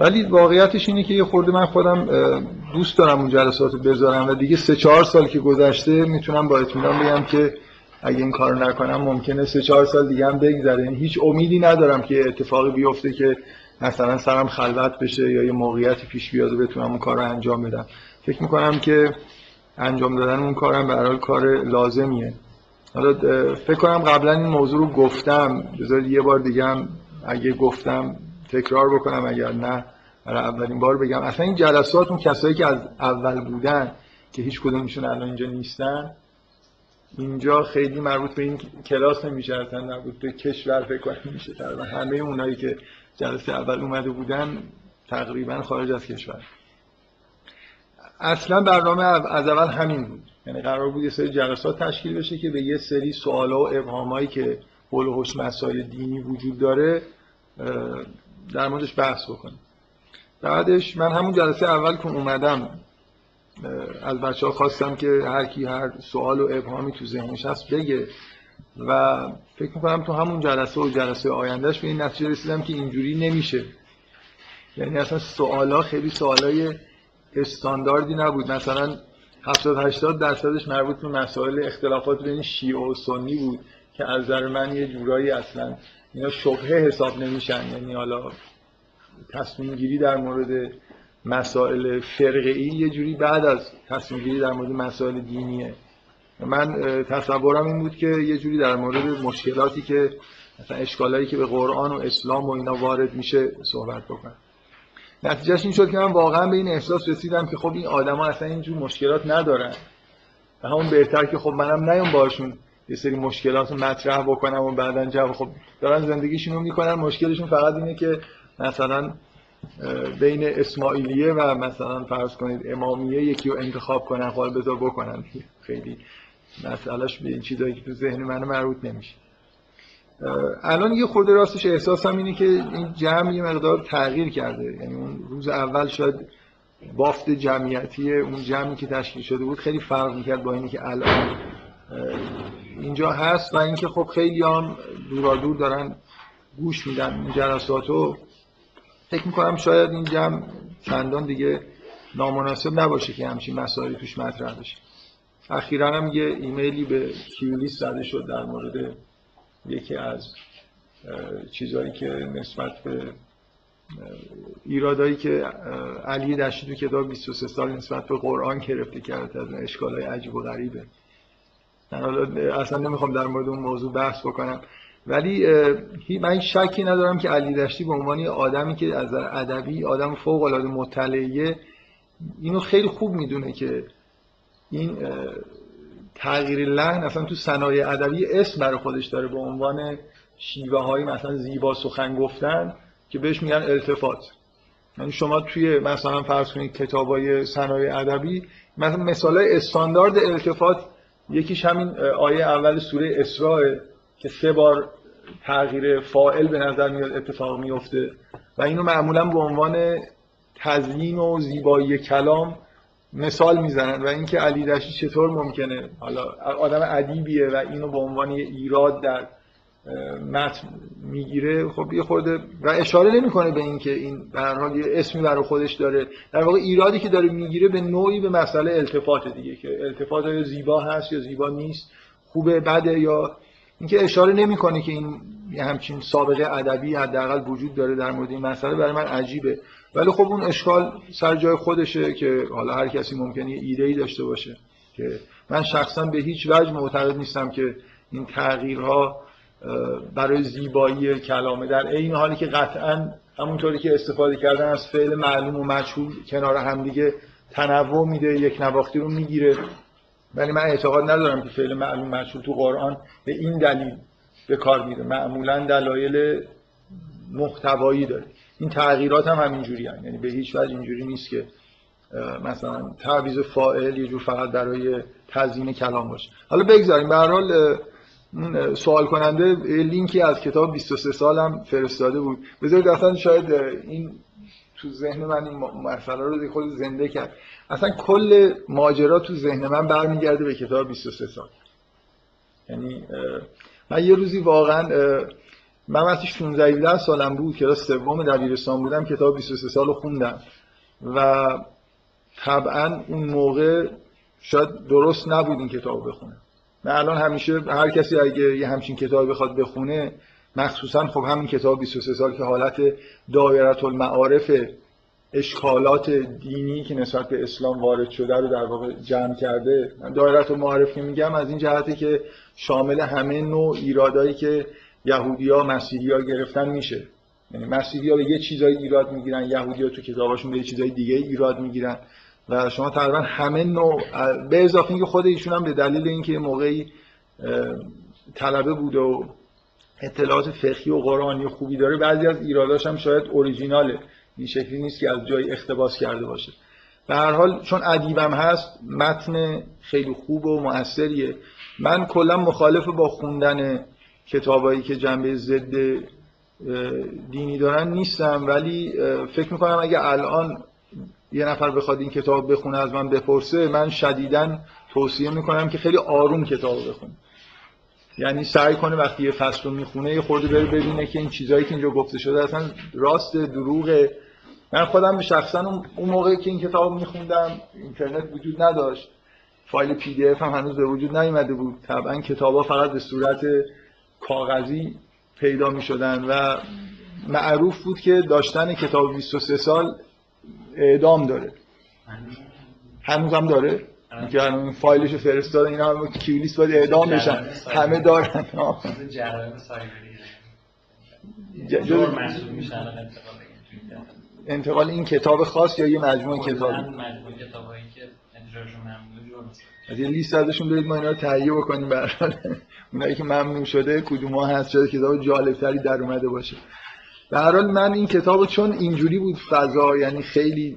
ولی واقعیتش اینه که یه خورده من خودم دوست دارم اون جلسات رو بذارم و دیگه سه چهار سال که گذشته می‌تونم با اطمینان بگم که اگه این کار نکنم ممکنه سه چهار سال دیگه هم بگذره. یعنی هیچ امیدی ندارم که اتفاقی بیفته که مثلا سرم خلوت بشه یا یه موقعیتی پیش بیاد و بتونم اون کار رو انجام بدم. فکر می‌کنم که انجام دادن اون کارم به کار لازمیه. حالا فکر کنم قبلا این موضوع رو گفتم. بذارید یه بار دیگه هم اگه گفتم تکرار بکنم اگر نه برای اولین بار بگم. اصلا این جلسات اون کسایی که از اول بودن که هیچ کدومشون الان اینجا نیستن اینجا خیلی مربوط به این کلاس نمیشه اصلا مربوط به کشور فکر میشه تقریبا همه اونایی که جلسه اول اومده بودن تقریبا خارج از کشور. اصلا برنامه از اول همین بود. یعنی قرار بود یه سری جلسات تشکیل بشه که به یه سری سوالا و ابهامایی که حول و مسائل دینی وجود داره در موردش بحث بکنیم. بعدش من همون جلسه اول که اومدم از بچه ها خواستم که هر کی هر سوال و ابهامی تو ذهنش هست بگه و فکر می‌کنم تو همون جلسه و جلسه آیندهش به این نتیجه رسیدم که اینجوری نمیشه. یعنی اصلا سوالا خیلی سوالای استانداردی نبود. مثلا 70 80 درصدش مربوط به مسائل اختلافات بین شیعه و سنی بود که از نظر من یه جورایی اصلا اینا شبهه حساب نمیشن. یعنی حالا تصمیم گیری در مورد مسائل فرقه یه جوری بعد از تصمیم گیری در مورد مسائل دینیه. من تصورم این بود که یه جوری در مورد مشکلاتی که مثلا اشکالایی که به قرآن و اسلام و اینا وارد میشه صحبت بکنم. نتیجهش این شد که من واقعا به این احساس رسیدم که خب این آدما اصلا اینجور مشکلات ندارن. و همون بهتر که خب منم نیام باشون. یه سری مشکلات رو مطرح بکنم و بعدا جواب خب دارن زندگیشون رو می‌کنن مشکلشون فقط اینه که مثلا بین اسماعیلیه و مثلا فرض کنید امامیه یکی رو انتخاب کنن حال خب بذار بکنن خیلی مسئلهش به این چیزایی که تو ذهن من مربوط نمیشه. الان یه خورده راستش احساسم اینه که این جمع یه مقدار تغییر کرده. یعنی اون روز اول شاید بافت جمعیتی اون جمعی که تشکیل شده بود خیلی فرق می‌کرد با اینی که الان اینجا هست و اینکه خب خیلی هم دورا دور دارن گوش میدن این جلسات رو فکر می‌کنم شاید این جمع چندان دیگه نامناسب نباشه که همچین مسائلی توش مطرح بشه. اخیرا هم یه ایمیلی به کیولیس زده شد در مورد یکی از چیزهایی که نسبت به ایرادایی که علی دشتی تو کتاب 23 سال نسبت به قرآن گرفته کرده از اشکالای عجیب و غریبه. حالا اصلا نمی‌خوام در مورد اون موضوع بحث بکنم. ولی من شکی ندارم که علی دشتی به عنوان آدمی که از ادبی آدم فوق العاده مطلعیه اینو خیلی خوب می‌دونه که این تغییر لحن اصلا تو صنایع ادبی اسم برای خودش داره به عنوان شیوه های مثلا زیبا سخن گفتن که بهش میگن التفات. یعنی شما توی مثلا فرض کنید کتابای صنایع ادبی مثلا مثال استاندارد التفات یکیش همین آیه اول سوره اسراء که سه بار تغییر فائل به نظر میاد اتفاق میفته. و اینو معمولا به عنوان تزیین و زیبایی کلام مثال می‌زنن. و اینکه علی رشی چطور ممکنه؟ حالا آدم ادیبیه و اینو به عنوان ایراد در متن می‌گیره خب یه خورده و اشاره نمی‌کنه به اینکه این به هر حال یه اسمی برای خودش داره. در واقع ایرادی که داره می‌گیره به نوعی به مسئله التفات دیگه که التفات یا زیبا هست یا زیبا نیست خوبه بده یا اینکه اشاره نمی‌کنه که این یه همچین سابقه ادبی حداقل وجود داره در مورد این مسئله برای من عجیبه. ولی خب اون اشکال سر جای خودشه که حالا هر کسی ممکنه ایده ای داشته باشه که من شخصا به هیچ وجه معتقد نیستم که این تغییرها برای زیبایی کلامه. در این حالی که قطعا همونطوری که استفاده کردن از فعل معلوم و مجهول کنار همدیگه تنوع میده یک نواختی رو می‌گیره. ولی من اعتقاد ندارم که فعل معلوم مجهول تو قرآن به این دلیل به کار میره. معمولا دلایل محتوایی داره. این تغییرات هم همینجوری هم. یعنی به هیچ وجه اینجوری نیست که مثلا تعویض فاعل یه جور فقط برای تزیین کلام باشه. حالا بگذاریم. به هر حال سوال کننده لینکی از کتاب 23 سالم فرستاده بود. بذارید اصلا شاید این تو ذهن من این مسئله رو خود زنده کرد. اصلا کل ماجرا تو ذهن من برمیگرده به کتاب 23 سال. یعنی من یه روزی واقعا من وقتی 16 17 سالم بود کلاس سوم دبیرستان بودم کتاب 23 سال خوندم. و طبعا اون موقع شاید درست نبود این کتاب بخونم. من الان همیشه هر کسی اگه یه همچین کتابی بخواد بخونه مخصوصا خب همین کتاب 23 سال که حالت دایره المعارف اشکالات دینی که نسبت به اسلام وارد شده رو در واقع جمع کرده. دایره المعارف که میگم از این جهته که شامل همه نوع ایرادایی که یهودیا مسیحیا گرفتن میشه. یعنی مسیحیا به یه چیزایی ایراد می‌گیرن یهودیا تو کتاباشون به یه چیزای دیگه ایراد می‌گیرن. و شما تقریبا همه نوع به اضافه اینکه خود ایشون هم به دلیل اینکه موقعی طلبه بود و اطلاعات فقهی و قرآنی خوبی داره بعضی از ایراداش هم شاید اوریجیناله. این شکلی نیست که از جای اختباس کرده باشه. به هر حال چون ادیبم هست متن خیلی خوب و موثریه. من کلا مخالف با خوندن کتابایی که جنبه ضد دینی دارن نیستم ولی فکر می‌کنم اگه الان یه نفر بخواد این کتاب بخونه از من بپرسه من شدیدا توصیه می‌کنم که خیلی آروم کتاب بخونه. یعنی سعی کنه وقتی یه فصل رو می‌خونه یه خورده بره ببینه که این چیزایی که اینجا گفته شده اصلا راست دروغه. من خودم شخصا اون موقعی که این کتاب میخوندم اینترنت وجود نداشت. فایل پی دی اف هم هنوز به وجود نیومده بود. طبعا کتابا فقط به صورت کاغذی پیدا می‌شدن و معروف بود که داشتن کتاب 23 سال اعدام داره. هنوز هم داره. که الان فایلش فرستادن اینا هم کیولیس باید اعدام بشن. همه دارن. انتقال این کتاب. خاص یا یه مجموعه کتاب مجموعه کتابایی که ممنوع از یه لیست ازشون برید ما اینا رو تهیه بکنیم برحال اونایی که ممنوع شده کدوم ها هست شده کتاب جالبتری در اومده باشه. به حال من این کتاب چون اینجوری بود فضا یعنی خیلی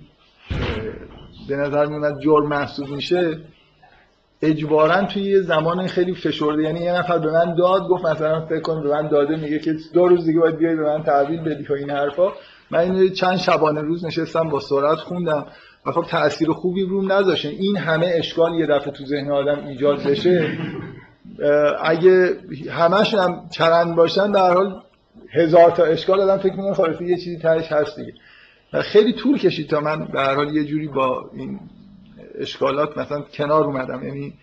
به نظر میومد جرم محسوب میشه اجبارا توی یه زمان خیلی فشرده. یعنی یه نفر به من داد گفت مثلا فکر کن به من داده میگه که دو روز دیگه باید بیای به من تحویل بدی و این حرفا. من این چند شبانه روز نشستم با سرعت خوندم. و خب تاثیر خوبی روم نذاشته. این همه اشکال یه دفعه تو ذهن آدم ایجاد بشه. اگه همش هم چرند باشن در حال هزار تا اشکال آدم فکر می‌کنه خالصی یه چیزی تهش هست دیگه. خیلی طول کشید تا من به هر حال یه جوری با این اشکالات مثلا کنار اومدم. یعنی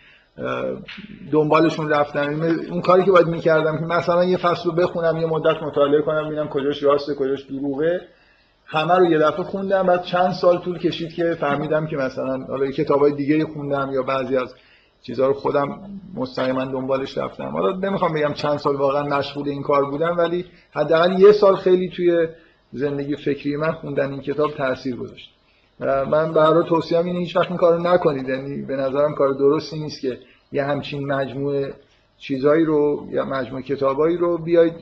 دنبالشون رفتم. یعنی اون کاری که باید می‌کردم که مثلا یه فصل رو بخونم یه مدت مطالعه کنم ببینم کجاش راسته کجاش دروغه. همه رو یه دفعه خوندم بعد چند سال طول کشید که فهمیدم که مثلا حالا کتابای دیگه خوندم یا بعضی از چیزها رو خودم مستقیما دنبالش رفتم. حالا نمی‌خوام بگم چند سال واقعا مشغول این کار بودم ولی حداقل یه سال خیلی توی زندگی فکری من خوندن این کتاب تاثیر گذاشت. من برای توصیه اینه هیچ وقت این کارو نکنید. یعنی به نظرم کار درستی نیست که یه همچین مجموعه چیزایی رو یا مجموعه کتابایی رو بیاید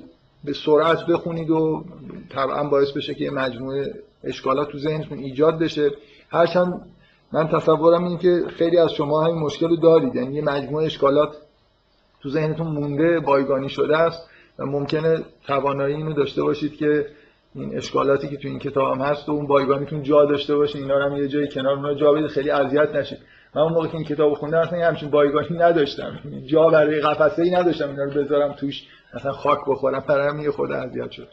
به سرعت بخونید و طبعا باعث بشه که یه مجموعه اشکالات تو ذهنتون ایجاد بشه. هرچند من تصورم این که خیلی از شما همین مشکل رو دارید. یعنی یه مجموعه اشکالات تو ذهنتون مونده بایگانی شده است و ممکنه توانایی اینو داشته باشید که این اشکالاتی که تو این کتاب هم هست و اون بایگانیتون جا داشته باشه. اینا رو هم یه جایی کنار اونها جا بدید خیلی اذیت نشید. من اون موقع که این کتاب خوندم اصلا همچین بایگانی نداشتم. جا برای قفسه ای نداشتم اینا رو بذارم توش مثلا خاک بخورم برام یه خود اذیت شد.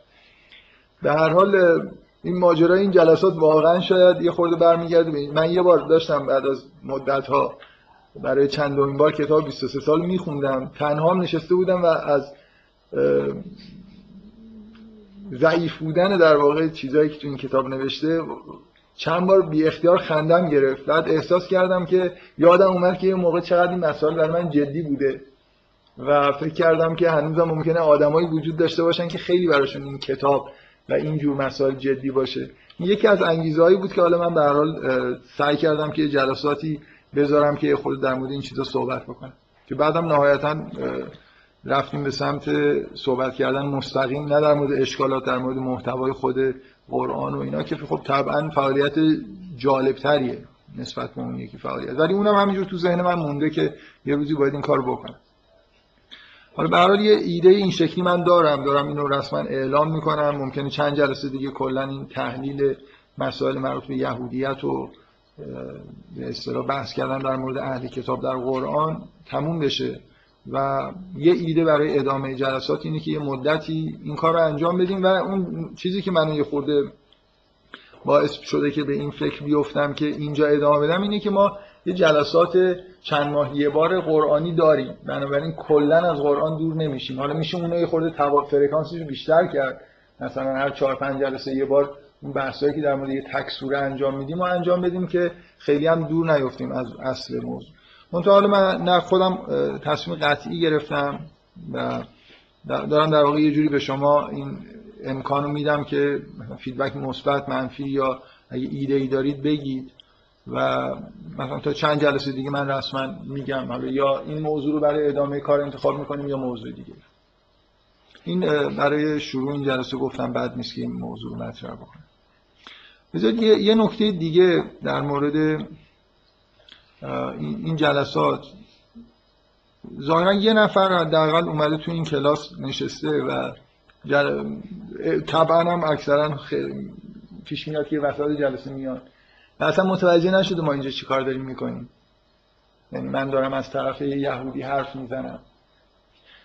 به هر حال این ماجرا این جلسات واقعا شاید یه خورده برمیگرده من یه بار داشتم بعد از مدت ها برای چندمین بار کتاب 23 سال میخوندم. تنها نشسته بودم و از ضعیف بودن در واقع چیزایی که تو این کتاب نوشته چند بار بی اختیار خندم گرفت. بعد احساس کردم که یادم اومد که یه موقع چقدر این مسائل برای من جدی بوده و فکر کردم که هنوزم ممکنه آدمایی وجود داشته باشن که خیلی براشون این کتاب و این جور مسائل جدی باشه. یکی از انگیزهایی بود که حالا من به حال سعی کردم که جلساتی بذارم که خود در مورد این چیزا صحبت بکنم. که بعدم نهایتا رفتیم به سمت صحبت کردن مستقیم نه در مورد اشکالات در مورد محتوای خود قرآن و اینا که خب طبعا فعالیت جالبتریه نسبت به اون یکی فعالیت. ولی اونم همینجور تو ذهن من مونده که یه روزی باید این کار بکنم. حالا به هر یه ایده این شکلی من دارم دارم اینو رسما اعلام می‌کنم. ممکنه چند جلسه دیگه کلا این تحلیل مسائل مربوط به یهودیت و به اصطلاح بحث کردن در مورد اهل کتاب در قرآن تموم بشه. و یه ایده برای ادامه جلسات اینه که یه مدتی این کار رو انجام بدیم و اون چیزی که من یه خورده باعث شده که به این فکر بیفتم که اینجا ادامه بدم اینه که ما یه جلسات چند ماه یه بار قرآنی داریم. بنابراین کلا از قرآن دور نمیشیم. حالا میشه اونو یه خورده توا... فرکانسش بیشتر کرد. مثلا هر چهار پنج جلسه یه بار اون بحثایی که در مورد یه تک سوره انجام میدیم و انجام بدیم که خیلی هم دور نیفتیم از اصل موضوع. منتها حالا من نه خودم تصمیم قطعی گرفتم و دارم در واقع یه جوری به شما این امکانو میدم که فیدبک مثبت منفی یا اگه ایده ای دارید بگید. و مثلا تا چند جلسه دیگه من رسما میگم حالا یا این موضوع رو برای ادامه کار انتخاب می‌کنیم یا موضوع دیگه. این برای شروع این جلسه گفتم بعد نیست که این موضوع مطرح بکنم. بذارید یه،, یه نکته دیگه در مورد این جلسات. ظاهرا یه نفر حداقل اومده تو این کلاس نشسته و جل... طبعا هم اکثرا خیلی پیش میاد که وسط جلسه میاد. اصلا متوجه نشده ما اینجا چی کار داریم می‌کنیم. یعنی من دارم از طرف یهودی حرف می‌زنم.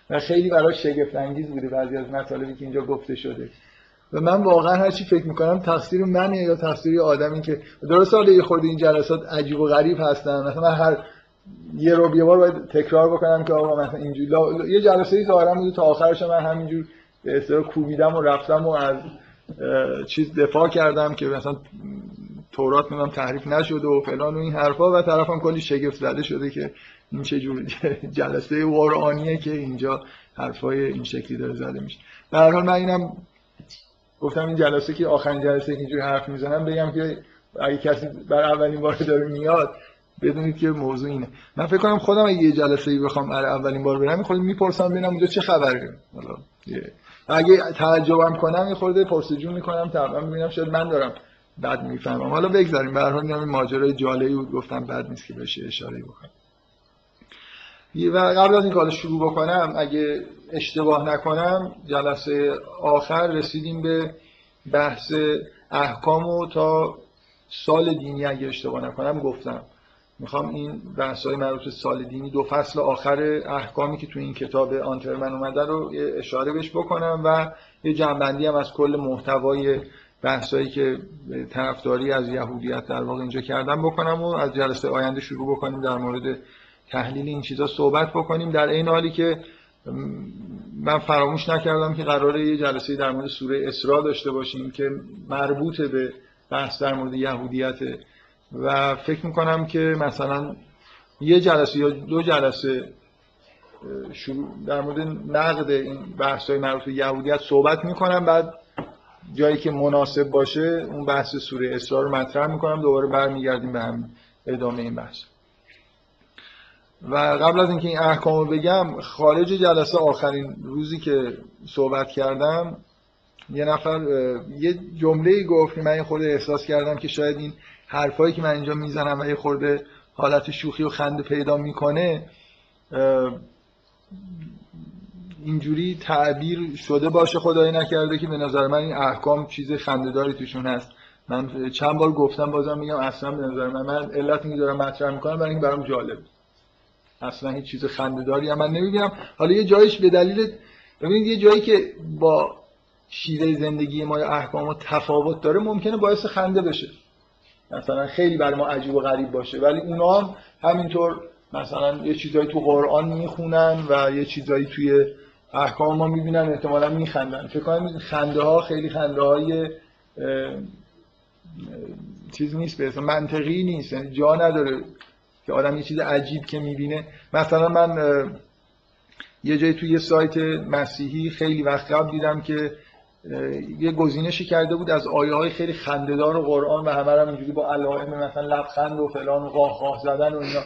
و خیلی برای شگفت انگیز بوده بعضی از مطالبی که اینجا گفته شده. و من واقعا هر چی فکر می‌کنم تقصیر منه یا تقصیر آدمی که درست حالا یه خورده این جلسات عجیب و غریب هستن. مثلا هر یه رو یه بار باید تکرار بکنم که آقا مثلا اینجوری یه جلسه ای ظاهرا بوده تا آخرش من همینجور به اصطلاح کوبیدم و رفتم و از چیز دفاع کردم که مثلا تورات میگم تحریف نشده و فلان و این حرفا و طرفم کلی شگفت زده شده که این چه جور جلسه قرآنیه که اینجا حرفای این شکلی داره زده میشه. به هر حال من اینم گفتم این جلسه که آخرین جلسه که اینجوری حرف می‌زنم بگم که اگه کسی بر اولین بار داره میاد بدونید که موضوع اینه. من فکر کنم خودم اگه یه جلسه ای بخوام برای اولین بار برم خودم می‌پرسم ببینم اونجا چه خبره. حالا اگه تعجبم کنم یه خورده پرسجو می‌کنم طبعا می‌بینم شاید من دارم بد می‌فهمم. حالا بگذاریم. به هر حال این ماجرای جالبی بود. گفتم بد نیست که بشه اشاره بکنم. و قبل از این کار شروع بکنم اگه اشتباه نکنم جلسه آخر رسیدیم به بحث احکام و تا سال دینی اگه اشتباه نکنم گفتم. می‌خوام این بحث های مربوط سال دینی دو فصل آخر احکامی که تو این کتاب آنترمن اومده رو اشاره بهش بکنم و یه جنبندی هم از کل محتوای بحثایی که طرفداری از یهودیت در واقع اینجا کردم بکنم و از جلسه آینده شروع بکنیم در مورد تحلیل این چیزا صحبت بکنیم. در این حالی که من فراموش نکردم که قراره یه جلسه در مورد سوره اسراء داشته باشیم که مربوط به بحث در مورد یهودیت. و فکر می‌کنم که مثلا یه جلسه یا دو جلسه شروع در مورد نقد این بحث های مربوط به یهودیت صحبت می‌کنم. بعد جایی که مناسب باشه اون بحث سوره اسراء رو مطرح می‌کنم دوباره برمیگردیم به هم ادامه این بحث. و قبل از اینکه این احکام رو بگم خارج جلسه آخرین روزی که صحبت کردم یه نفر یه جمله گفت من یه خورده احساس کردم که شاید این حرفایی که من اینجا می‌زنم و یه خورده حالت شوخی و خنده پیدا می‌کنه اینجوری تعبیر شده باشه خدایی نکرده که به نظر من این احکام چیز خندهداری توشون هست. من چند بار گفتم بازم میگم اصلا به نظر من من علت اینکه دارم مطرح می‌کنم برای این برام جالب اصلا هیچ چیز خندهداری هم من نمی‌بینم. حالا یه جایش به دلیل ببینید یه جایی که با شیوه زندگی ما یا احکام تفاوت داره ممکنه باعث خنده بشه. مثلا خیلی برای ما عجیب و غریب باشه ولی اونا هم همینطور مثلا یه چیزایی تو قرآن می‌خونن و یه چیزایی توی احکام ما می‌بینن احتمالا میخندن. فکر کنم خنده ها خیلی خنده های چیز نیست به منطقی نیست. یعنی جا نداره که آدم یه چیز عجیب که می‌بینه. مثلا من یه جایی توی یه سایت مسیحی خیلی وقت قبل دیدم که یه گزینشی کرده بود از آیه های خیلی خندهدار و قرآن و همه هم اینجوری با علائم مثلا لبخند و فلان و قاه قاه زدن و اینا.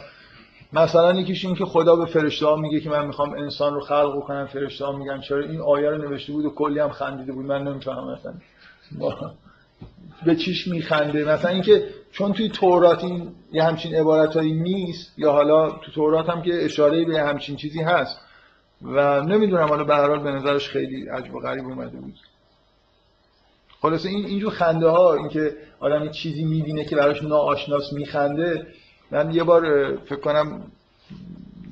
مثلا یکیش این که خدا به فرشته ها میگه که من می‌خوام انسان رو خلق کنم فرشته ها میگن چرا این آیه رو نوشته بود و کلی هم خندیده بود. من نمی‌فهمم مثلا. به چیش میخنده؟ مثلا اینکه چون توی تورات این یه همچین عبارتهایی نیست یا حالا تو تورات هم که اشاره به همچین چیزی هست و نمی‌دونم حالا به هر حال به نظرش خیلی عجب و غریب اومده بود. خلاصه این اینجور خنده ها اینکه آدم چیزی می‌بینه که براش ناآشناس میخنده من یه بار فکر کنم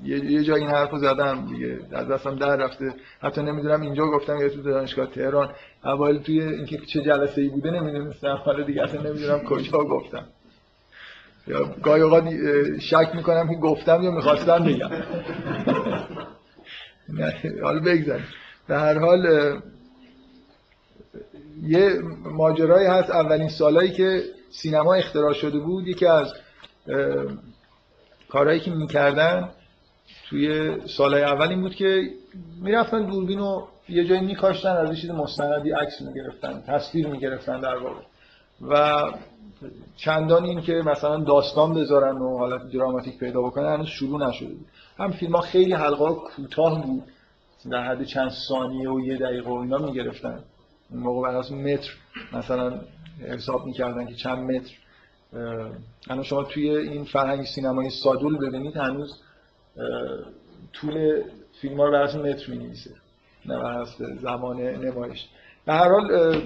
یه, یه جا این حرفو زدم دیگه از دستم در رفته. حتی نمی‌دونم اینجا گفتم یا تو دانشگاه تهران. اول توی اینکه چه جلسه ای بوده نمی‌دونستم. حالا دیگه اصلا نمی‌دونم کجا گفتم. یا گاهی اوقات شک می‌کنم که گفتم یا می‌خواستم بگم. حالا بگذاریم. به هر حال یه ماجرایی هست. اولین سالایی که سینما اختراع شده بود یکی از کارهایی که می‌کردن توی سالهای اول این بود که می‌رفتن دوربین رو یه جایی میکاشتن از چیز مستندی عکس می‌گرفتن تصویر می‌گرفتن در واقع. و چندان این که مثلا داستان بذارن و حالت دراماتیک پیدا بکنن هنوز شروع نشده بود. هم فیلم ها خیلی حلقه کوتاه بود در حد چند ثانیه و یه دقیقه و اینا می‌گرفتن. اون موقع بر متر مثلا حساب می‌کردن که چند متر. الان شما توی این فرهنگ سینمایی سادول ببینید هنوز طول فیلم ها رو بر متر می نویسه نه زمان نمایش. به هر حال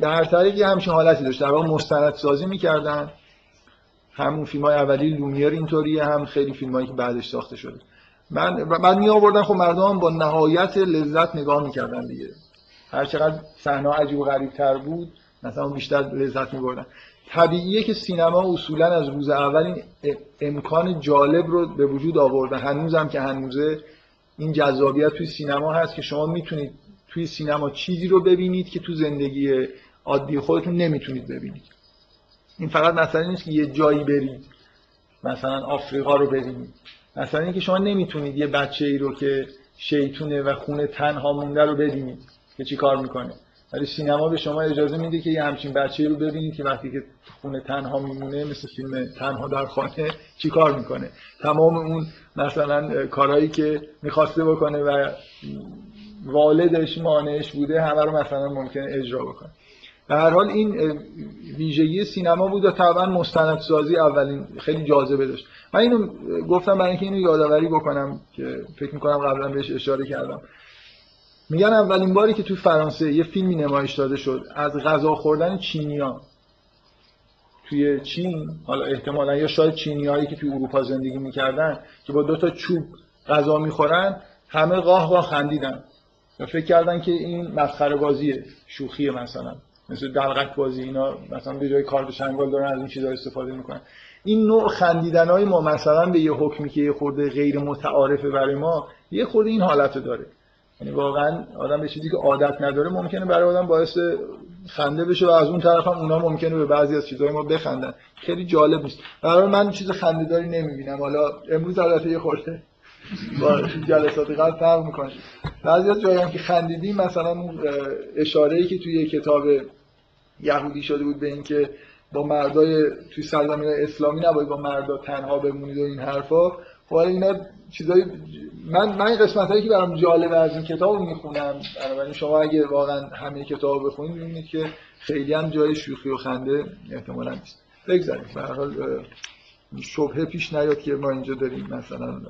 در هر طریقی همچین حالتی داشت. در واقع مستند سازی می‌کردن. همون فیلم های اولی لومیر اینطوریه هم خیلی فیلم هایی که بعدش ساخته شده. من بعد می آوردن خب مردم با نهایت لذت نگاه می‌کردن دیگه. هر چقدر صحنه عجیب و غریب تر بود مثلا بیشتر لذت میبردن. طبیعیه که سینما اصولا از روز اول این امکان جالب رو به وجود آورده. هنوزم که هنوزه این جذابیت توی سینما هست که شما می‌تونید توی سینما چیزی رو ببینید که تو زندگی عادی خودتون نمی‌تونید ببینید. این فقط مثلا نیست که یه جایی برید مثلا آفریقا رو ببینید مثلا اینکه شما نمی‌تونید یه بچه ای رو که شیطونه و خونه تنها مونده رو ببینید که چی کار می‌کنه. ولی سینما به شما اجازه میده که یه همچین بچه رو ببینید که وقتی که خونه تنها میمونه مثل فیلم تنها در خانه چیکار می‌کنه؟ تمام اون مثلا کارهایی که می‌خواسته بکنه و والدش مانعش بوده همه رو مثلا ممکنه اجرا بکنه. به هر حال این ویژگی سینما بود و طبعا مستندسازی اولین خیلی جاذبه داشت. من اینو گفتم برای اینکه اینو یادآوری بکنم که فکر می‌کنم قبلا بهش اشاره کردم. میگن اولین باری که توی فرانسه یه فیلمی نمایش داده شد از غذا خوردن چینیا توی چین حالا احتمالا یا شاید چینیایی که توی اروپا زندگی می‌کردن که با دو تا چوب غذا می‌خورن همه قاه قاه خندیدن. و فکر کردن که این مسخره بازیه شوخیه مثلا. مثل دلغک بازی اینا مثلا به جای کارت شنگال دارن از این چیزا استفاده می‌کنن. این نوع خندیدن های ما مثلا به یه حکمی که یه خورده غیر متعارفه برای ما یه خورده این حالت داره. یعنی واقعا آدم به چیزی که عادت نداره ممکنه برای آدم باعث خنده بشه و از اون طرف هم اونا ممکنه به بعضی از چیزهای ما بخندن. خیلی جالب نیست. برای من چیز خنده‌داری نمی‌بینم. حالا امروز البته یه خورده با جلسات قبل فرق می‌کنه. بعضی از جایی که خندیدیم مثلا اشاره ای که توی کتاب یهودی شده بود به اینکه با مردای توی سرزمین اسلامی نباید با مردا تنها بمونید و این حرفا خب اینا چیزای من من قسمت هایی که برام جالبه از این کتاب می‌خونم بنابراین شما اگه واقعا همه کتاب بخونید می‌بینید که خیلی هم جای شوخی و خنده احتمالا نیست. بگذاریم. به هر حال شبهه پیش نیاد که ما اینجا داریم. مثلا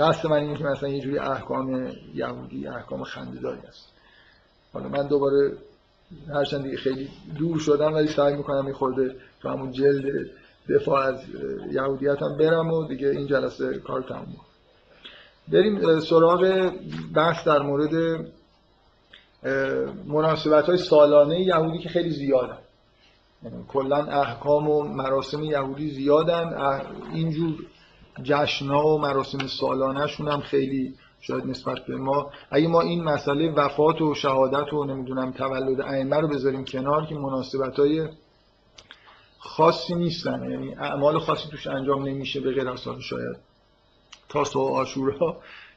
قصد من اینه که مثلا یه جوری احکام یهودی احکام خنده داری هست. حالا من دوباره هرچند خیلی دور شدم ولی سعی می‌کنم یه خورده تو همون جلد دفاع از یهودیت هم برم و دیگه این جلسه کار تموم. بریم سراغ بحث در مورد مناسبت های سالانه یهودی که خیلی زیادن. یعنی کلا احکام و مراسم یهودی زیادن. اینجور جشنا و مراسم سالانهشون هم خیلی شاید نسبت به ما اگه ما این مسئله وفات و شهادت و نمی‌دونم تولد ائمه رو بذاریم کنار که مناسبت های خاصی نیستن. یعنی اعمال خاصی توش انجام نمیشه به غیر از شاید تاسو و آشورا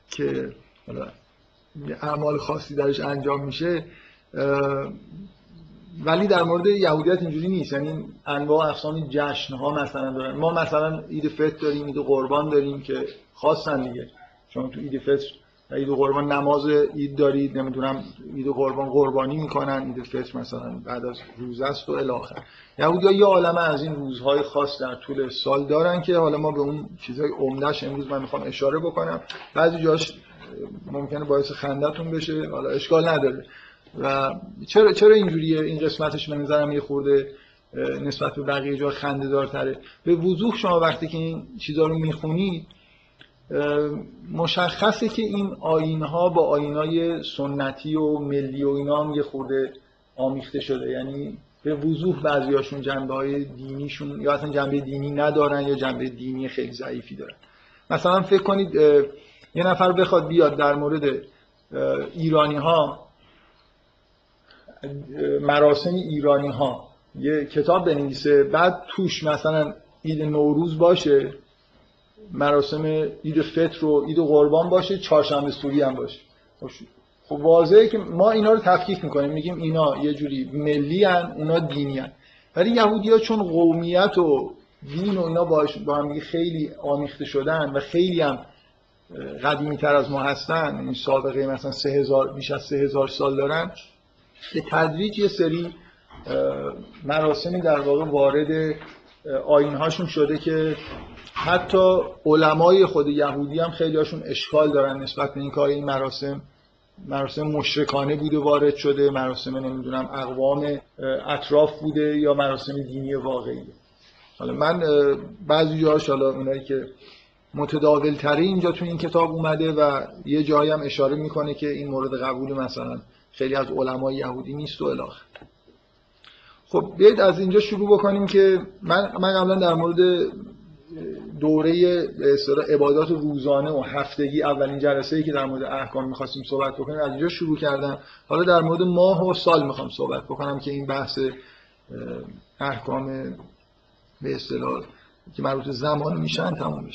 که اعمال خاصی درش انجام میشه. ولی در مورد یهودیت اینجوری نیست. یعنی انواع اقسام جشن ها مثلا دارن. ما مثلا عید فطر داریم عید قربان داریم که خاصن دیگه. شما تو عید فطر عید قربان نماز عید دارید نمی‌دونم عید قربان قربانی می‌کنن عید فطر مثلا بعد از روز است و الاخر یهودی یه عالمه از این روزهای خاص در طول سال دارن که حالا ما به اون چیزهای عمدهش امروز من می‌خوام اشاره بکنم. بعضی جاش ممکنه باعث خندتون بشه حالا اشکال نداره. و چرا چرا اینجوریه؟ این قسمتش به نظرم یه خورده نسبت به بقیه جا خنده دارتره به وضوح شما وقتی که این چیزها رو می‌خونید مشخصه که این آین ها با آین های سنتی و ملی و اینا هم یه خورده آمیخته شده. یعنی به وضوح بعضیاشون جنبه های دینیشون یا اصلا جنبه دینی ندارن یا جنبه دینی خیلی ضعیفی دارن. مثلا فکر کنید یه نفر بخواد بیاد در مورد ایرانی ها مراسم ایرانی ها یه کتاب بنویسه بعد توش مثلا عید نوروز باشه مراسم عید فطر و عید قربان باشه چهارشنبه سوری هم باشه. خب واضحه که ما اینا رو تفکیک می‌کنیم میگیم اینا یه جوری ملی هن اونا دینی هن. ولی یهودی ها چون قومیت و دین و اینا با هم خیلی آمیخته شدن و خیلی هم قدیمی تر از ما هستن این سابقه مثلا سه هزار بیش از سه هزار سال دارن به تدریج یه سری مراسمی در واقع وارد آینهاشون شده که حتی علمای خود یهودی هم خیلی هاشون اشکال دارن نسبت به اینکه این مراسم مراسم مشرکانه بوده وارد شده. مراسم نمی‌دونم اقوام اطراف بوده یا مراسم دینی واقعی. حالا من بعضی جاهاش حالا اونایی که متداول تری اینجا تو این کتاب اومده و یه جایی هم اشاره می‌کنه که این مورد قبول مثلا خیلی از علمای یهودی نیست و الاخر. خب بیاید از اینجا شروع بکنیم که من من قبلا در مورد دوره به عبادات روزانه و هفتگی اولین جلسه ای که در مورد احکام می‌خواستیم صحبت بکنیم از اینجا شروع کردم. حالا در مورد ماه و سال می‌خوام صحبت بکنم که این بحث احکام به اصطلاح که مربوط زمان میشن تموم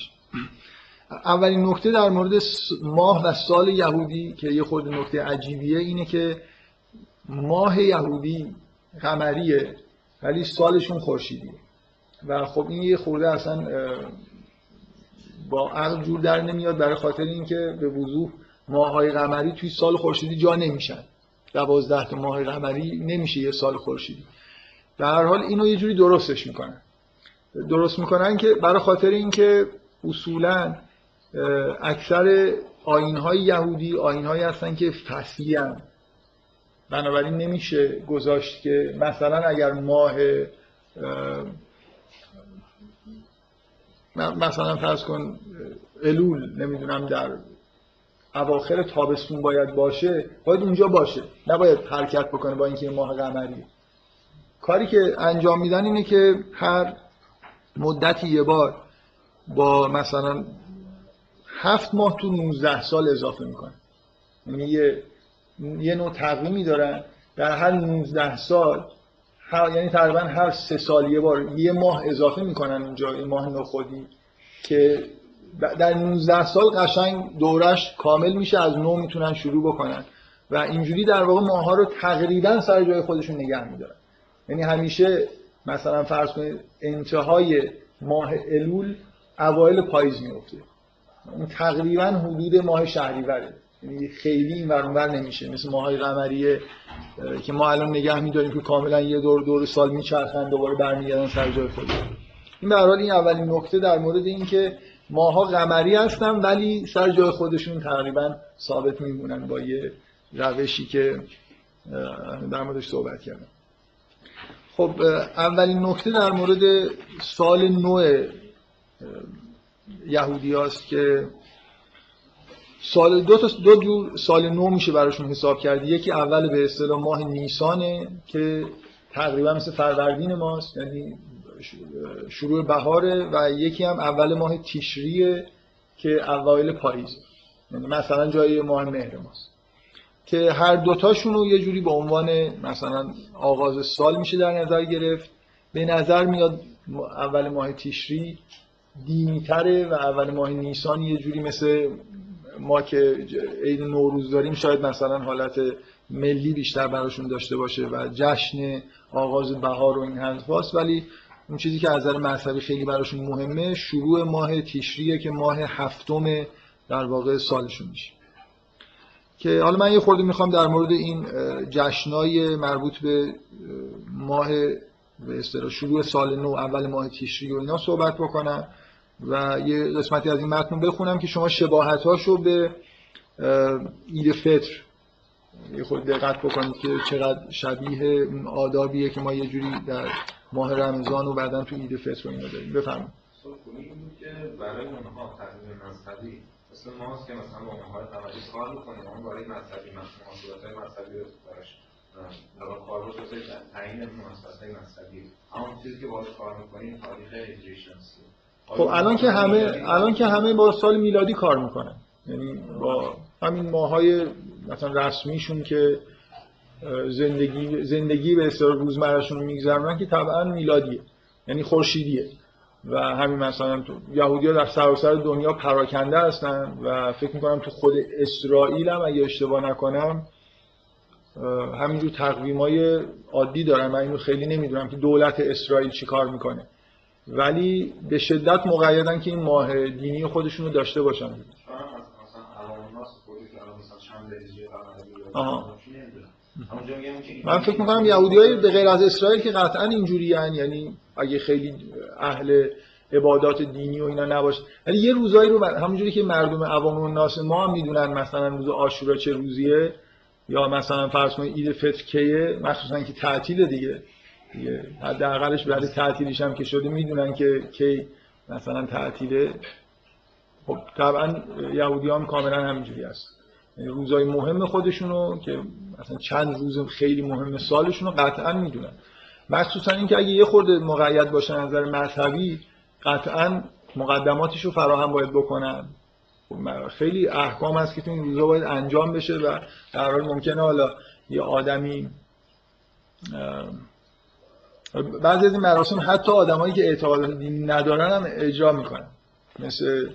اولین نکته در مورد ماه و سال یهودی که یه خود نکته عجیبیه اینه که ماه یهودی قمریه ولی سالشون خورشیدیه. و خب این یه خورده اصلا با عقل جور در نمیاد برای خاطر اینکه به وضوح ماهای قمری توی سال خورشیدی جا نمیشن. دوازده تا ماه قمری نمیشه یه سال خورشیدی. در هر حال اینو یه جوری درستش می‌کنن. درست می‌کنن که برای خاطر اینکه اصولا اکثر آینهای یهودی آینهایی هستن که فصلی هم. بنابراین نمیشه گذاشت که مثلا اگر ماه مثلا فرض کن الول نمی‌دونم در اواخر تابستون باید باشه باید اونجا باشه. نباید حرکت بکنه با اینکه ماه قمری. کاری که انجام میدن اینه که هر مدتی یه بار با مثلا هفت ماه تو 19 سال اضافه می‌کنه یعنی یه یه نوع تقویمی دارن. در هر 19 سال یعنی تقریبا هر سه سال یه بار یه ماه اضافه می‌کنن اونجا این ماه نخودی که در 19 سال قشنگ دورش کامل میشه از نو می‌تونن شروع بکنن. و اینجوری در واقع ماها رو تقریبا سر جای خودشون نگه میدارن. یعنی همیشه مثلا فرض کنید انتهای ماه الول اوایل پاییز میفته اون تقریبا حدود ماه شهریوره. یعنی خیلی این ورانور نمیشه. مثل ماهای قمریه که ما الان نگه میداریم که کاملا یه دور دور سال میچرخن دوباره برمیگردن سر جای خود این به این اولین نکته در مورد این که ماها قمری هستن ولی سر جای خودشون تقریبا ثابت میمونن با یه روشی که در موردش صحبت کردم. خب اولین نکته در مورد سال نو یهودی هاست که سال دو تا دو جور سال نو میشه براشون حساب کرد یکی اول به اصطلاح ماه نیسانه که تقریبا مثل فروردین ماست یعنی شروع بهاره و یکی هم اول ماه تیشریه که اوایل پاییز. یعنی مثلا جای ماه مهر ماست. که هر دوتاشون رو یه جوری به عنوان مثلا آغاز سال میشه در نظر گرفت. به نظر میاد اول ماه تیشری دینیتره و اول ماه نیسان یه جوری مثل ما که عید نوروز داریم شاید مثلا حالت ملی بیشتر براشون داشته باشه و جشن آغاز بهار و این حرفاست. ولی اون چیزی که از نظر مذهبی خیلی براشون مهمه شروع ماه تیشریه که ماه هفتم در واقع سالشون میشه. که حالا من یه خورده می‌خوام در مورد این جشنای مربوط به ماه به شروع سال نو اول ماه تیشری و اینا صحبت بکنم. و یه قسمتی از این متن بخونم که شما شباهتاشو به عید فطر یه خود دقت بکنید که چقدر شبیه آدابیه که ما یه جوری در ماه رمضان و بعدا تو عید فطر و اینا داریم. بفرمایید. که برای اونها تقویم مذهبی مثل ماست که مثلا با ماهای تمدی کار می‌کنیم اون برای مذهبی های مذهبی رو براش در کار رو تعیین مناسبت های مذهبی. همون چیزی که باش کار می‌کنیم تاریخ هجری خب الان که همه الان که همه با سال میلادی کار می‌کنن. یعنی با همین ماهای مثلا رسمیشون که زندگی زندگی به اصطلاح روزمرهشون رو میگذرونن که طبعا میلادیه. یعنی خورشیدیه. و همین مثلا تو یهودی‌ها در سراسر دنیا پراکنده هستن و فکر می‌کنم تو خود اسرائیل هم اگه اشتباه نکنم همینجور تقویم های عادی دارن. من اینو خیلی نمی‌دونم که دولت اسرائیل چی کار می‌کنه. ولی به شدت مقیدن که این ماه دینی خودشون رو داشته باشن. آها. من فکر می‌کنم یهودی های به غیر از اسرائیل که قطعا اینجوری یعنی اگه خیلی اهل عبادات دینی و اینا نباشه. ولی یه روزایی رو همونجوری که مردم عوام و ناس ما هم می‌دونن مثلا روز آشورا چه روزیه یا مثلا فرض کنید عید فطر کیه مخصوصا که تعطیل دیگه. حداقلش بعد تعطیلش هم که شده می‌دونن که کی مثلا تعطیله. خب طبعا یهودی هم کاملا همینجوری هست. یعنی روزای مهم خودشونو که مثلا چند روز خیلی مهم سالشون رو قطعا می‌دونن. مخصوصا اینکه اگه یه خورده مقید باشه نظر مذهبی قطعا مقدماتش رو فراهم باید بکنن. خب، خیلی احکام هست که تو این روزا باید انجام بشه و در حال ممکنه حالا یه آدمی بعضی از این مراسم حتی آدمایی که اعتقاد دینی ندارن هم اجرا می‌کنن. مثل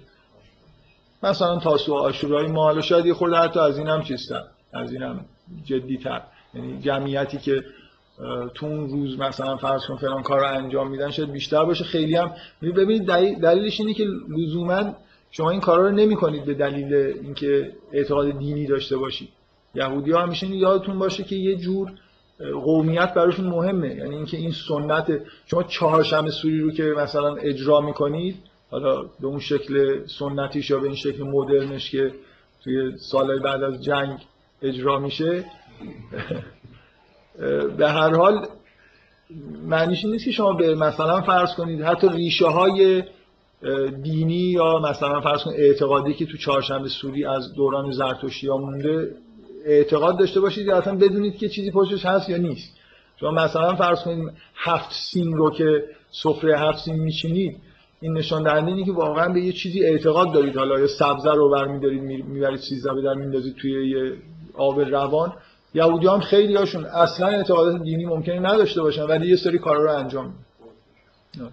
مثلا تاسو آشورای ما حالا شاید یه خورده حتی از این هم چیستن از این هم جدی تر یعنی جمعیتی که تو اون روز مثلا فرض کن فلان کار انجام میدن شاید بیشتر باشه. خیلی هم ببینید دلیلش اینه که لزوما شما این کارا رو نمی‌کنید به دلیل اینکه اعتقاد دینی داشته باشید. یهودی ها همیشه یادتون باشه که یه جور قومیت براشون مهمه. یعنی اینکه این سنت شما چهارشنبه سوری رو که مثلا اجرا می‌کنید حالا به اون شکل سنتیش یا به این شکل مدرنش که توی سالهای بعد از جنگ اجرا میشه به هر حال معنیش نیست که شما به مثلا فرض کنید حتی ریشه های دینی یا مثلا فرض کنید اعتقادی که تو چهارشنبه سوری از دوران زرتشتی ها مونده اعتقاد داشته باشید یا اصلا بدونید که چیزی پشتش هست یا نیست. شما مثلا فرض کنید هفت سین رو که سفره هفت سین میچینید این نشان دهنده اینه که واقعا به یه چیزی اعتقاد دارید. حالا یا سبزه رو برمیدارید می‌برید سیزده به در میندازید توی یه آب روان. یهودی هم خیلی هاشون اصلا اعتقادات دینی ممکنه نداشته باشن ولی یه سری کارا رو انجام میدن.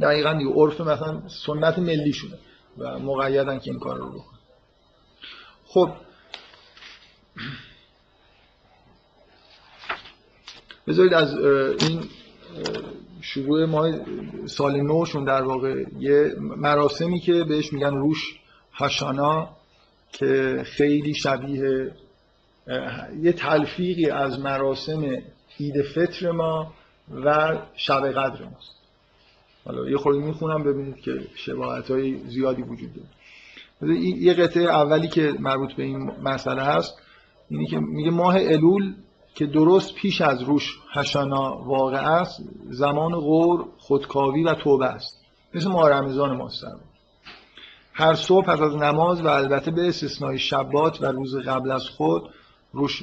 دقیقا دیگه عرف مثلا سنت ملیشونه و مقیدن که این کار رو بکنن. خب بذارید از این شروع ما سال نوشون در واقع یه مراسمی که بهش میگن روش هشانا که خیلی شبیه یه تلفیقی از مراسم عید فطر ما و شب قدر ماست. حالا یه خورده می‌خونم ببینید که شباهت های زیادی وجود داره. یه قطعه اولی که مربوط به این مسئله هست اینی که میگه ماه الول که درست پیش از روش هشانا واقع است زمان غور خودکاوی و توبه است. مثل ماه رمضان ماست هر صبح از نماز و البته به استثنای شبات و روز قبل از خود روش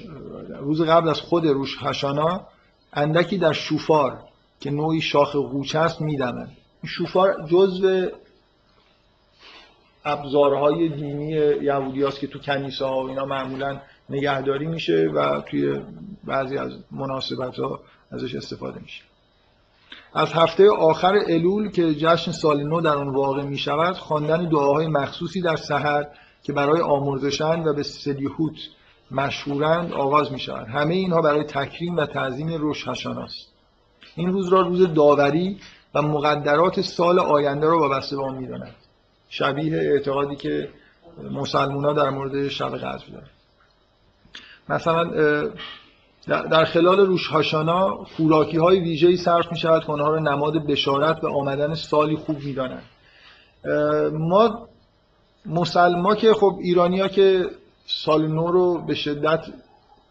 روز قبل از خود روش هشانا اندکی در شوفار که نوعی شاخ قوچه است میدمند شوفار جزو ابزارهای دینی یهودی که تو کنیسه ها و اینا معمولا نگهداری میشه و توی بعضی از مناسبت ها ازش استفاده میشه. از هفته آخر الول که جشن سال نو در آن واقع می شود خواندن دعاهای مخصوصی در سحر که برای آمرزشند و به سلیحوت مشهورند آغاز می شود همه اینها برای تکریم و تعظیم روش است این روز را روز داوری و مقدرات سال آینده را وابسته به آن می‌دانند شبیه اعتقادی که مسلمان ها در مورد شب قدر دارند. مثلا در خلال روش هاشانا خوراکی های ویژه‌ای صرف می شود که آنها را نماد بشارت و آمدن سالی خوب می دانند. ما مسلما که خب ایرانیا که سال نو رو به شدت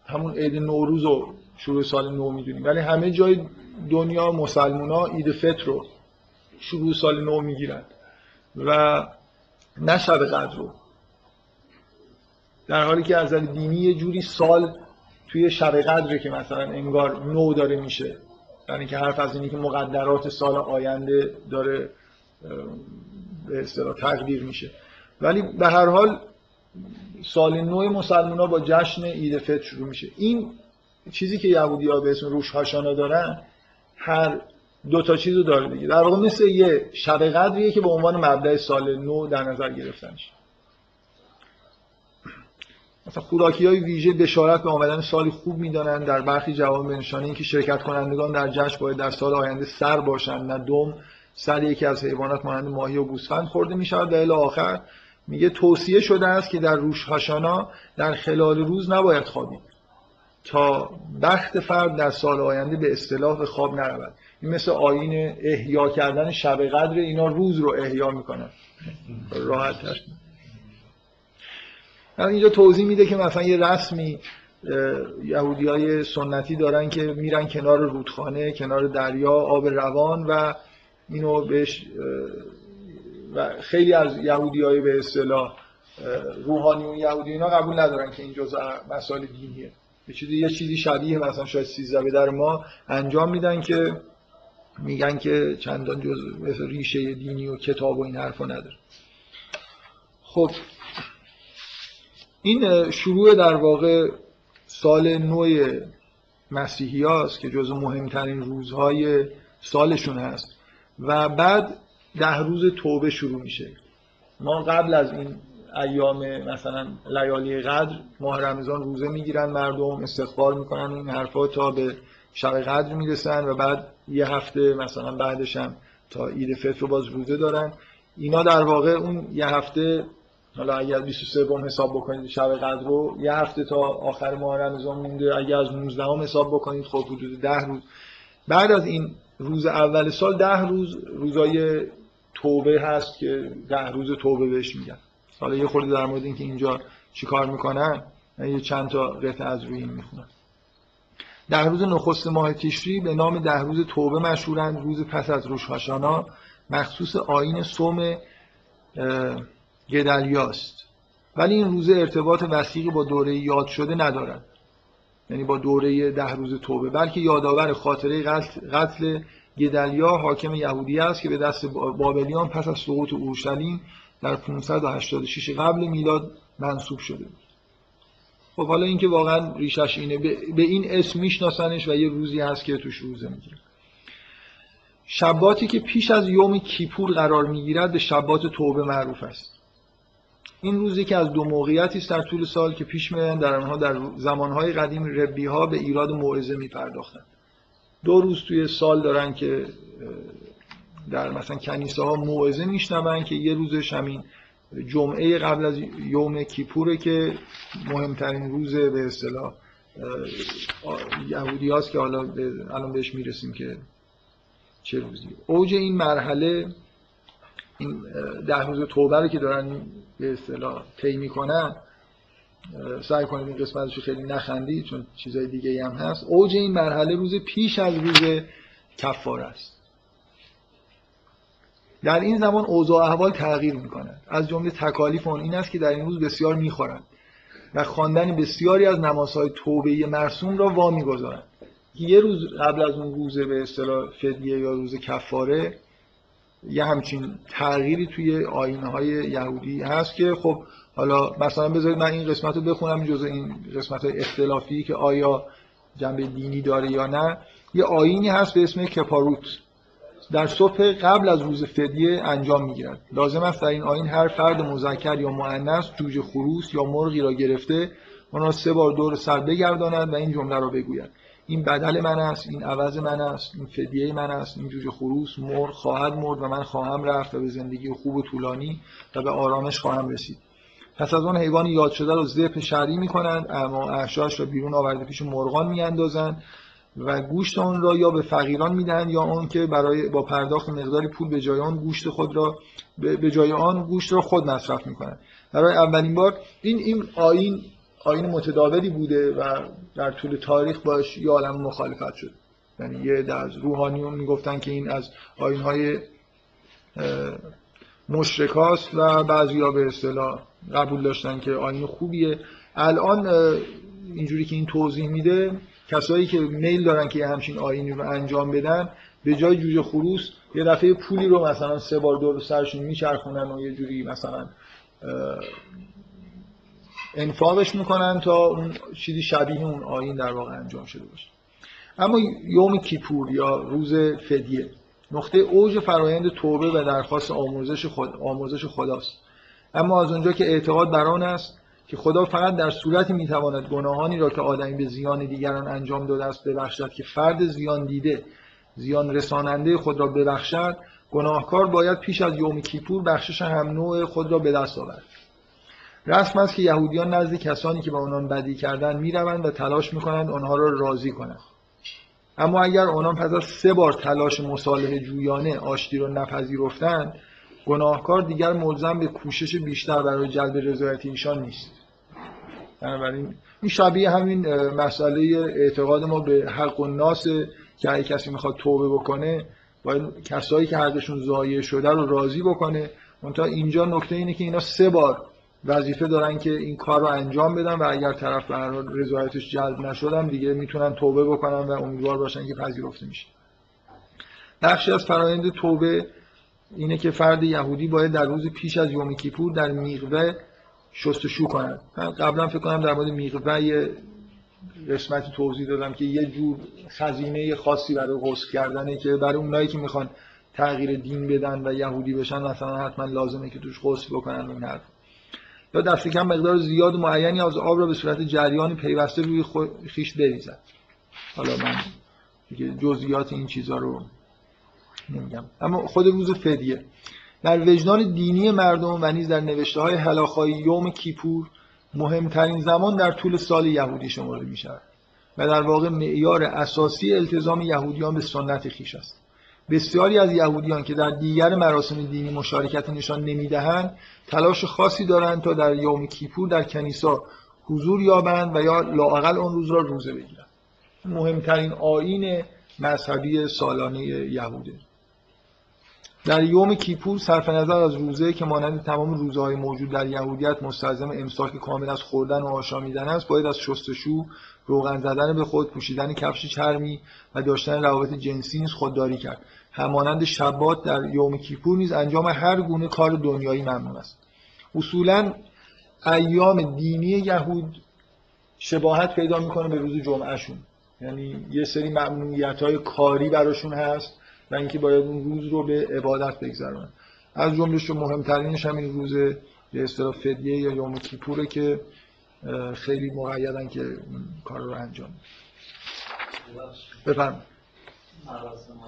همون عید نوروز رو شروع سال نو می‌دونیم ولی همه جای دنیا مسلمونا عید فطر رو شروع سال نو می‌گیرن و نه شب قدر رو در حالی که از دینی یه جوری سال توی شب قدره که مثلا انگار نو داره میشه. یعنی که حرف از اینی که مقدرات سال آینده داره به اصطلاح تقدیر میشه. ولی به هر حال سال نو مسلمان ها با جشن عید فطر شروع میشه. این چیزی که یهودی ها به اسم روش هاشانا دارن هر دو تا چیزو داره دیگه. در واقع مثل یه شب قدریه که به عنوان مبدع سال نو در نظر گرفتنش. مثلا خوراکی های ویژه بشارت به آمدن سالی خوب می‌دانند. در برخی جواب به نشانه اینکه شرکت کنندگان در جشن باید در سال آینده سر باشند نه دم. سر یکی از حیوانات مانند ماهی و گوسفند خورده می شود الی آخر میگه توصیه شده است که در روش هاشانا در خلال روز نباید خوابید تا بخت فرد در سال آینده به اصطلاح به خواب نرود. این مثل آین احیا کردن شب قدر اینا روز رو احیا می‌کنن راحت تر. اینجا توضیح میده که مثلا یه رسمی یهودی های سنتی دارن که میرن کنار رودخانه کنار دریا آب روان و اینو بهش و خیلی از یهودی های به اصطلاح روحانیون یهودی اینا قبول ندارن که این جزء مسائل دینیه. یه چیزی یه چیزی شبیه مثلا شاید سیزده در ما انجام میدن که میگن که چندان جز ریشه دینی و کتاب و این حرفا نداره. خب این شروع در واقع سال نو مسیحی هاست که جز مهمترین روزهای سالشون هست و بعد ده روز توبه شروع میشه. ما قبل از این ایام مثلا لیالی قدر ماه رمضان روزه می‌گیرن مردم استغفار می‌کنن این حرفا تا به شب قدر می‌رسن و بعد یه هفته مثلا بعدش هم تا عید فطر باز روزه دارن. اینا در واقع اون یه هفته حالا اگر 23 بوم حساب بکنید شب قدر رو یه هفته تا آخر ماه رمضان مونده. اگر از 19 هم حساب بکنید خب حدود 10 روز. بعد از این روز اول سال 10 روز روزای توبه هست که 10 روز توبه بهش میگن. حالا یه خورده در مورد اینکه اینجا چیکار می‌کنن من یه چند تا قطعه از روی این می‌خونم. ده روز نخست ماه تیشری به نام ده روز توبه مشهورند روز پس از روش هاشانا مخصوص آین سوم گدلیاست ولی این روزه ارتباط وسیقی با دوره یاد شده ندارد یعنی با دوره ده روز توبه. بلکه یادآور خاطره قتل گدلیا حاکم یهودی است که به دست بابلیان پس از سقوط اورشلیم در 586 قبل میلاد منصوب شده. خب حالا اینکه واقعا ریشش اینه به این اسم میشناسنش و یه روزی هست که توش روزه می‌گیره. شباتی که پیش از یوم کیپور قرار می‌گیرد به شبات توبه معروف است. این روزی که از دو موقعیتی است در طول سال که پیش میرن در آنها در زمانهای قدیم ربی ها به ایراد موعظه میپرداختند. دو روز توی سال دارن که در مثلا کنیسه ها موعظه میشنون که یه روزش همین جمعه قبل از یوم کیپوره که مهمترین روز به اصطلاح یهودی هاست که حالا الان بهش می‌رسیم که چه روزی. اوج این مرحله این ده روز توبه که دارن به اصطلاح طی می‌کنن سعی کنید این قسمتش خیلی نخندید چون چیزای دیگه هم هست. اوج این مرحله روز پیش از روز کفار است. در این زمان اوضاع احوال تغییر می‌کنند از جمله تکالیف اون این است که در این روز بسیار می‌خورند و خواندن بسیاری از نمازهای توبه مرسوم را وا می‌گذارند یه روز قبل از اون روز به اصطلاح فدیه یا روز کفاره یه همچین تغییری توی آینه های یهودی هست که خب حالا مثلا بذارید من این قسمت رو بخونم جز این قسمت اختلافی که آیا جنبه دینی داره یا نه. یه آینی هست به اسم کپاروت. در صبح قبل از روز فدیه انجام می‌گیرد. لازم است در این آین هر فرد مذکر یا مؤنث جوجه خروس یا مرغی را گرفته آن را سه بار دور سر بگرداند و این جمله را بگوید. این بدل من است این عوض من است این فدیه من است این جوجه خروس مرغ خواهد مرد و من خواهم رفت و به زندگی خوب و طولانی و به آرامش خواهم رسید. پس از آن حیوان یاد شده را ذبح شرعی می‌کنند اما احشاش را بیرون آورده پیش مرغان میاندازند و گوشت آن را یا به فقیران می‌دهند یا آن که برای با پرداخت مقداری پول به جای آن گوشت خود را به جای آن گوشت را خود مصرف می‌کنند. برای اولین بار این این آین آین متداولی بوده و در طول تاریخ باش یه عالم مخالفت شد. یعنی یه از روحانیون می‌گفتن که این از آینهای مشرکاست و بعضیا به اصطلاح قبول داشتن که آین خوبیه. الان اینجوری که این توضیح میده کسایی که میل دارن که همچین آینی رو انجام بدن به جای جوجه خروس یه دفعه پولی رو مثلا سه بار دور سرشون میچرخونن و یه جوری مثلا انفاقش می‌کنن تا اون چیزی شبیه اون آین در واقع انجام شده باشه. اما یوم کیپور یا روز فدیه نقطه اوج فرایند توبه و درخواست آموزش, خود، آموزش خداست. اما از اونجا که اعتقاد بر آن است که خدا فقط در صورتی می‌تواند گناهانی را که آدمی به زیان دیگران انجام داده است ببخشد که فرد زیان دیده زیان رساننده خود را ببخشد گناهکار باید پیش از یوم کیپور بخشش هم نوع خود را به دست آورد. رسم است که یهودیان نزد کسانی که با آنان بدی کردن می‌روند و تلاش می‌کنند آنها را راضی کنند. اما اگر آنان پس از سه بار تلاش مصالحه جویانه آشتی را نپذیرفتند گناهکار دیگر ملزم به کوشش بیشتر برای جلب رضایت ایشان نیست. بنابراین این شبیه همین مسئله اعتقاد ما به حق و ناس که اگه کسی می‌خواد توبه بکنه باید کسایی که حقشون ضایع شده رو راضی بکنه. منتها اینجا نکته اینه که اینا سه بار وظیفه دارن که این کار رو انجام بدن و اگر طرف به رضایتش جلب نشدن دیگه می‌تونن توبه بکنن و امیدوار باشن که پذیرفته میشه. بخشی از فرایند توبه اینه که فرد یهودی باید در روز پیش از یوم کیپور در میغوه شستشو کند. من قبلا فکر کنم در مورد میغوه قسمتی توضیح دادم که یه جور خزینه خاصی برای غسل کردنه که برای اونایی که می‌خوان تغییر دین بدن و یهودی بشن مثلا حتما لازمه که توش غسل بکنن این حرف یا دست کم مقدار زیاد معینی از آب را به صورت جریان پیوسته روی خیش بریزد. حالا من جزئیات این چیزها رو نمیگم. اما خود روز فدیه. در وجدان دینی مردم و نیز در نوشته های هلاخای یوم کیپور مهمترین زمان در طول سال یهودی شمرده می شود و در واقع معیار اساسی التزام یهودیان به سنت خیش است. بسیاری از یهودیان که در دیگر مراسم دینی مشارکت نشان نمی‌دهند تلاش خاصی دارند تا در یوم کیپور در کنیسا حضور یابند و یا لاقل آن روز را روزه بگیرند. مهمترین آین مذهبی سالانه یهوده. در یوم کیپور صرف نظر از روزه که مانند تمام روزهای موجود در یهودیت مستلزم امساک کامل از خوردن و آشامیدن است باید از شستشو روغن زدن به خود پوشیدن کفش چرمی و داشتن روابط جنسی نیز خودداری کرد. همانند شبات در یوم کیپور نیز انجام هر گونه کار دنیایی ممنوع است. اصولا ایام دینی یهود شباهت پیدا می‌کنه به روز جمعهشون. یعنی یه سری ممنوعیت های کاری براشون هست و اینکه باید اون روز رو به عبادت بگذرونن. از جملهش مهمترینش هم این روز به اصطلاح فدیه یا یوم کیپوره که خیلی مقیدن که این کار رو انجام بفرم مراسم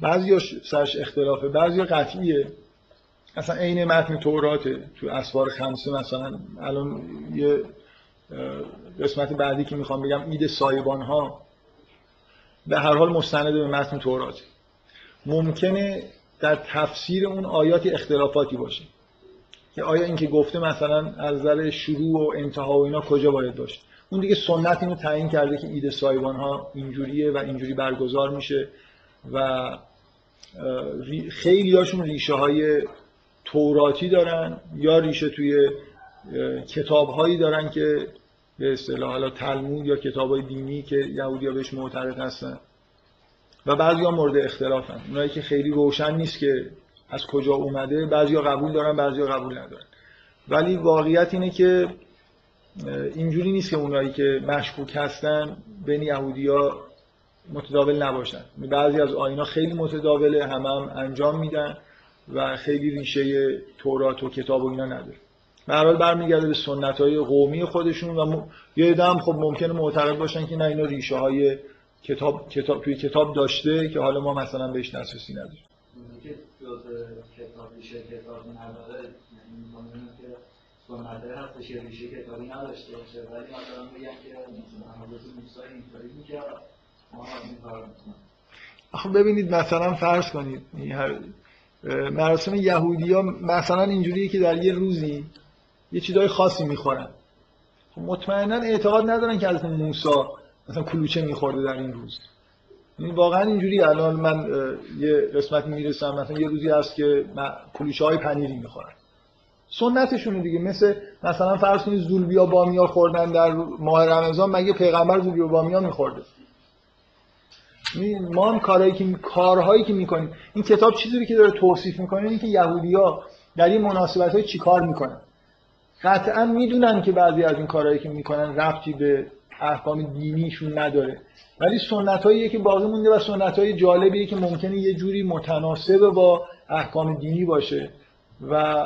بعضی سرش اختلافه بعضی قطعیه. اصلا عین متن توراته تو اسوار خمسه مثلا الان یه قسمت بعدی که می‌خوام بگم اید سایبان ها به هر حال مستند به متن توراته ممکنه در تفسیر اون آیاتی اختلافاتی باشه که آیا اینکه گفته مثلا از نظر شروع و انتها و اینا کجا باید داشت اون دیگه سنت اینو تعیین کرده که ایده سایبان ها اینجوریه و اینجوری برگزار میشه و خیلی هاشون ریشه های توراتی دارن یا ریشه توی کتاب هایی دارن که به اصطلاح حالا تلمود یا کتاب های دینی که یهودی ها بهش معتقد هستن. و بعضی ها مورد اختلافن. اونایی که خیلی روشن نیست که از کجا اومده بعضی ها قبول دارن بعضی ها قبول ندارن. ولی واقعیت اینه که اینجوری نیست که اونایی که مشکوک هستن بین یهودیا متداول نباشن. بعضی از آینا خیلی متداوله هم, هم انجام میدن. و خیلی ریشه تورات و کتاب و اینا نداره. به هر حال برمیگرده به سنت های قومی خودشون و م... یه هم خب ممکنه معتقد باشن که نه اینا ریشه های کتاب, کتاب توی کتاب داشته که حالا ما مثلا بهش دسترسی نداریم. یعنی آخه ببینید مثلا فرض کنید هر- مراسم یهودی ها مثلا اینجوریه که در یه روزی یه چیزای خاصی می‌خورن. خب مطمئنا اعتقاد ندارن که حضرت موسی مثلا کلوچه میخورده در این روز. یعنی واقعا اینجوری الان من یه قسمتی می‌رسم مثلا یه روزی هست که کلوچه های پنیری می‌خورن. سنتشونه دیگه مثل مثلا فرض کنید زولبیا بامیا خوردن در ماه رمضان مگه پیغمبر زولبیا بامیا میخورده؟ این- ما هم کارهایی که کارهایی که می‌کنیم. این کتاب چیزی که داره توصیف می‌کنه اینه که یهودیا در این مناسبت های چیکار می‌کنن؟ قطعا می‌دونن که بعضی از این کارهایی که می‌کنن ربطی به احکام دینیشون نداره. ولی سنت که باقی مونده و سنت های جالبیه که ممکنه یه جوری متناسب با احکام دینی باشه و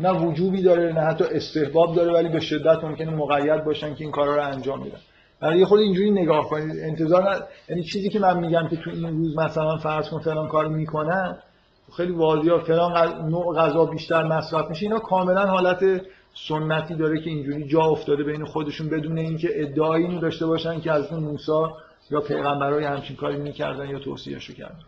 نه وجوبی داره نه حتی استحباب داره ولی به شدت ممکنه مقید باشن که این کارا رو انجام بدن. برای خود اینجوری نگاه کنید. انتظار. یعنی چیزی که من میگم که تو این روز مثلا فرض کن فلان کار می‌کنن خیلی واضحه. فلان نوع غذا بیشتر مصرف میشه. اینا کاملا حالت سنتی داره که اینجوری جا افتاده بین خودشون بدون اینکه ادعایی اینو داشته باشن که از موسی یا پیغمبرای همچین کاری می‌کردن یا توصیهشو کردن.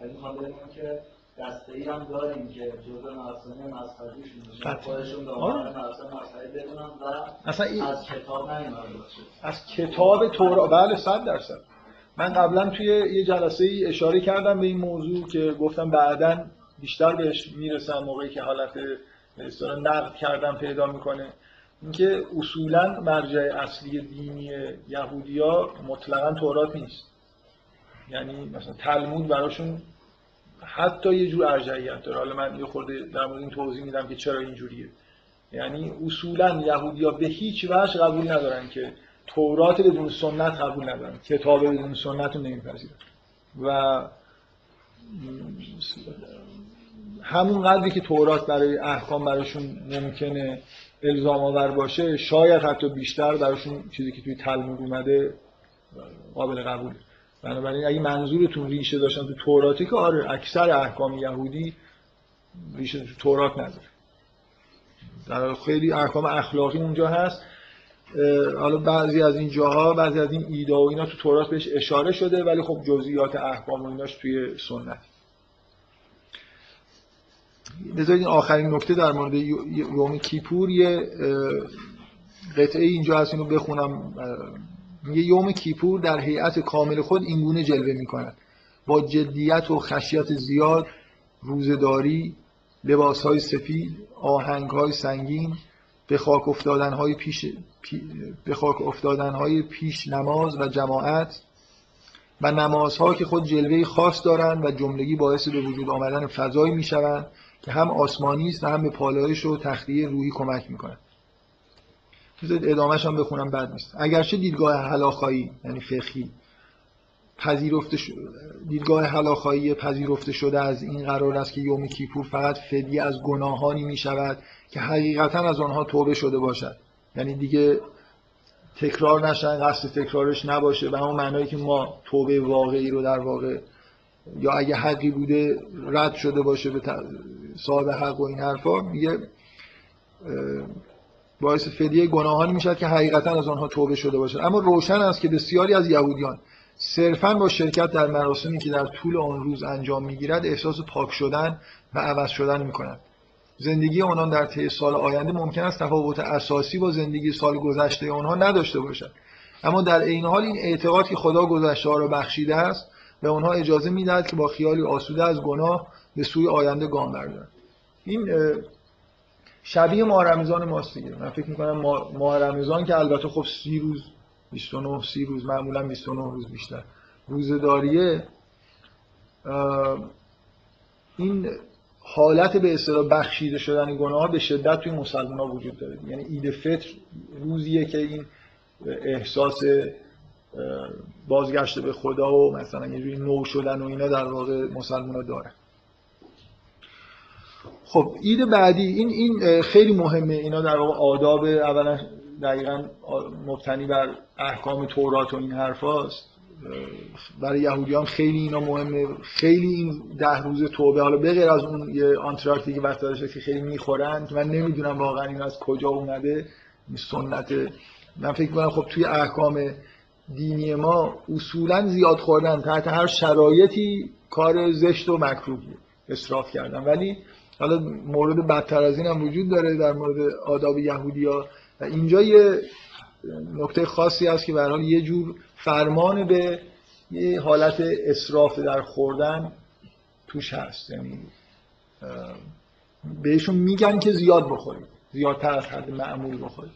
که دسته ولی می‌خوام بگم که دسته ای هم داریم که جزء مراسم مذهبیشون میشه قطعا. خودشون به آره. عنوان مراسم مذهبی بدونن و اصلا این از کتاب نیومده باشه. از کتاب تورات بله صد درصد. من قبلا توی یه جلسه ای اشاره کردم به این موضوع که گفتم بعدا بیشتر بهش می‌رسم موقعی که حالت اصطلاح نقد کردم پیدا می‌کنه. اینکه اصولا مرجع اصلی دینی یهودیا مطلقا تورات نیست. یعنی مثلا تلمود براشون حتی یه جور ارجعیت داره. حالا من یه خورده در مورد این توضیح میدم که چرا اینجوریه یعنی اصولا یهودیا به هیچ وجه قبول ندارن که تورات بدون سنت قبول ندارن. کتاب بدون سنت رو نمیپذیرن. و همون قدری که تورات برای احکام براشون ممکنه الزام آور باشه شاید حتی بیشتر براشون چیزی که توی تلمود اومده قابل قبوله. بنابراین اگه منظورتون ریشه داشتن تو توراتی که آره اکثر احکام یهودی ریشه تو تورات نداره. در خیلی احکام اخلاقی اونجا هست. حالا بعضی از این جاها بعضی از این ایده و اینا تو تورات بهش اشاره شده ولی خب جزئیات احکام و ایناش توی سنت. بذارید این آخرین نکته در مورد یو- یوم کیپور یه قطعه اینجا هست اینو بخونم میگه یوم کیپور در هیئت کامل خود اینگونه جلوه می‌کند. با جدیت و خشیت زیاد روزداری لباس های سفید آهنگ های سنگین به خاک افتادن های پیش پی- به خاک افتادن های پیش نماز و جماعت و نمازها که خود جلوه خاص دارند و جملگی باعث به وجود آمدن فضایی می‌شوند که هم آسمانی است و هم به پالایش و تخلیه روحی کمک می‌کنند بذارید ادامهش هم بخونم بد نیست. اگرچه دیدگاه هلاخایی یعنی فقهی پذیرفته ش... دیدگاه هلاخایی پذیرفته شده از این قرار است که یوم کیپور فقط فدیه از گناهانی می شود که حقیقتا از آنها توبه شده باشد. یعنی دیگه تکرار نشن قصد تکرارش نباشه به همون معنایی که ما توبه واقعی رو در واقع یا اگه حقی بوده رد شده باشه به صاحب حق و این حرفا میگه باعث فدیه گناهانی می‌شد که حقیقتا از آنها توبه شده باشد. اما روشن است که بسیاری از یهودیان صرفا با شرکت در مراسمی که در طول آن روز انجام می‌گیرد احساس پاک شدن و عوض شدن می‌کنند. زندگی آنان در طی سال آینده ممکن است تفاوت اساسی با زندگی سال گذشته آنها نداشته باشد. اما در عین حال این اعتقاد که خدا گذشته ها را بخشیده است به آنها اجازه می‌دهد که با خیالی آسوده از گناه به سوی آینده گام بردارند. این شبیه ماه رمضان ماست دیگه. من فکر می‌کنم ماه رمضان که البته خب سی روز 29 سی روز معمولا 29 روز بیشتر. روزداریه. اه، این حالت به اصطلاح بخشیده شدن گناه به شدت توی مسلمان ها وجود داره. یعنی عید فطر روزیه که این احساس بازگشت به خدا و مثلا یه جوری نو شدن و اینا در واقع مسلمان ها دارن خب عید بعدی این این خیلی مهمه اینا در واقع آداب اولا دقیقا مبتنی بر احکام تورات و این حرفاست. برای یهودیان خیلی اینا مهمه. خیلی این ده روز توبه حالا بغیر از اون یه آنتراکتی که وسطش که خیلی می‌خورن که من نمی‌دونم واقعا این از کجا اومده سنت. من فکر کنم خب توی احکام دینی ما اصولا زیاد خوردن تحت هر شرایطی کار زشت و مکروهیه اصراف کردن. ولی حالا مورد بدتر از این هم وجود داره در مورد آداب یهودی ها و اینجا یه نکته خاصی هست که به حال یه جور فرمان به یه حالت اصراف در خوردن توش هست. یعنی بهشون میگن که زیاد بخورید. زیادتر از حد معمول بخورید.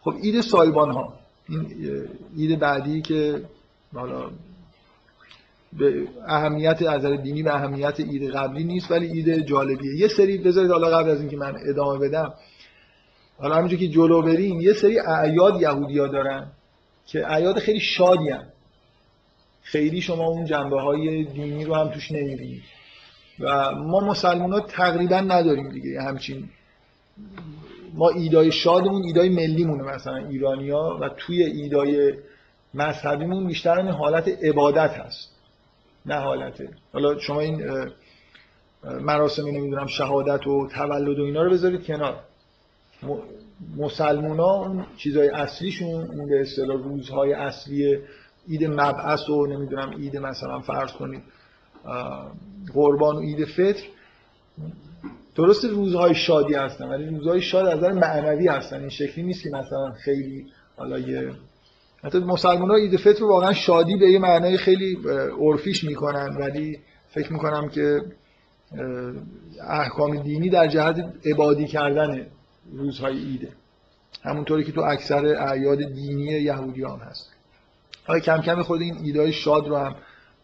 خب اید سایبان ها این اید بعدی که حالا به اهمیت از دینی به اهمیت اید قبلی نیست ولی اید جالبیه. یه سری بذارید حالا قبل از اینکه من ادامه بدم حالا همینجور که جلو بریم یه سری اعیاد یهودیا دارن که اعیاد خیلی شادی هن. خیلی شما اون جنبه های دینی رو هم توش نمی‌بینید. و ما مسلمان ها تقریبا نداریم دیگه. همچین ما ایدای شادمون ایدای ملیمونه مثلا ایرانیا و توی ایدای مذهبیمون بیشتر این حالت عبادت هست. نه حالته. حالا شما این مراسم نمی‌دونم شهادت و تولد و اینا رو بذارید کنار. مسلمونا اون چیزهای اصلیشون اون به اصطلاح روزهای اصلی عید مبعث و نمی‌دونم عید مثلا فرض کنید قربان و عید فطر. درست روزهای شادی هستن ولی روزهای شاد از نظر معنوی هستن. این شکلی نیست که مثلا خیلی حالا یه حتی مسلمان ها عید فطر واقعا شادی به یه معنای خیلی عرفیش می‌کنن ولی فکر می‌کنم که احکام دینی در جهت عبادی کردن روزهای ایده همونطوری که تو اکثر اعیاد دینی یهودیان هست. حالا کم کم خود این ایدهای شاد رو هم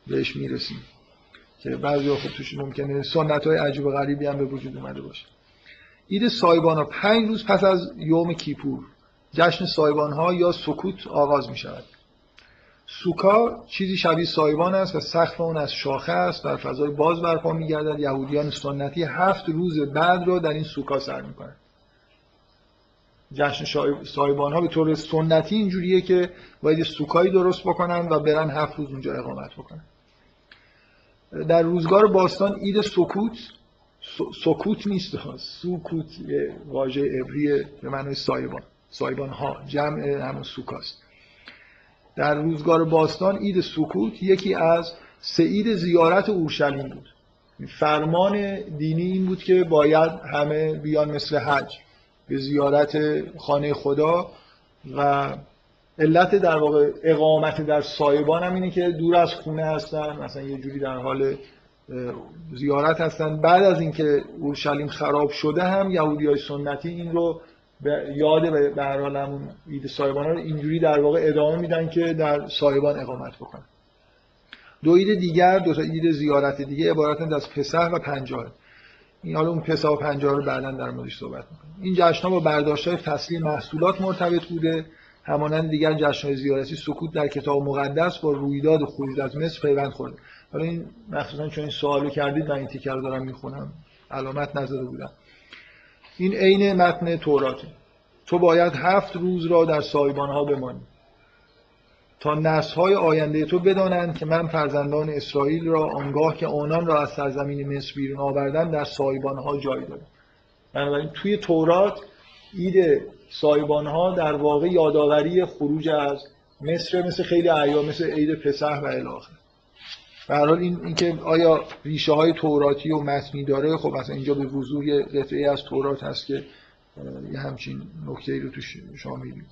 بهش می‌رسیم؟ که بعضی خب توش ممکنه سنت های عجیب و غریبی هم به وجود اومده باشه. اید سایبان ها پنج روز پس از یوم کیپور. جشن سایبان ها یا سکوت آغاز می شود سوکا چیزی شبیه سایبان است و سقف اون از شاخه است در فضای باز برپا می گردد یهودیان سنتی هفت روز بعد رو در این سوکا سر می کنند جشن سایبان ها به طور سنتی اینجوریه که باید سوکایی درست بکنن و برن هفت روز اونجا اقامت بکنن. در روزگار باستان اید سکوت سکوت نیست. سکوت یه واژه عبری به معنای سایبان. سایبان ها جمع همون سوکاست در روزگار باستان اید سکوت یکی از سه زیارت اورشلیم بود. فرمان دینی این بود که باید همه بیان مثل حج به زیارت خانه خدا و علت در واقع اقامت در سایبان هم اینه که دور از خونه هستن مثلا یه جوری در حال زیارت هستن. بعد از اینکه اورشلیم خراب شده هم یهودی های سنتی این رو یاد به هر حال همون عید سایبان رو اینجوری در واقع ادامه میدن که در سایبان اقامت بکنن. دو عید دیگر دو تا عید زیارت دیگه عبارتند از پسح و پنجاه. این حالا اون پسا و پنجاه رو بعدا در موردش صحبت می‌کنیم. این جشن با برداشت های فصلی محصولات مرتبط بوده. همانند دیگر جشن های زیارتی سکوت در کتاب مقدس با رویداد خروج از مصر پیوند خورده. حالا این مخصوصا چون این سوالو کردید من این تیکر دارم می‌خونم. علامت نزده بودم. این عین متن توراته. تو باید هفت روز را در سایبان ها بمانی. تا نسل های آینده تو بدانند که من فرزندان اسرائیل را آنگاه که آنان را از سرزمین مصر بیرون آوردن در سایبان ها جای دادم بنابراین توی تورات اید سایبان ها در واقع یادآوری خروج از مصر مثل خیلی ایام مثل عید پسح و الاخر به حال این اینکه آیا ریشه های توراتی و متنی داره خب مثلا اینجا به وضوح یه از تورات هست که یه همچین نکته رو توش شما می‌بینید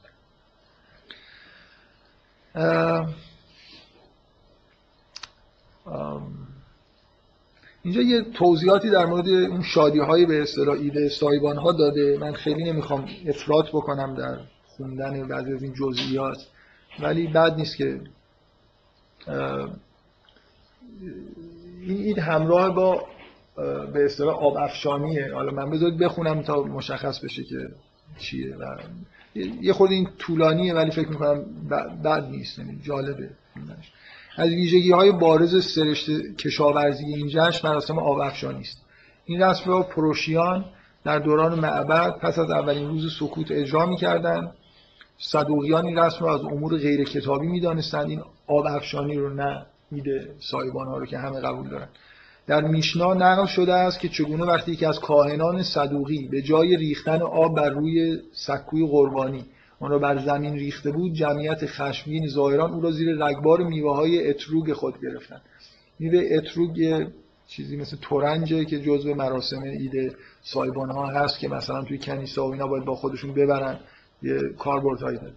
اینجا یه توضیحاتی در مورد اون شادی های به اصطلاح سایبان ها داده. من خیلی نمی‌خوام افراط بکنم در خوندن بعضی از این جزئیات ولی بد نیست که این همراه با به اصطلاح آب افشانیه. حالا من بذارید بخونم تا مشخص بشه که چیه و یه خود این طولانیه ولی فکر می‌کنم بد نیست یعنی جالبه. از ویژگی های بارز سرشت کشاورزی این جشن مراسم آب افشانی است. این رسم را پروشیان در دوران معبد پس از اولین روز سکوت اجرا می‌کردند. صدوقیان این رسم رو از امور غیر کتابی می‌دانستند. این آب افشانی رو نه. ایده سایبان ها رو که همه قبول دارن. در میشنا نقل شده است که چگونه وقتی که از کاهنان صدوقی به جای ریختن آب بر روی سکوی قربانی آن را بر زمین ریخته بود جمعیت خشمگین ظاهران او را زیر رگبار میوه های اتروگ خود گرفتند. میوه اتروگ چیزی مثل تورنجه که جزء مراسم ایده سایبان ها هست که مثلا توی کنیسه و اینا باید با خودشون ببرن یه کاربردهایی داره.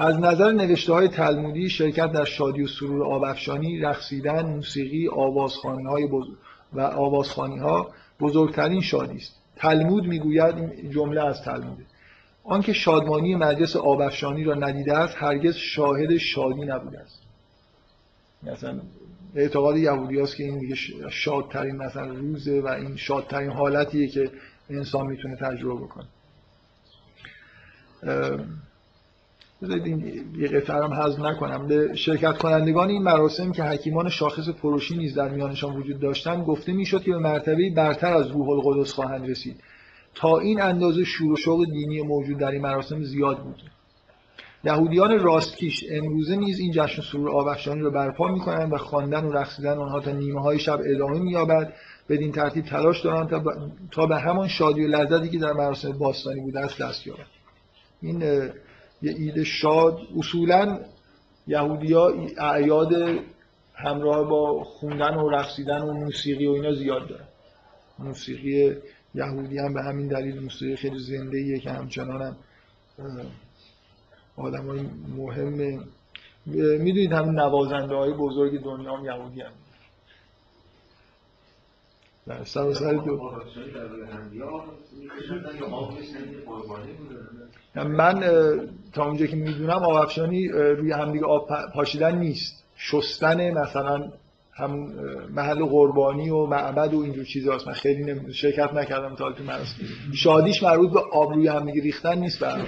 از نظر نوشته های تلمودی شرکت در شادی و سرور آبافشانی رقصیدن موسیقی آوازخوانی های بزرگ و آوازخوانی ها بزرگترین شادی است. تلمود می‌گوید این جمله از تلموده آنکه شادمانی مجلس آبافشانی را ندیده است هرگز شاهد شادی نبوده است. مثلا اعتقاد یهودی هست که این دیگه شادترین مثلا روزه و این شادترین حالتیه که انسان می‌تونه تجربه بکنه. بذارید این یه قطعه هم حذف نکنم. به شرکت کنندگان این مراسم که حکیمان شاخص پروشی نیز در میانشان وجود داشتند گفته می‌شد که به مرتبه برتر از روح القدس خواهند رسید. تا این اندازه شور و شوق دینی موجود در این مراسم زیاد بود. یهودیان راستکیش امروزه نیز این جشن سرور آبخشانی را برپا می‌کنند و خواندن و رقصیدن آنها تا نیمه های شب ادامه مییابد. بدین ترتیب تلاش دارند تا, تا به همان شادی و لذتی که در مراسم باستانی بوده است دست یابند. این یه ایده شاد. اصولا یهودیا اعیاد همراه با خوندن و رقصیدن و موسیقی و اینا زیاد دارن. موسیقی یهودی هم به همین دلیل موسیقی خیلی زنده که همچنان هم آدم های مهم. می‌دونید همین نوازنده های بزرگ دنیا هم یهودی هم. در سر سر دو. من تا اونجا که می‌دونم آب افشانی روی همدیگه آب پاشیدن نیست. شستن مثلا همون محل قربانی و معبد و اینجور چیزاست من خیلی. شرکت نکردم تا تو شادیش مربوط به آب روی هم ریختن نیست برای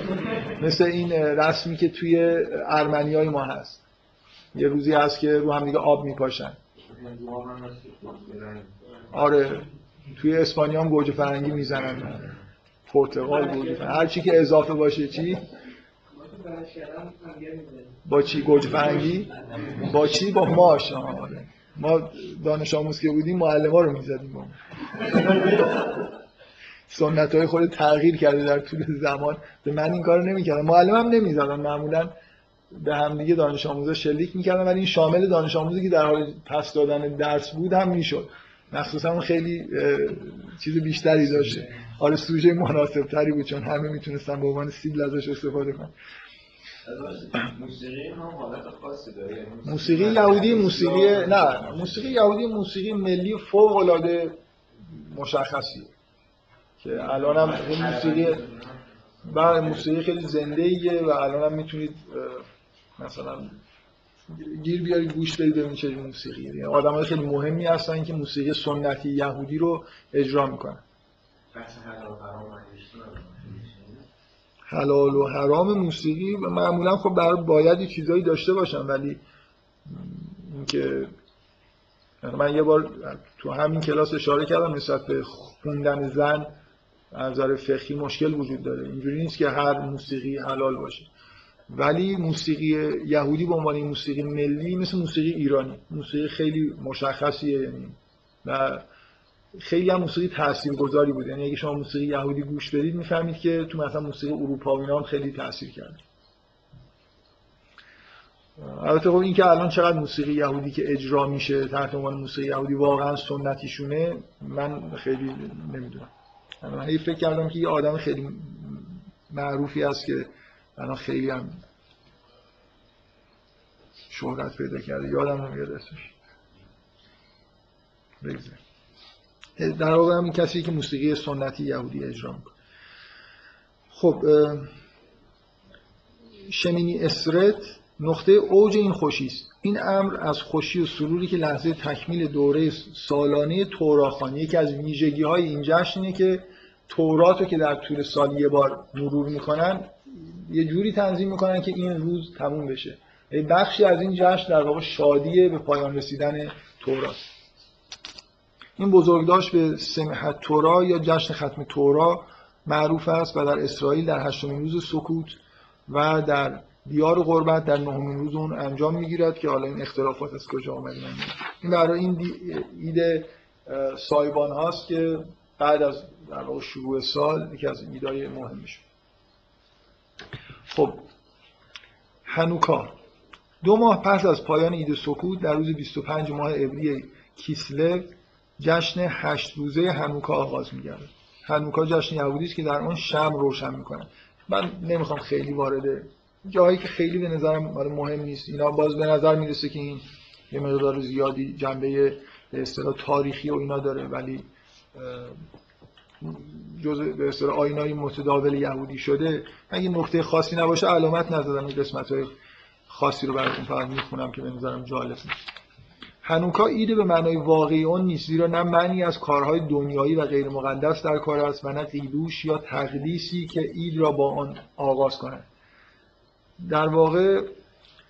مثل این رسمی که توی ارمنی های ما هست. یه روزی هست که رو هم دیگه آب میپاشن. آره. توی اسپانیا هم گوجه فرنگی می‌زنن. پرتقال گوجه فرنگی هر چی که اضافه باشه چی؟ با چی؟ گوجه فرنگی؟ با چی؟ با ماش آره. ما دانش آموز که بودیم معلم ها رو می‌زدیم. با سنت های خود تغییر کرده در طول زمان. به من این کارو نمی‌کردم معلم هم نمی‌زدن. معمولا به هم دیگه دانش آموزا شلیک می‌کردن ولی این شامل دانش آموزی که در حال پس دادن درس بود هم می‌شد. مخصوصا اون خیلی چیز بیشتری داشته. آره سوژه مناسب تری بود چون همه می‌تونستن به عنوان سیبل ازش استفاده کنن. موسیقی هم حالت خاصی داره. موسیقی یهودی موسیقی نه موسیقی یهودی موسیقی ملی فوق العاده مشخصیه. که الان هم موسیقی بله موسیقی خیلی زنده ایه و الان هم می‌تونید مثلا گیر بیارید گوش بدید ببینید چه موسیقی. یعنی آدم های خیلی مهمی هستن که موسیقی سنتی یهودی رو اجرا می‌کنن. حلال و حرام موسیقی و معمولا خب برای باید چیزایی داشته باشن ولی اینکه من یه بار تو همین کلاس اشاره کردم نسبت به خوندن زن از نظر فقهی مشکل وجود داره. اینجوری نیست که هر موسیقی حلال باشه. ولی موسیقی یهودی به عنوان موسیقی ملی مثل موسیقی ایرانی. موسیقی خیلی مشخصیه یعنی و خیلی هم موسیقی تاثیرگذاری بود. یعنی اگه شما موسیقی یهودی گوش بدید می‌فهمید که تو مثلا موسیقی اروپا و هم خیلی تاثیر کرده. البته خب این که الان چقدر موسیقی یهودی که اجرا میشه تحت عنوان موسیقی یهودی واقعا سنتیشونه من خیلی نمی‌دونم. من فکر کردم که یه آدم خیلی معروفی است که الان خیلی هم شهرت پیدا کرده. یادم نمیاد اسمش. بگذاریم. در واقع هم کسی که موسیقی سنتی یهودی اجرا می‌کنه. خب شمینی اسرت نقطه اوج این خوشی است. این امر از خوشی و سروری که لحظه تکمیل دوره سالانه توراخانی یکی از ویژگی های این جشن اینه که تورات که در طول سال یه بار مرور می‌کنن یه جوری تنظیم می‌کنن که این روز تموم بشه. بخشی از این جشن در واقع شادیه به پایان رسیدن تورات این بزرگداشت به سمحت تورا یا جشن ختم تورا معروف است و در اسرائیل در هشتمین روز سکوت و در دیار غربت در نهمین روز اون انجام می‌گیرد که حالا این اختلافات از کجا آمد من این برای این ایده سایبان هاست که بعد از در شروع سال یکی از ایدای مهمش خب هنوکا دو ماه پس از پایان ایده سکوت در روز 25 ماه ابری کیسلو جشن هشت روزه هنوکا آغاز میگرده هنوکا جشن یهودی است که در آن شم روشن می‌کنن من نمی‌خوام خیلی وارد جایی که خیلی به نظرم مهم نیست. اینا باز به نظر می‌رسه که این یه مقدار زیادی جنبه به تاریخی و اینا داره ولی جزء به اصطلاح آینای متداول یهودی شده اگه نکته خاصی نباشه علامت نزدم این قسمت های خاصی رو براتون فقط می‌خونم که به نظرم جالب نیست. هنوکا ایده به معنای واقعی اون نیست زیرا نه معنی از کارهای دنیایی و غیر مقدس در کار است و نه قیدوش یا تقدیسی که اید را با آن آغاز کنند در واقع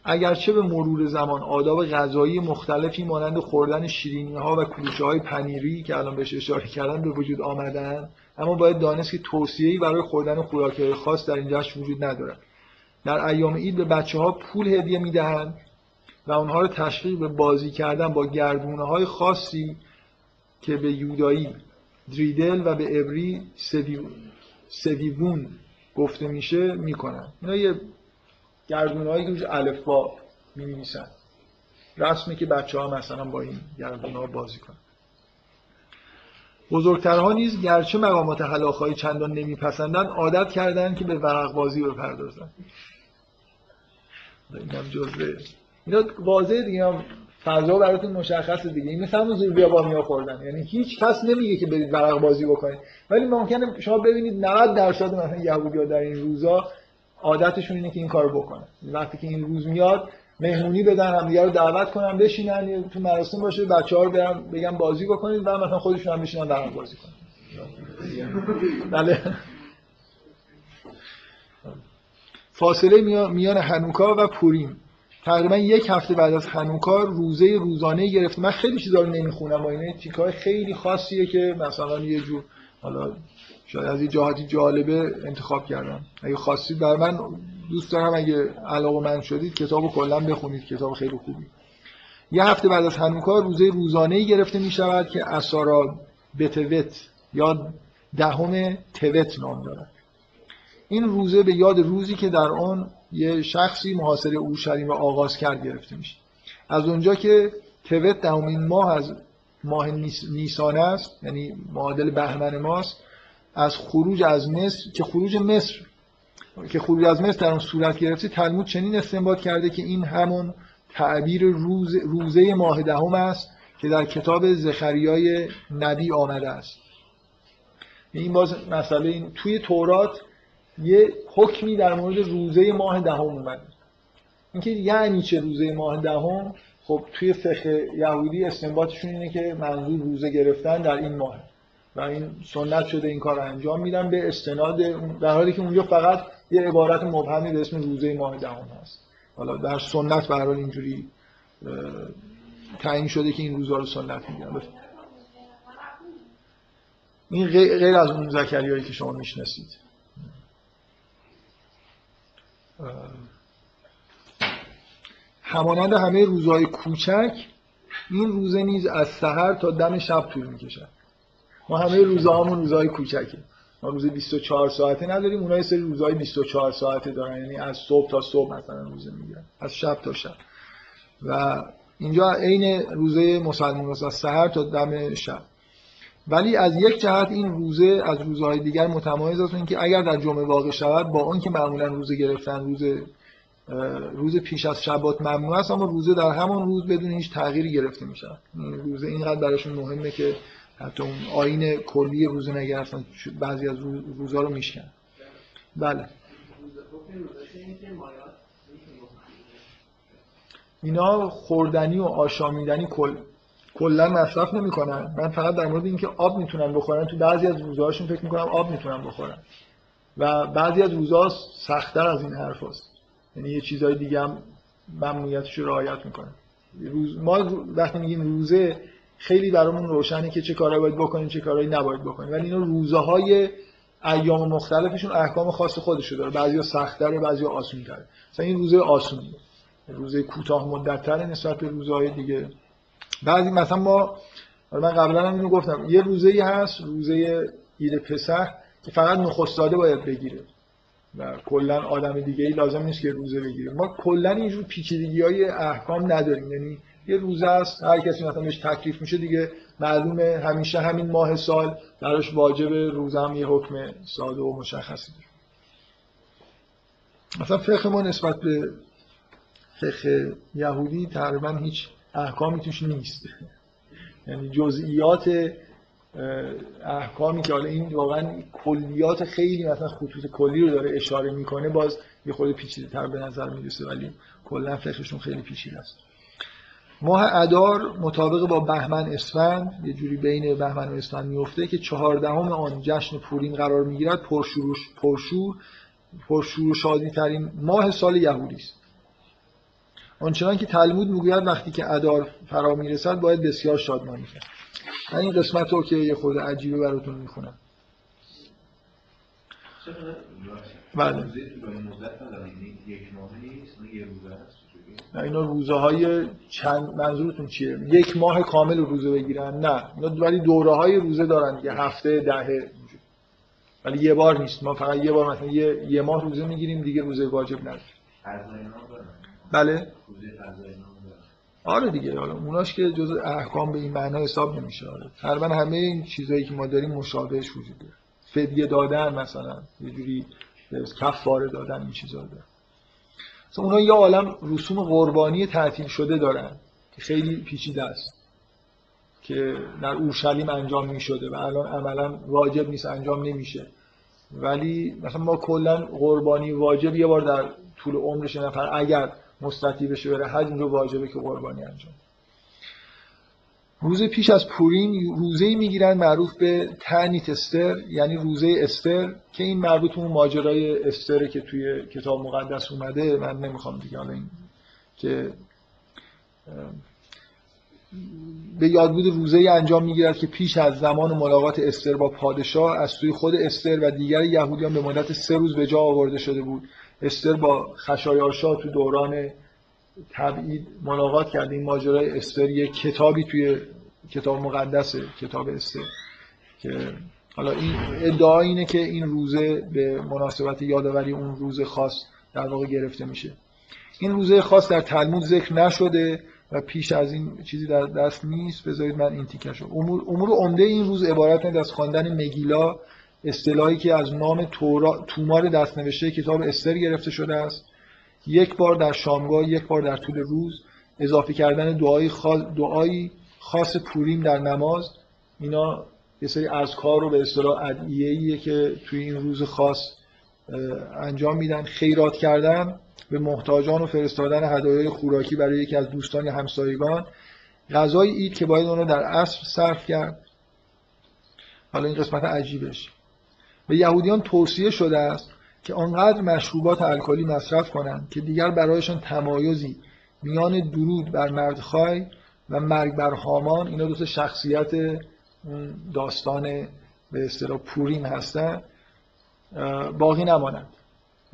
اگرچه به مرور زمان آداب غذایی مختلفی مانند خوردن شیرینی ها و کلوچه های پنیری که الان بهش اشاره کردن به وجود آمدن اما باید دانست که توصیه‌ای برای خوردن خوراک‌های خاص در این جشن وجود ندارد. در ایام عید به بچه ها پول هدیه می‌دهند و اونها رو تشویق به بازی کردن با گردونه های خاصی که به یودایی دریدل و به ابری سدیوون گفته میشه می‌کنن اینا یه گردونه هایی که روش الف با می نویسن رسمه که بچه ها مثلا با این گردونه ها بازی کنن. بزرگترها نیز گرچه مقامات حلاخایی چندان نمیپسندن عادت کردن که به ورق بازی بپردازن اینم جزء اینا واضحه دیگه هم فضا براتون مشخصه دیگه. این مثل همون زور بیا با میا خوردن. یعنی هیچ کس نمیگه که برید ورق بازی بکنید. ولی ممکنه شما ببینید 90 درصد مثلا یهودی‌ها در این روزا عادتشون اینه که این کارو بکنن. وقتی که این روز میاد مهمونی بدن هم دیگه رو دعوت کنن بشینن تو مراسم باشه بچه ها رو برن بگن بازی بکنید و مثلا خودشون هم بشینن بازی کنن. بله. فاصله میان هنوکا و پوریم. تقریبا یک هفته بعد از هنوکا روزه روزانه گرفته. من خیلی چیزا رو نمی‌خونم با اینه تیکای خیلی خاصیه که مثلا یه جور حالا شاید از این جهاتی جالبه انتخاب کردم. اگه خواستید بر من دوست دارم اگه علاقه من شدید کتاب کلا بخونید. کتاب خیلی خوبی. یه هفته بعد از هنوکا روزه روزانه گرفته می شود که اسارا بتوت یا دهم توت نام دارد. این روزه به یاد روزی که در آن یه شخصی محاصره اورشلیم را آغاز کرد گرفته میشه. از اونجا که توت دهمین ماه از ماه نیسان است یعنی معادل بهمن ماست از خروج از مصر که خروج مصر که خروج از مصر در اون صورت گرفته تلمود چنین استنباط کرده که این همون تعبیر روز روزه ماه دهم است که در کتاب زخریای نبی آمده است. این باز مسئله این توی تورات یه حکمی در مورد روزه ماه دهم اومده اینکه یعنی چه روزه ماه دهم؟ خب توی فقه یهودی استنباطشون اینه که منظور روزه گرفتن در این ماه. و این سنت شده این کار رو انجام میدن به استناد در حالی که اونجا فقط یه عبارت مبهمی به اسم روزه ماه دهم هست. حالا در سنت به اینجوری تعیین شده که این روزا رو سنت میگن. این غیر از اون زکریایی که شما می‌شناسید. همانند همه روزهای کوچک این روزه نیز از سحر تا دم شب طول می‌کشد. ما همه روزهامون روزهای کوچکه ما روز 24 ساعته نداریم اونها یه سری روزهای 24 ساعته دارن. یعنی از صبح تا صبح مثلا روزه می‌گیرن. از شب تا شب. و اینجا عین روزه مسلمان از سحر تا دم شب. ولی از یک جهت این روزه از روزهای دیگر متمایز است اینکه اگر در جمعه واقع شود با اون که معمولا روزه گرفتن روز روز پیش از شبات ممنوع است اما روزه در همان روز بدون هیچ تغییری گرفته میشه روزه اینقدر براشون مهمه که حتی اون آین کلی روزه نگرفتن بعضی از روزها رو میشکن. بله. اینا خوردنی و آشامیدنی کل کلا مصرف نمی‌کنن. من فقط در مورد اینکه آب می‌تونن بخورن تو بعضی از روزهاشون فکر می‌کنم آب می‌تونن بخورن. و بعضی از روزها سختتر از این حرف هست. یعنی یه چیزهای دیگه هم ممنوعیتش رو رعایت می‌کنن. روز ما وقتی میگیم روزه خیلی برامون روشنه که چه کارهایی باید بکنیم چه کارهایی نباید بکنیم. ولی اینا روزهای ایام مختلفشون احکام خاص خودشو داره. بعضیا سخت‌تره بعضیا آسون‌تره. مثلا این روزه آسون روزه کوتاه مدت‌تره نسبت به روزهای دیگه. بعضی مثلا ما من قبلا هم اینو گفتم. یه روزه هست روزه عید پسح که فقط نخستاده باید بگیره. و کلا آدم دیگه ای لازم نیست که روزه بگیره. ما کلا اینجور پیچیدگی های احکام نداریم. یعنی یه روزه است هر کسی مثلا بهش تکلیف میشه دیگه معلومه همیشه همین ماه سال براش واجب روزه هم یه حکم ساده و مشخصی داره. مثلا فقه ما نسبت به فقه یهودی تقریبا هیچ احکامی توش نیست. یعنی جزئیات احکامی که حالا این واقعا کلیات خیلی مثلا خطوط کلی رو داره اشاره می‌کنه باز یه خورده پیچیده تر به نظر می‌رسه ولی کلا فقهشون خیلی پیچیده است. ماه ادار مطابق با بهمن اسفند یه جوری بین بهمن و اسفند میفته که چهاردهم آن جشن پوریم قرار می‌گیرد پرشور پرشور پرشور شادی ترین ماه سال یهودی است. آنچنان که تلمود می‌گوید وقتی که ادار فرا می‌رسد باید بسیار شادمانی کرد. من این قسمت رو که یه خود عجیبه براتون می‌خونم. بله. اینا روزه های چند منظورتون چیه؟ یک ماه کامل روزه بگیرن؟ نه. اینا ولی دوره های روزه دارن یه هفته دهه. ولی یه بار نیست. ما فقط یه بار مثلا یه, یه ماه روزه می‌گیریم دیگه روزه واجب نداریم بله. آره دیگه. حالا اوناش که جز احکام به این معنا حساب نمیشه. آره. تقریبا همه این چیزایی که ما داریم مشابهش وجود داره. فدیه دادن مثلا یه جوری کفاره دادن این چیزا داره. مثلا اونا یه عالم رسوم قربانی تعطیل شده دارن که خیلی پیچیده است که در اورشلیم انجام می شده و الان عملا واجب نیست انجام نمیشه. ولی مثلا ما کلا قربانی واجب یه بار در طول عمرش نفر اگر مستطیع بشه بره حج اونجا واجبه که قربانی انجام روز پیش از پورین روزه می‌گیرن معروف به تعنیت استر یعنی روزه استر که این مربوط اون ماجرای استره که توی کتاب مقدس اومده. من نمی‌خوام دیگه حالا این که به یادبود روزه ای انجام می‌گیرد که پیش از زمان ملاقات استر با پادشاه از سوی خود استر و دیگر یهودیان به مدت سه روز به جا آورده شده بود. استر با خشایارشا تو دوران تبعید ملاقات کرده این ماجرای استر یه کتابی توی کتاب مقدسه کتاب استر که حالا این ادعا اینه که این روزه به مناسبت یادآوری اون روز خاص در واقع گرفته میشه. این روزه خاص در تلمود ذکر نشده و پیش از این چیزی در دست نیست. بذارید من این تیکشو امور, امور عمده این روز عبارت از خواندن مگیلا اصطلاحی که از نام تورا... تومار دستنوشته کتاب استر گرفته شده است. یک بار در شامگاه یک بار در طول روز اضافه کردن دعای خاص دعایی خاص پوریم در نماز. اینا یه سری کار رو به اصطلاح ادعیه‌ایه که توی این روز خاص انجام میدن. خیرات کردن به محتاجان و فرستادن هدایای خوراکی برای یکی از دوستان یا همسایگان. غذای اید که باید اون رو در عصر صرف کرد. حالا این قسمت عجیبش. به یهودیان توصیه شده است که آنقدر مشروبات الکلی مصرف کنند که دیگر برایشان تمایزی میان درود بر مردخای و مرگ بر هامان اینا دو شخصیت داستان به اصطلاح پوریم هستن باقی نمانند.